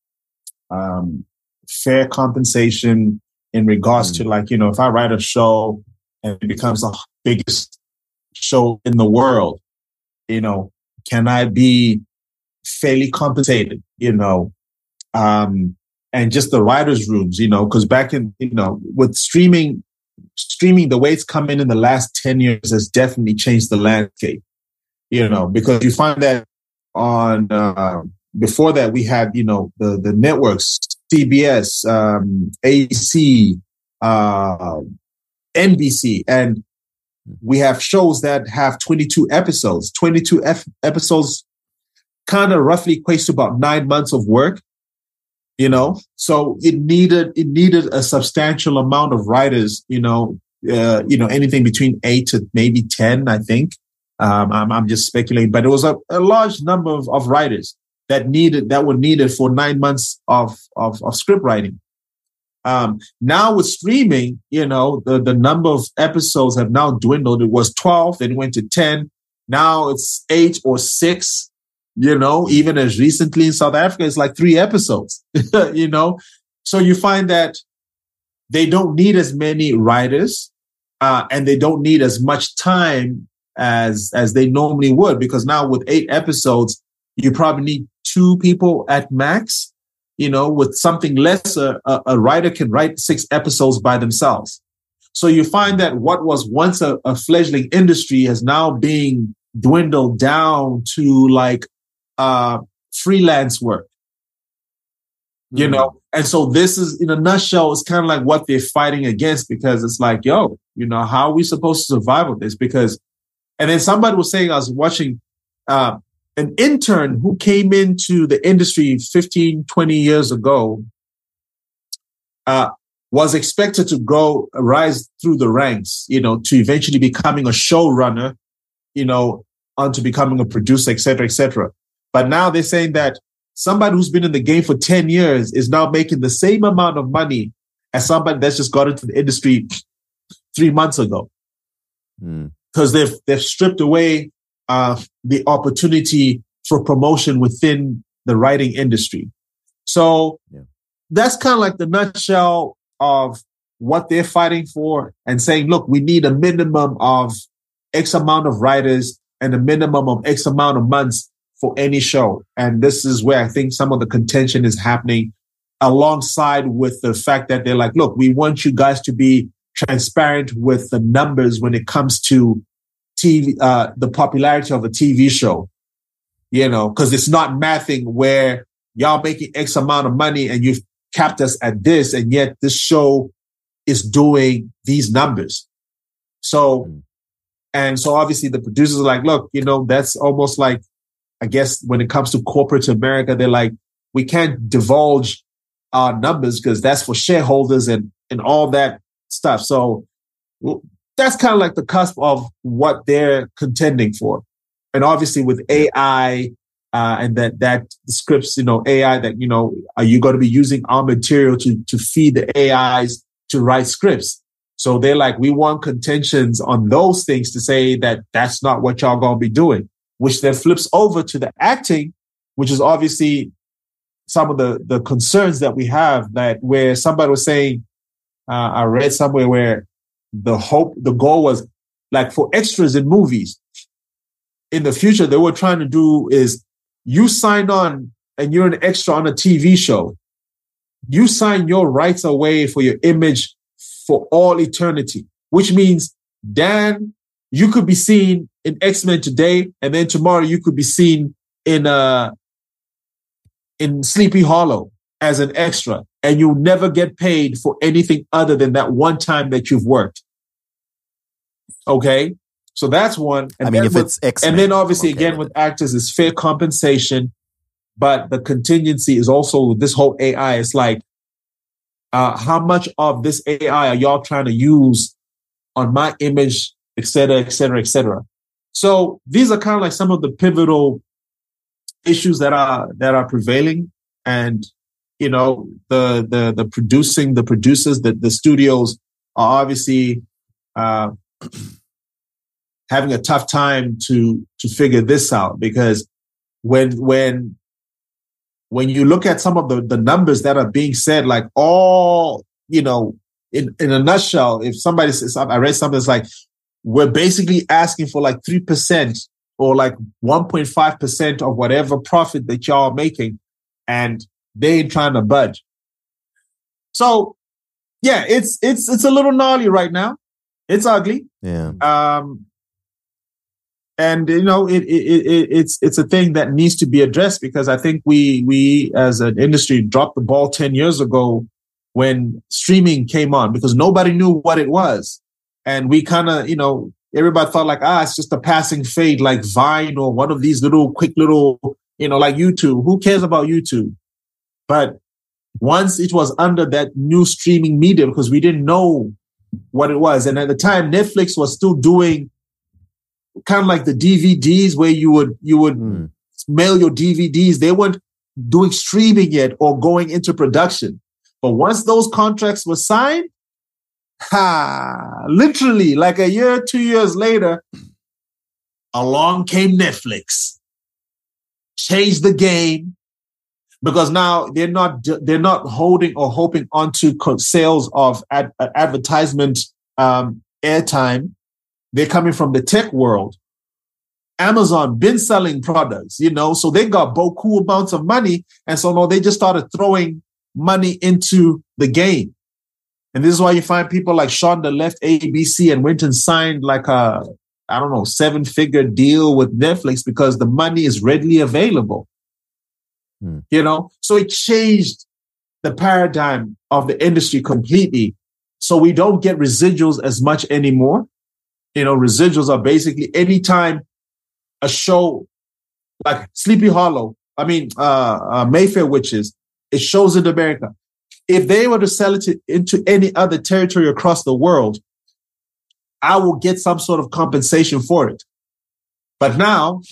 um, fair compensation in regards to like, you know, if I write a show and it becomes the biggest show in the world, you know, can I be fairly compensated? You know, um, and just the writers' rooms, you know, because back in, you know, with streaming, streaming, the way it's come in in the last 10 years has definitely changed the landscape, you know, because you find that on, uh, before that, we had, you know, the, the networks, CBS, um, AC, uh, NBC, and we have shows that have 22 episodes. 22 F- episodes kind of roughly equates to about nine months of work you know? So it needed it needed a substantial amount of writers you know uh, you know anything between eight to maybe 10 i think. Um, I'm, I'm just speculating but it was a, a large number of, of writers that needed that were needed for nine months of of, of script writing. Um, now with streaming you know the, the number of episodes have now dwindled. It was 12 then it went to 10 now it's eight or six you know, even as recently in South Africa, it's like three episodes, you know. So you find that they don't need as many writers, uh, and they don't need as much time as as they normally would, because now with eight episodes, you probably need two people at max. You know, with something lesser, a, a writer can write six episodes by themselves. So you find that what was once a, a fledgling industry has now being dwindled down to like uh, freelance work, you know? And so this is, in a nutshell, it's kind of like what they're fighting against because it's like, yo, you know, how are we supposed to survive with this? Because, and then somebody was saying, I was watching, uh, an intern who came into the industry 15, 20 years ago, uh, was expected to go rise through the ranks, you know, to eventually becoming a showrunner, you know, onto becoming a producer, et cetera, et cetera. But now they're saying that somebody who's been in the game for 10 years is now making the same amount of money as somebody that's just got into the industry three months ago. Mm. Because they've they've stripped away uh, the opportunity for promotion within the writing industry. So Yeah. that's kind of like the nutshell of what they're fighting for and saying, look, we need a minimum of X amount of writers and a minimum of X amount of months for any show. And this is where I think some of the contention is happening alongside with the fact that they're like, look, we want you guys to be transparent with the numbers when it comes to TV, uh, the popularity of a TV show, you know, because it's not mathing where y'all making X amount of money and you've capped us at this, and yet this show is doing these numbers. So, Mm. and so obviously the producers are like, look, you know, that's almost like, I guess when it comes to corporate America, they're like, we can't divulge our numbers because that's for shareholders and, and all that stuff. So that's kind of like the cusp of what they're contending for. And obviously with AI uh, and that that scripts, you know, AI that you know, are you going to be using our material to to feed the AIs to write scripts? So they're like, we want contentions on those things to say that that's not what y'all going to be doing, which then flips over to the acting, which is obviously some of the the concerns that we have that where somebody was saying, uh, I read somewhere where the hope, the goal was like for extras in movies in the future, they were trying to do is you sign on and you're an extra on a TV show. You sign your rights away for your image for all eternity, which means Dan, you could be seen in X-Men today, and then tomorrow you could be seen in uh in Sleepy Hollow as an extra, and you'll never get paid for anything other than that one time that you've worked. Okay. So that's one. And I mean, if with, it's X, and then obviously okay. again with actors is fair compensation, but the contingency is also this whole AI. It's like, uh, how much of this AI are y'all trying to use on my image, et cetera, et cetera, et cetera. So these are kind of like some of the pivotal issues that are that are prevailing, and you know the the the producing the producers the the studios are obviously uh, having a tough time to to figure this out because when when when you look at some of the, the numbers that are being said, like all, you know, in, in a nutshell, if somebody says, I read something that's like, we're basically asking for like 3% or like 1.5% of whatever profit that y'all are making. And they ain't trying to budge. So yeah, it's, it's, it's a little gnarly right now. It's ugly. Yeah. Um, and you know it, it, it, it's it's a thing that needs to be addressed because I think we we as an industry dropped the ball ten years ago when streaming came on because nobody knew what it was, and we kind of you know everybody thought like ah it's just a passing fade like Vine or one of these little quick little you know like YouTube. Who cares about YouTube? But once it was under that new streaming media because we didn't know what it was, and at the time Netflix was still doing kind of like the DVDs where you would you would mm. mail your DVDs. They weren't doing streaming yet or going into production. But once those contracts were signed, ha, literally like a year, two years later, along came Netflix, changed the game because now they're not they're not holding or hoping onto sales of ad, advertisement um, airtime they're coming from the tech world. Amazon been selling products, you know, so they got cool amounts of money. And so no, they just started throwing money into the game. And this is why you find people like Shonda left ABC and went and signed like a, I don't know, seven figure deal with Netflix because the money is readily available. Hmm. You know, so it changed the paradigm of the industry completely. So we don't get residuals as much anymore you know, residuals are basically anytime a show like Sleepy Hollow, I mean, uh, uh, Mayfair Witches, it shows in America. If they were to sell it to, into any other territory across the world, I will get some sort of compensation for it. But now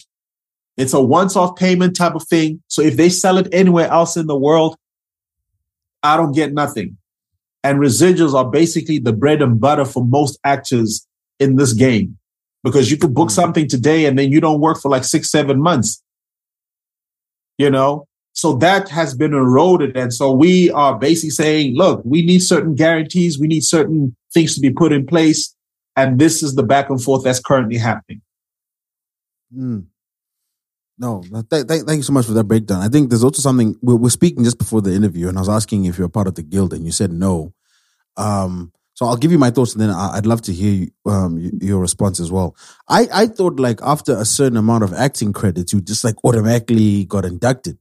it's a once off payment type of thing. So if they sell it anywhere else in the world, I don't get nothing. And residuals are basically the bread and butter for most actors in this game because you could book mm. something today and then you don't work for like six, seven months. You know? So that has been eroded. And so we are basically saying, look, we need certain guarantees. We need certain things to be put in place. And this is the back and forth that's currently happening. Mm. No, th- th- thank you so much for that breakdown. I think there's also something we we're speaking just before the interview, and I was asking if you're part of the guild, and you said no. Um, so I'll give you my thoughts, and then I'd love to hear um, your response as well. I, I thought like after a certain amount of acting credits, you just like automatically got inducted.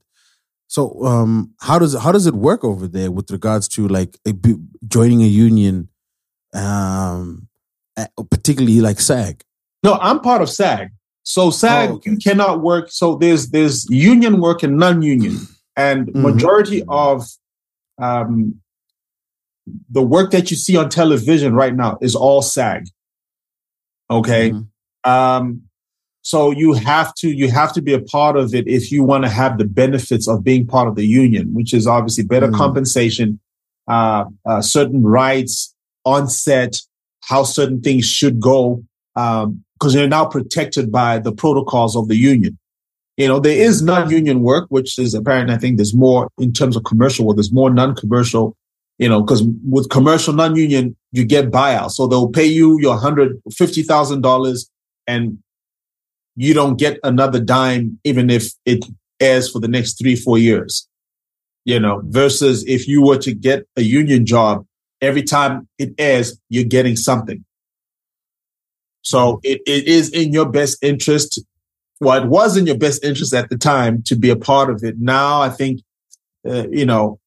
So um, how does how does it work over there with regards to like joining a union, um, particularly like SAG? No, I'm part of SAG. So SAG oh, okay. cannot work. So there's there's union work and non-union, and mm-hmm. majority of um, the work that you see on television right now is all SAG. Okay. Mm-hmm. Um, so you have to you have to be a part of it if you want to have the benefits of being part of the union, which is obviously better Mm. compensation, uh, uh, certain rights on set, how certain things should go, Um, because they're now protected by the protocols of the union. You know, there is non-union work, which is apparent. I think there's more in terms of commercial work. There's more non-commercial, you know, because with commercial non-union, you get buyouts. So they'll pay you your hundred fifty thousand dollars, and you don't get another dime, even if it airs for the next three, four years. You know, versus if you were to get a union job, every time it airs, you're getting something. So it, it is in your best interest. Well, it was in your best interest at the time to be a part of it. Now I think, uh, you know,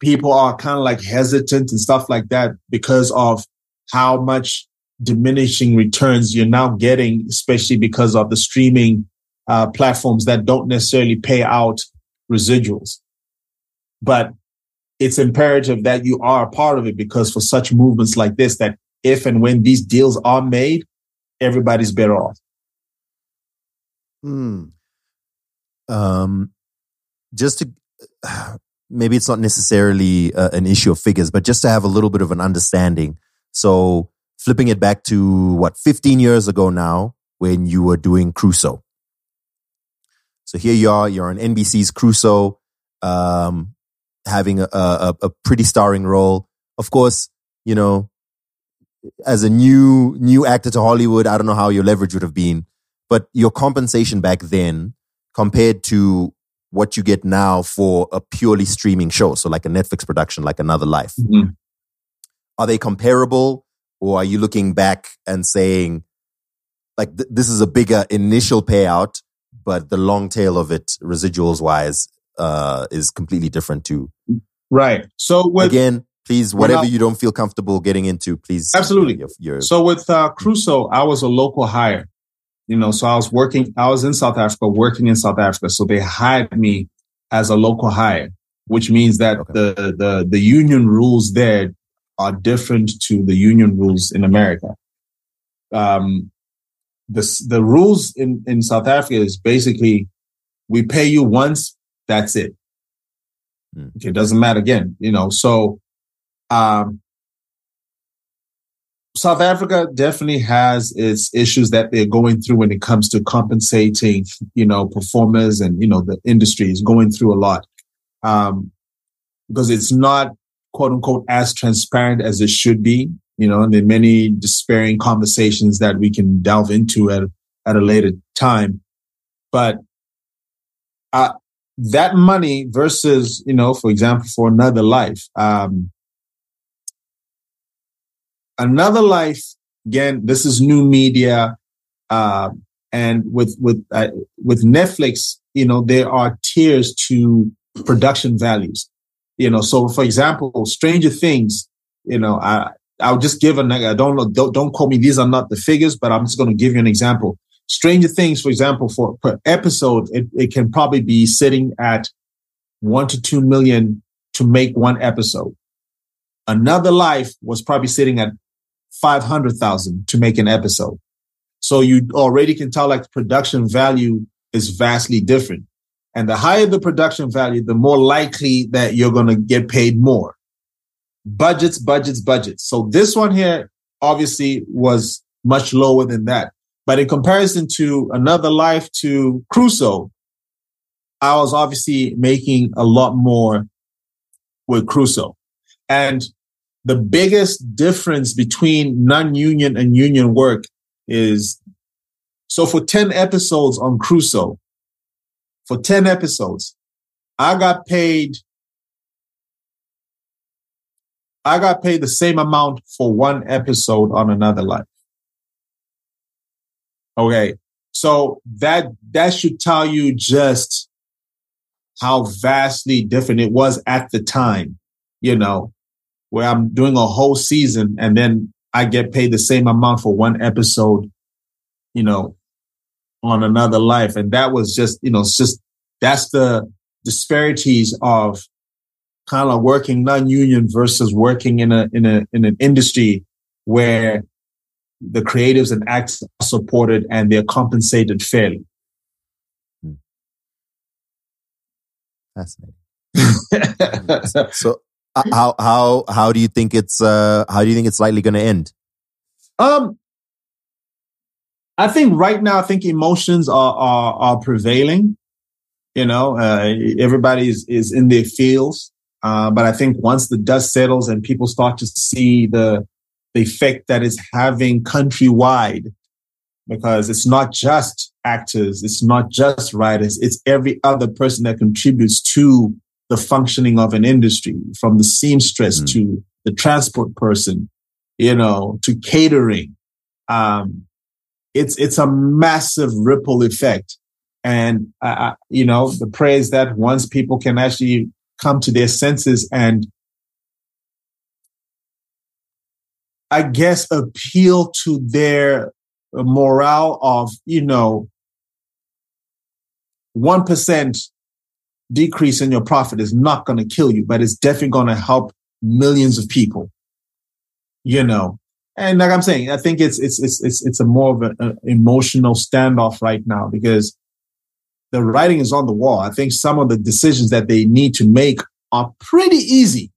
people are kind of like hesitant and stuff like that because of how much diminishing returns you're now getting, especially because of the streaming uh, platforms that don't necessarily pay out residuals. But it's imperative that you are a part of it because for such movements like this, that if and when these deals are made, everybody's better off. Hmm. Um, just to maybe it's not necessarily uh, an issue of figures, but just to have a little bit of an understanding. So flipping it back to what 15 years ago now, when you were doing Crusoe. So here you are, you're on NBC's Crusoe, um, having a, a, a pretty starring role. Of course, you know, as a new new actor to Hollywood, I don't know how your leverage would have been, but your compensation back then compared to what you get now for a purely streaming show, so like a Netflix production, like Another Life, Mhm. are they comparable, or are you looking back and saying, like th- this is a bigger initial payout, but the long tail of it, residuals wise, uh, is completely different too? Right. So with Again, please, whatever you don't feel comfortable getting into, please. Absolutely. Your, your, So with uh, Crusoe, I was a local hire. You know, so I was working. I was in South Africa, working in South Africa. So they hired me as a local hire, which means that Okay. the the the union rules there are different to the union rules in America. Um, the the rules in in South Africa is basically we pay you once, that's it. Hmm. Okay, it doesn't matter again. You know, so um, South Africa definitely has its issues that they're going through when it comes to compensating, you know, performers and, you know, the industry is going through a lot. Um, because it's not quote unquote as transparent as it should be, you know, and there are many despairing conversations that we can delve into at, at a later time. But, uh, that money versus, you know, for example, for another life, um, another life again this is new media uh, and with with uh, with netflix you know there are tiers to production values. You know so for example stranger things you know i i'll just give an i don't know don't, don't quote me these are not the figures but i'm just going to give you an example. Stranger things for example for per episode it, it can probably be sitting at one to two million to make one episode. Another life was probably sitting at 500,000 to make an episode. So you already can tell like production value is vastly different. And the higher the production value, the more likely that you're going to get paid more. Budgets, budgets, budgets. So this one here obviously was much lower than that. But in comparison to another life to Crusoe, I was obviously making a lot more with Crusoe. And the biggest difference between non-union and union work is so for 10 episodes on Crusoe, for 10 episodes, I got paid I got paid the same amount for one episode on another life. Okay. So that that should tell you just how vastly different it was at the time, you know, where I'm doing a whole season and then I get paid the same amount for one episode, you know, on another life. And that was just, you know, it's just that's the disparities of kind of working non-union versus working in a in a in an industry where the creatives and acts are supported and they're compensated fairly. Hmm. Fascinating. So how how how do you think it's uh how do you think it's likely going to end? Um, I think right now, I think emotions are are, are prevailing. You know, uh, everybody is, is in their fields. Uh, but I think once the dust settles and people start to see the the effect that it's having countrywide, because it's not just actors, it's not just writers, it's every other person that contributes to the functioning of an industry, from the seamstress Mm. to the transport person, you know, to catering. Um, it's it's a massive ripple effect, and I, I, you know, the prayer is that once people can actually come to their senses and I guess appeal to their morale of, you know, 1% decrease in your profit is not going to kill you, but it's definitely going to help millions of people, you know. And like I'm saying, I think it's, it's, it's, it's, it's a more of an emotional standoff right now because the writing is on the wall. I think some of the decisions that they need to make are pretty easy.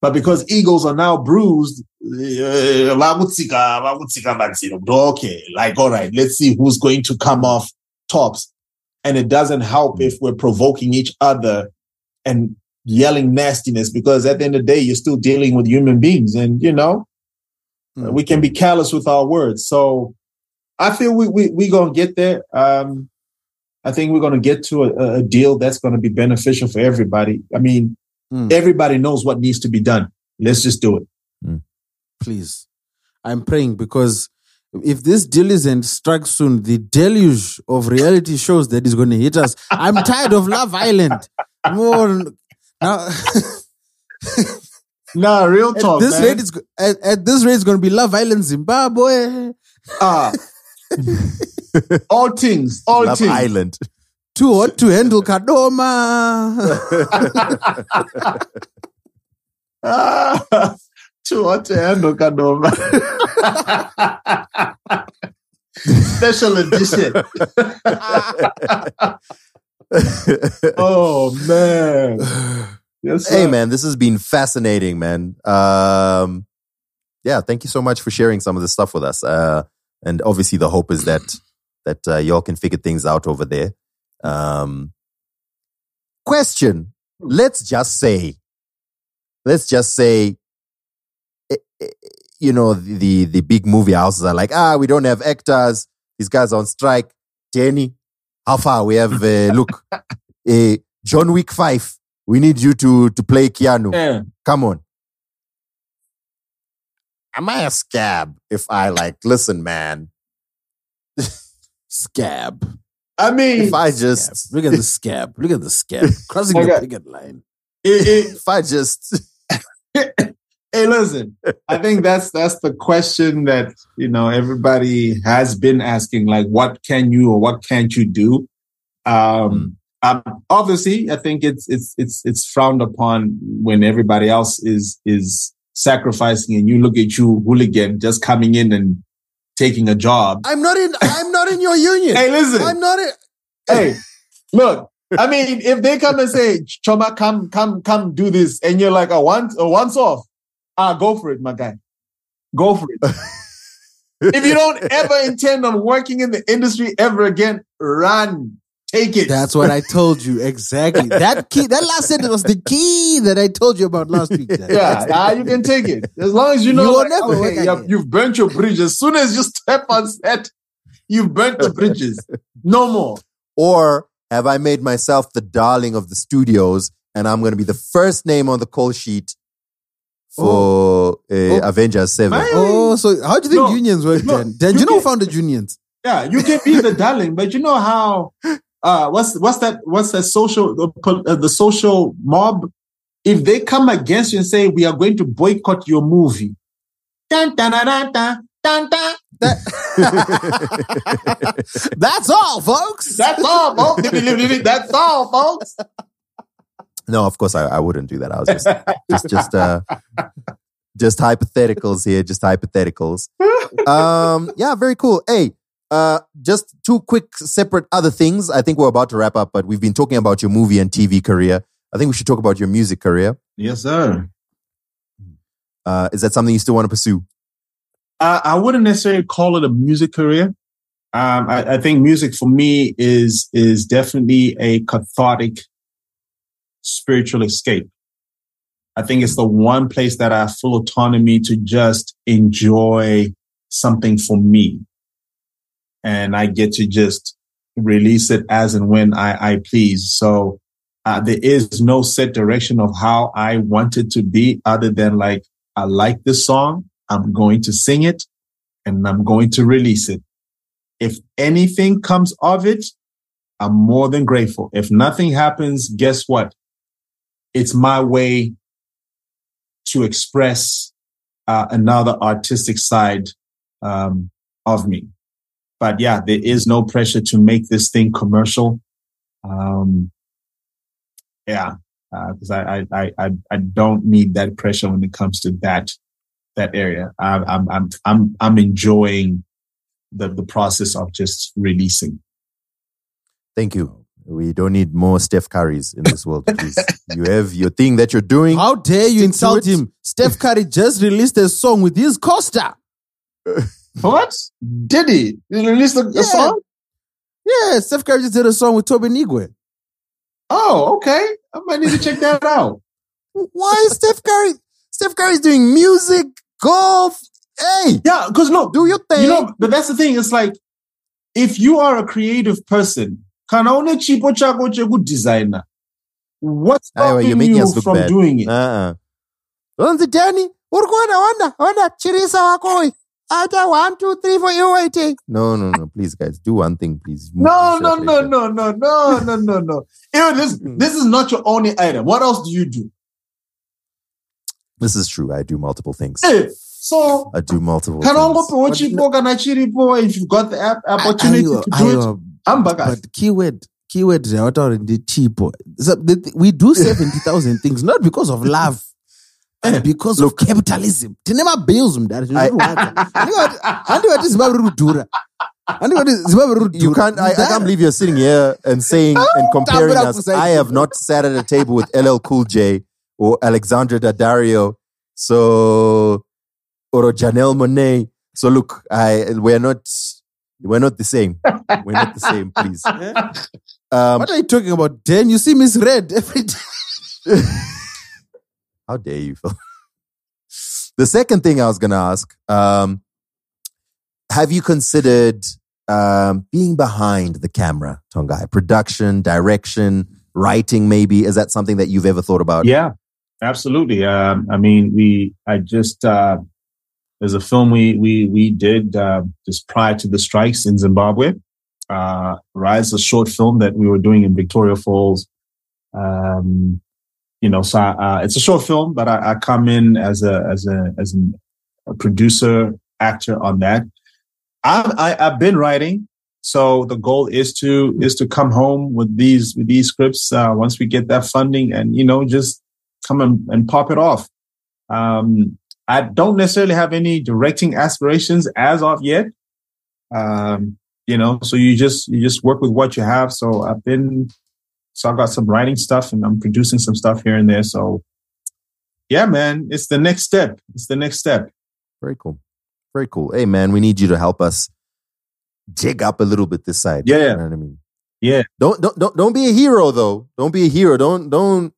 But because egos are now bruised, eh, manzino. okay, like, all right, let's see who's going to come off tops. And it doesn't help if we're provoking each other and yelling nastiness because at the end of the day, you're still dealing with human beings. And, you know, Mm. we can be callous with our words. So I feel we, we, we're going to get there. Um, I think we're going to get to a, a deal that's going to be beneficial for everybody. I mean, Mm. everybody knows what needs to be done. Let's just do it. please. I'm praying because if this deal isn't struck soon, the deluge of reality shows that is going to hit us. I'm tired of Love Island. More now. Nah, real at talk. this man. rate, it's at, at this rate, it's going to be Love Island Zimbabwe. Ah. all things, all Love things. Island. Too hot to handle Kadoma. Too hot to handle, Kadoma. Special edition. oh man. Yes, hey man, this has been fascinating, man. Um, yeah, thank you so much for sharing some of this stuff with us. Uh, and obviously, the hope is that that uh, y'all can figure things out over there. Um, question: Let's just say, let's just say, you know, the, the the big movie houses are like, ah, we don't have actors. These guys are on strike. Danny, how far we have? Uh, look, uh, John Wick Five. We need you to to play Keanu. Yeah. Come on. Am I a scab if I like, listen, man, Scab. I mean, if I Scab. just, Look at the scab. Look at the scab. Crossing My the God. picket line. it, if I just, it, hey, listen. I think that's that's the question that you know everybody has been asking. Like, what can you or what can't you do? Um, um, obviously, I think it's it's it's it's frowned upon when everybody else is is sacrificing, and you look at you hooligan just coming in and taking a job. I'm not in, I'm not in your union. Hey, listen. I'm not in. hey, look. I mean, if they come and say, "Choma, come, come, come, do this," and you're like, "Oh, once, oh, once off," ah, go for it, my guy. Go for it. if you don't ever intend on working in the industry ever again, run, take it. That's what I told you exactly. That key, that last sentence was the key that I told you about last week. Dad. yeah, ah, you can take it as long as you know. You like, never okay, work you have, you've burnt your bridge. As soon as you step on set, you've burnt the bridges. No more. Or have I made myself the darling of the studios and I'm going to be the first name on the call sheet for uh, Oh. Avengers 7? Man. Oh, so how do you think No, unions work no, then? Then you you know who can- founded unions? Yeah, you can be the darling, but you know how uh what's what's that what's that social the, uh, the social mob if they come against you and say we are going to boycott your movie. Dun, dun, dun, dun, dun, dun, dun. That's all, folks. That's all, folks. That's all, folks. No, of course I, I wouldn't do that. I was just just just uh just hypotheticals here, just hypotheticals. Um, yeah, very cool. Hey, uh, just two quick separate other things. I think we're about to wrap up, but we've been talking about your movie and TV career. I think we should talk about your music career. Yes, sir. Uh, is that something you still want to pursue? I, I wouldn't necessarily call it a music career. Um, I, I think music for me is is definitely a cathartic spiritual escape. I think it's the one place that I have full autonomy to just enjoy something for me. And I get to just release it as and when I, I please. So uh, there is no set direction of how I want it to be other than like, I like this song. I'm going to sing it and I'm going to release it. If anything comes of it, I'm more than grateful. If nothing happens, guess what? It's my way to express uh, another artistic side um, of me. But yeah, there is no pressure to make this thing commercial. Um, yeah, because uh, I, I, I, I don't need that pressure when it comes to that that area. I, I'm I'm I'm I'm enjoying the the process of just releasing. Thank you. We don't need more Steph Currys in this world, please. you have your thing that you're doing. How dare you insult him? Steph Curry just released a song with his Costa. What did he? Did he release a, a song? Yeah, Steph Curry just did a song with Toby Nwigwe. Oh, okay. I might need to check that out. Why is Steph Curry? Steph Curry's doing music, golf. Hey, Yeah, because no, do your thing. you know, but that's the thing. It's like if you are a creative person, kana une chipo chako cheku designer, what's stopping you're making you us look from bad. doing it? uh-uh. Onzi Danny, uri kuona ona ona chirisa wako uyu. Aita one, two, three, four, you waiting. No, no, no. Please, guys, do one thing, please. Move No, this no, no, no, no, no, no, no, no. Ew, this this is not your only item. What else do you do? This is true. I do multiple things. So I do multiple kana things. ungopiwa chipo kana chiripo if you've got the app, opportunity Aiwa, to do it. Back. But keyword, keyword cheapo. So the, th- we do 70,000 things, not because of love. but eh, because of capitalism. Tine mabills mudare. zvinorwadza. Handivati Zimbabwe riri kudhura. Handivati Zimbabwe riri kudhura. You can't. I, I can't believe you're sitting here and saying and comparing us. I have not sat at a table with LL Cool J or Alexandra Daddario. So or Janelle Monáe. So look, I we're not we're not the same. We're not the same. Please. Um, What are you talking about, Dan? You see Miss Red every day. How dare you, Phil? the second thing I was going to ask um, have you considered um, being behind the camera, Tongayi? Production, direction, writing, maybe? Is that something that you've ever thought about? Yeah, absolutely. Um, I mean, we I just uh, there's a film we we we did uh, just prior to the strikes in Zimbabwe. Uh, Rise, a short film that we were doing in Victoria Falls. Um, you know, so uh, it's a short film, but I, I come in as a as a as a producer actor on that. I, I I've been writing, so the goal is to is to come home with these with these scripts uh, once we get that funding, and you know, just come and, and pop it off. Um, I don't necessarily have any directing aspirations as of yet. Um, you know, so you just you just work with what you have. So I've been so I've got some writing stuff and I'm producing some stuff here and there. So yeah, man, it's the next step. It's the next step. Very cool. Very cool. Hey, man, we need you to help us jig up a little bit this side. Yeah. You know what I mean? Yeah. Don't don't don't don't be a hero though. Don't be a hero. Don't don't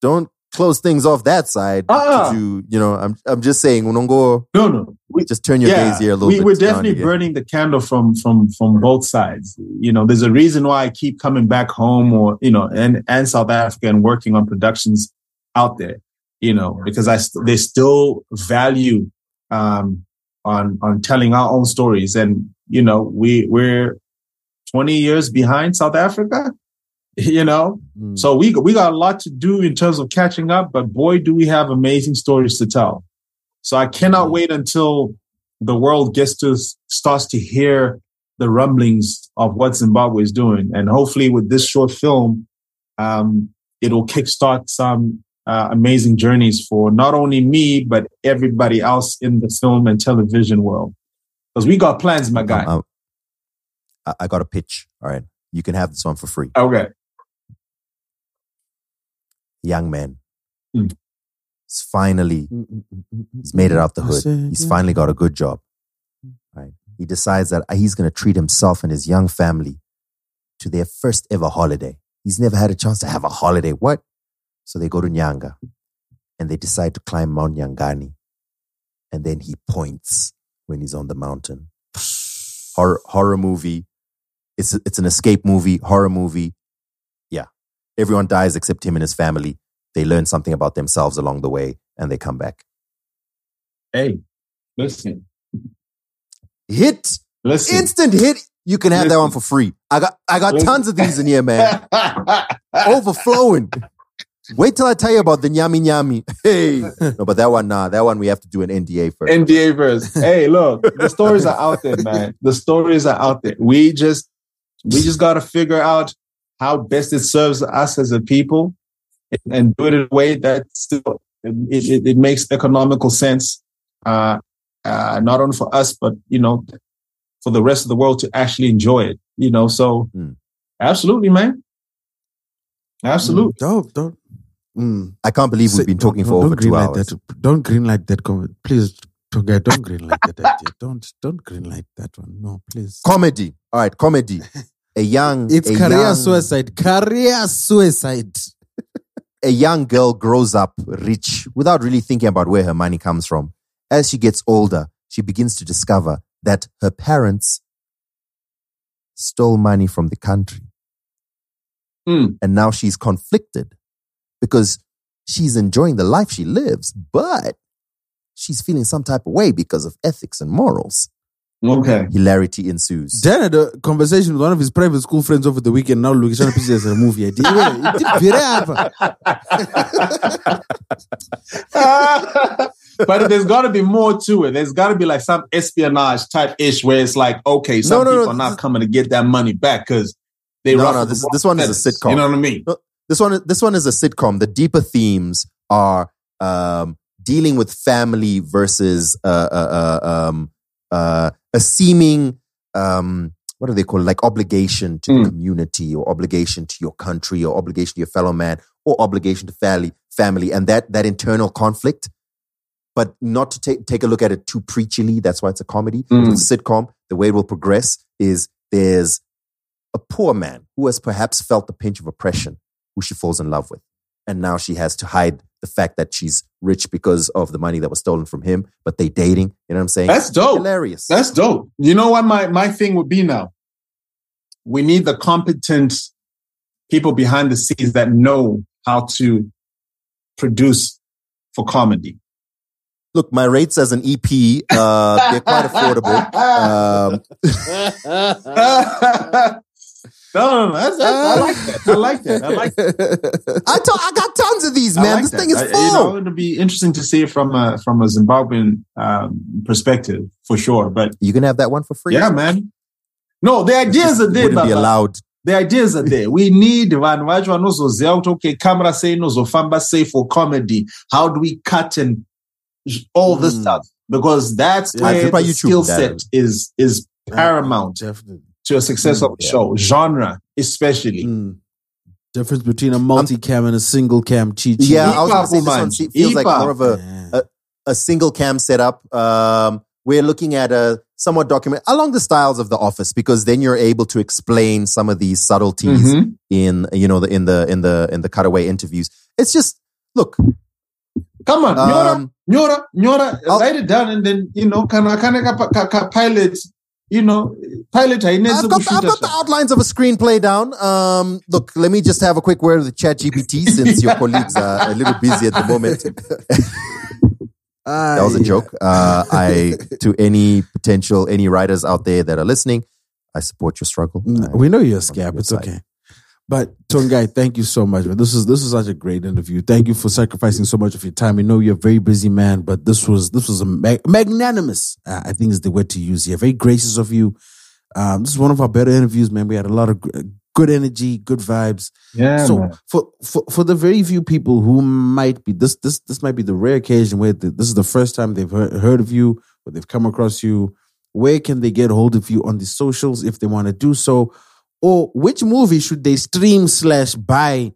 don't close things off that side. Ah. To, you know, I'm I'm just saying, Unongo, No, no. We, just turn your gaze here a little we, bit. We're definitely burning the candle from from from both sides. You know, there's a reason why I keep coming back home, or you know, and and South Africa and working on productions out there. You know, because I st- they still value um, on on telling our own stories, and you know, we we're 20 years behind South Africa. You know, Mm. so we we got a lot to do in terms of catching up, but boy, do we have amazing stories to tell. So I cannot wait until the world gets to starts to hear the rumblings of what Zimbabwe is doing, and hopefully with this short film, um, it'll kickstart some uh, amazing journeys for not only me but everybody else in the film and television world. Because we got plans, my guy. Um, I got a pitch. All right. You can have this one for free. okay. Young man. Hmm. He's finally mm, mm, mm, he's made it out the hood. He's finally got a good job. Right. He decides that he's going to treat himself and his young family to their first ever holiday. He's never had a chance to have a holiday. What? So they go to Nyanga and they decide to climb Mount Nyangani. And then he points when he's on the mountain. Horror, horror movie. It's, it's an escape movie, horror movie. Everyone dies except him and his family. They learn something about themselves along the way and they come back. Hey, listen, Hit listen. instant hit. You can have that one for free. I got I got Listen. tons of these in here, man. Overflowing. Wait till I tell you about the nyami nyami. Hey, no, but that one, nah, that one we have to do an NDA first. NDA first. Hey, look, the stories are out there, man. The stories are out there. We just we just gotta figure out how best it serves us as a people and do it in a way that still it, it, it makes economical sense. Uh, uh, not only for us, but you know, for the rest of the world to actually enjoy it. You know, so Hmm. absolutely, man. Absolutely. Don't don't. Mm. I can't believe we've been talking don't- for don't over two greenlight hours. That. Don't greenlight that. Com- please, Tongayi, don't greenlight that idea. Don't don't greenlight that one. No, please. Comedy. All right, comedy. A young, It's a career young, suicide. Career suicide. a young girl grows up rich without really thinking about where her money comes from. As she gets older, she begins to discover that her parents stole money from the country. Mm. And now she's conflicted because she's enjoying the life she lives, but she's feeling some type of way because of ethics and morals. Okay. Hilarity ensues. Dan had a conversation with one of his private school friends over the weekend. Now look, he's trying to pitch it as a movie idea. It did very hard. but there's got to be more to it. There's got to be like some espionage type ish where it's like, okay, some No, no, no, people are not coming to get that money back because they No, no, this- this one is a sitcom. You know what I mean? This one, this one is a sitcom. The deeper themes are um, dealing with family versus uh, uh, uh, um, uh, a seeming um, what do they call it? Like obligation to Mm. the community, or obligation to your country, or obligation to your fellow man, or obligation to family, family, and that that internal conflict. But not to take take a look at it too preachily. That's why it's a comedy. Mm. It's a sitcom. The way it will progress is there's a poor man who has perhaps felt the pinch of oppression, who she falls in love with. And now she has to hide the fact that she's rich because of the money that was stolen from him, but they dating. You know what I'm saying? That's dope. Hilarious. That's dope. You know what my, my thing would be now? We need the competent people behind the scenes that know how to produce for comedy. Look, my rates as an EP, uh, they're quite affordable. Um, no, no, no. That's, that's, I like that. I like that. I like that. I, to- I got tons of these, man. like this that. thing is I- full. You know, it'll be interesting to see it from a from a Zimbabwean um, perspective for sure. But you can have that one for free. yeah, man. No, the ideas are there. Wouldn't be allowed. The ideas are there. We need vanhu vacho vanozoziva kuti okay, camera sei inozofamba sei for comedy. How do we cut and all this Mm. stuff? Because that's Yeah, where the YouTube, skill set is is paramount Definitely. To a success of a yeah. show. Genre, especially. Mm. Difference between a multi-cam and a single cam cheat sheet. Yeah, I was going to Hip-hop say this one woman. se- feels like more of a, Yeah. a single cam setup. Um, we're looking at a somewhat document along the styles of The Office because then you're able to explain some of these subtleties Mhm. in you know the in the in the in the cutaway interviews. It's just look, Come on, Nyora, um, Nyora, Nyora, I'll- write it down and then, you know, can I, can I pilot, you know, pilot hainetsi I've got, I've got the outlines of a screenplay down. Um, look, let me just have a quick word with ChatGPT since your colleagues are a little busy at the moment. That was a joke. Uh, I to any potential any writers out there that are listening, I support your struggle. Mm, I- We know you're a on scab. It's okay. But Tongayi, thank you so much, man. This is this is such a great interview. Thank you for sacrificing so much of your time. We know you're a very busy man, but this was this was a mag- magnanimous. Uh, I think is the word to use here. Very gracious of you. Um, this is one of our better interviews, man. We had a lot of gr- good energy, good vibes. Yeah, so man. for, for for the very few people who might be this this this might be the rare occasion where the, this is the first time they've heard, heard of you or they've come across you. Where can they get hold of you on the socials if they want to do so? Or which movie should they stream slash buy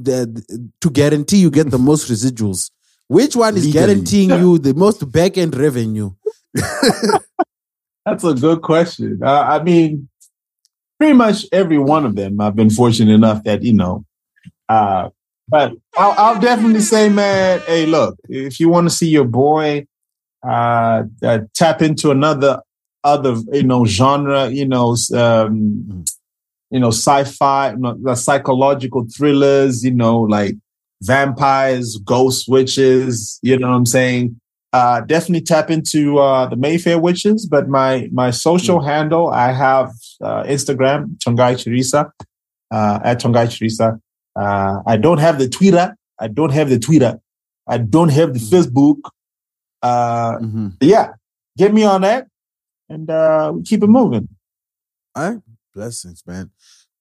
to guarantee you get the most residuals? Which one is Legally. guaranteeing you the most back end revenue? That's a good question. Uh, I mean, pretty much every one of them. I've been fortunate enough that you know. Uh, but I'll, I'll definitely say, man, hey, look, if you want to see your boy uh, uh, tap into another other you know genre, you know, um, you know, sci-fi, you know, the psychological thrillers, you know, like vampires, ghost witches. You know what I'm saying? uh, definitely tap into uh, the Mayfair Witches. But my my social handle, I have uh, Instagram, Tongayi Chirisa, uh, at Tongayi Chirisa. Uh, I don't have the Twitter. I don't have the Twitter. I don't have the Facebook. Uh, Mhm. yeah, get me on that, and uh, we keep it moving. All right. Blessings, man.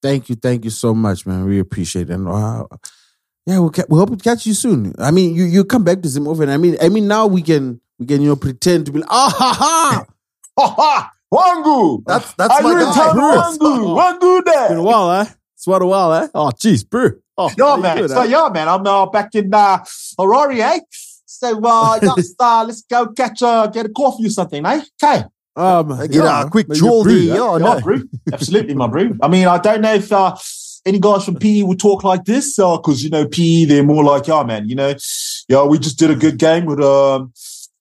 Thank you. Thank you so much, man. We appreciate it. And uh, yeah, we'll, ca- we hope to catch you soon. I mean, you, you come back to Zimbabwe. And I mean, I mean, now we can, we can, you know, pretend to be like, ah, ha, ha. Ha ha! Wangu! That's that's Are my you in guy. town, Wangu? Wangu there? Been a while, eh? It's what a while, eh? Oh, jeez, bro. Oh, Yo, man. doing, so, eh? yo, man, I'm uh, back in uh, Aurora, eh? So, uh, let's, uh, let's go catch uh, get a coffee or something, eh? Okay. Um, Get yeah, a quick maybe a jolly. brew, eh? Oh, Yeah, no. bro. Absolutely, my bro. I mean, I don't know if uh, any guys from PE would talk like this, Uh, because, you know, PE, they're more like, yeah, man, you know, yeah, we just did a good game with um,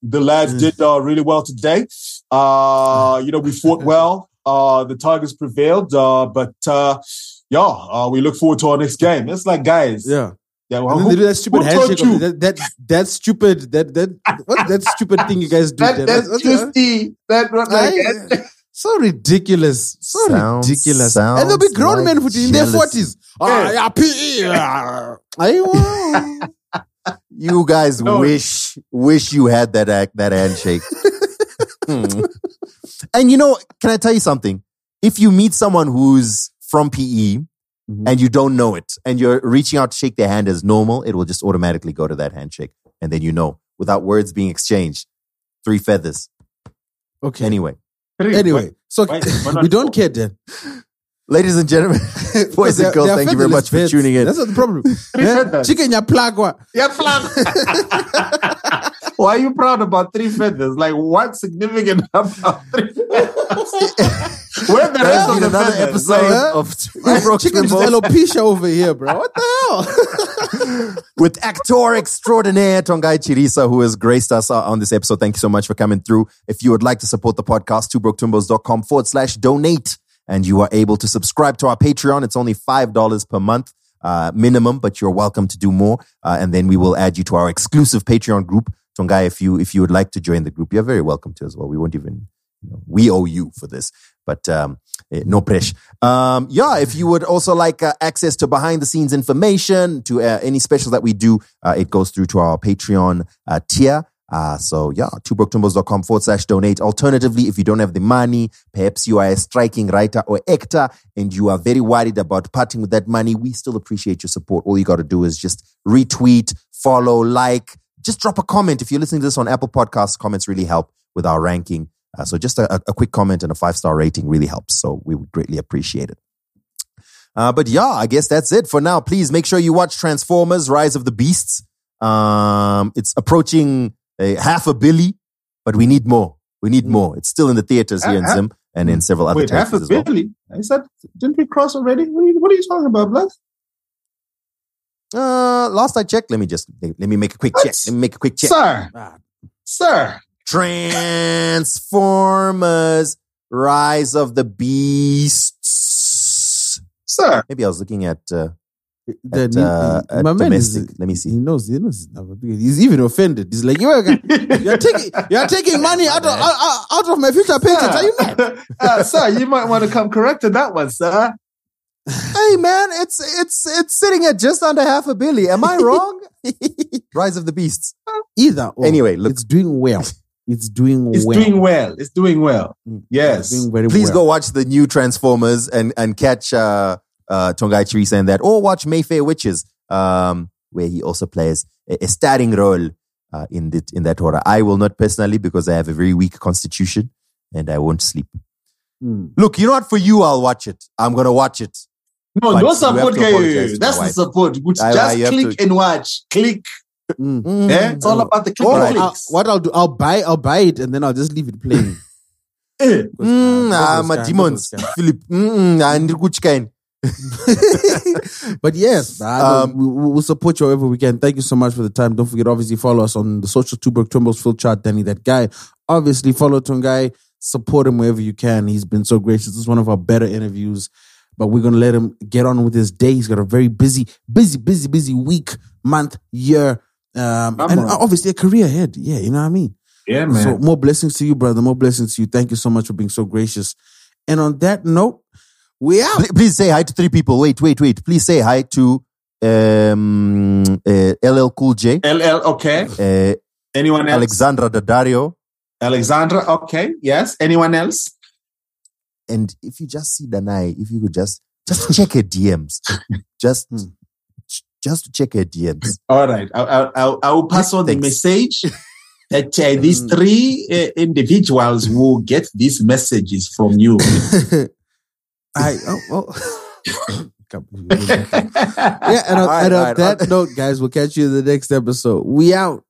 the lads Mm. did uh, really well today. Uh, you know, we fought well. Uh, the Tigers prevailed, uh, but uh, yeah, uh, we look forward to our next game. It's like, guys, Yeah. Yeah, well, then they do that stupid who handshake. you? Of, that, that, that stupid, that, that, what's that stupid thing you guys do? that, there? that's What's- what's- Twisty. That, what, like, I- so ridiculous. So Sounds- ridiculous. And they'll be sounds grown men like in their 40s. Ah, yeah, PE. ah. You guys No. wish wish you had that act, that handshake. Hmm. And you know, can I tell you something? If you meet someone who's from PE Mhm. and you don't know it, and you're reaching out to shake their hand as normal, it will just automatically go to that handshake, and then you know, without words being exchanged, three feathers. Okay. Anyway, Anyway, so Wait, why we don't four? care then. ladies and gentlemen, boys and girls, thank you very much for featherless tuning in. That's not the problem. Three Eh? feathers. Chicken ya plagwa. Yeah, plan. Why are you proud about three feathers? Like, what's significant about three feathers? Where the rest of the another feathers? episode Like, of Two Broke Chicken is Twimbos. alopecia over here, bro. What the hell? with actor extraordinaire Tongayi Chirisa, who has graced us uh, on this episode. Thank you so much for coming through. If you would like to support the podcast, twobroketwimbos.com forward slash donate. And you are able to subscribe to our Patreon. It's only $5 per month. Uh, minimum, but you're welcome to do more. Uh, and then we will add you to our exclusive Patreon group. Tongayi, if you, if you would like to join the group, you're very welcome to as well. We won't even, we owe you for this, but, um, eh, no pressure. Um, yeah, if you would also like uh, access to behind the scenes information, to uh, any specials that we do, uh, it goes through to our Patreon uh, tier. Uh, so yeah, twobroketwimbos.com forward slash donate. Alternatively, if you don't have the money, perhaps you are a striking writer or actor and you are very worried about parting with that money, we still appreciate your support. All you got to do is just retweet, follow, like, just drop a comment. If you're listening to this on Apple Podcasts, comments really help with our ranking. Uh, so just a, a quick comment and a five star rating really helps. So we would greatly appreciate it. Uh, but yeah, I guess that's it for now. Please make sure you watch Transformers: Rise of the Beasts. Um, it's approaching a half a billy, but we need more. We need more. It's still in the theaters here in Zim and in several other Wait, half a as well. billy? I said, didn't we cross already? What are you, what are you talking about, blood? Uh, last I checked, let me just let me make a quick check. Let me make a quick check. Sir, Ah, sir. Transformers: Rise of the Beasts. Sir, Maybe I was looking at. Uh, Then At, uh, he- at my man is- domestic. Let me see. He knows. He knows. He's even offended. He's like, you're, you're taking, you're taking money out of out, out of my future paychecks. Are you mad? uh, sir, you might want to come correct on that one, sir. Hey man, it's it's it's sitting at just under half a billy. Am I wrong? Rise of the Beasts. Either. Or. Anyway, look. it's doing well. It's doing It's well. doing well. It's doing well. Mm, Yes. Doing very Please well. go watch the new Transformers and and catch uh uh, Tongayi Chirisa in that, or watch Mayfair Witches, um, where he also plays a, a starring role uh, in that in that horror. I will not personally because I have a very weak constitution and I won't sleep. Mm. Look, you know what? For you, I'll watch it. I'm gonna watch it. No, But no you have support. to guy. apologize to That's the support. Which I- I- just you have click to- and watch. Click. Mm. Yeah, it's all about the click Or and I'll- what I'll do, I'll buy, I'll buy it, and then I'll just leave it playing. Eh. Mm, ah, my demons, those guys. Philip. Mm, ah, ndikuchikaini. but yes, Um, we, we- we'll support you however we can. Thank you so much for the time. Don't forget, obviously, follow us on the social two Broke Twimbos, Phil Chart, Danny, that guy. Obviously, follow Tongayi, support him wherever you can. He's been so gracious. This is one of our better interviews, but we're going to let him get on with his day. He's got a very busy, busy, busy, busy week, month, year, um, and on. obviously a career ahead. Yeah, you know what I mean? Yeah, man. So more blessings to you, brother. More blessings to you. Thank you so much for being so gracious. And on that note, we out. Please, please say hi to three people. Wait, wait, wait. Please say hi to um, uh, LL Cool J, LL. Okay. uh, Anyone else? Alexandra Daddario, Alexandra. Okay. Yes. Anyone else? And if you just see Danai, if you could just just check her DMs, just Hmm. just check her DMs. All right. I'll, I, I, I will pass on the message that uh, these Mm. three uh, individuals will get these messages from you. I oh, oh. Yeah, and on, right, and on right, that right. note, guys, we'll catch you in the next episode. We out.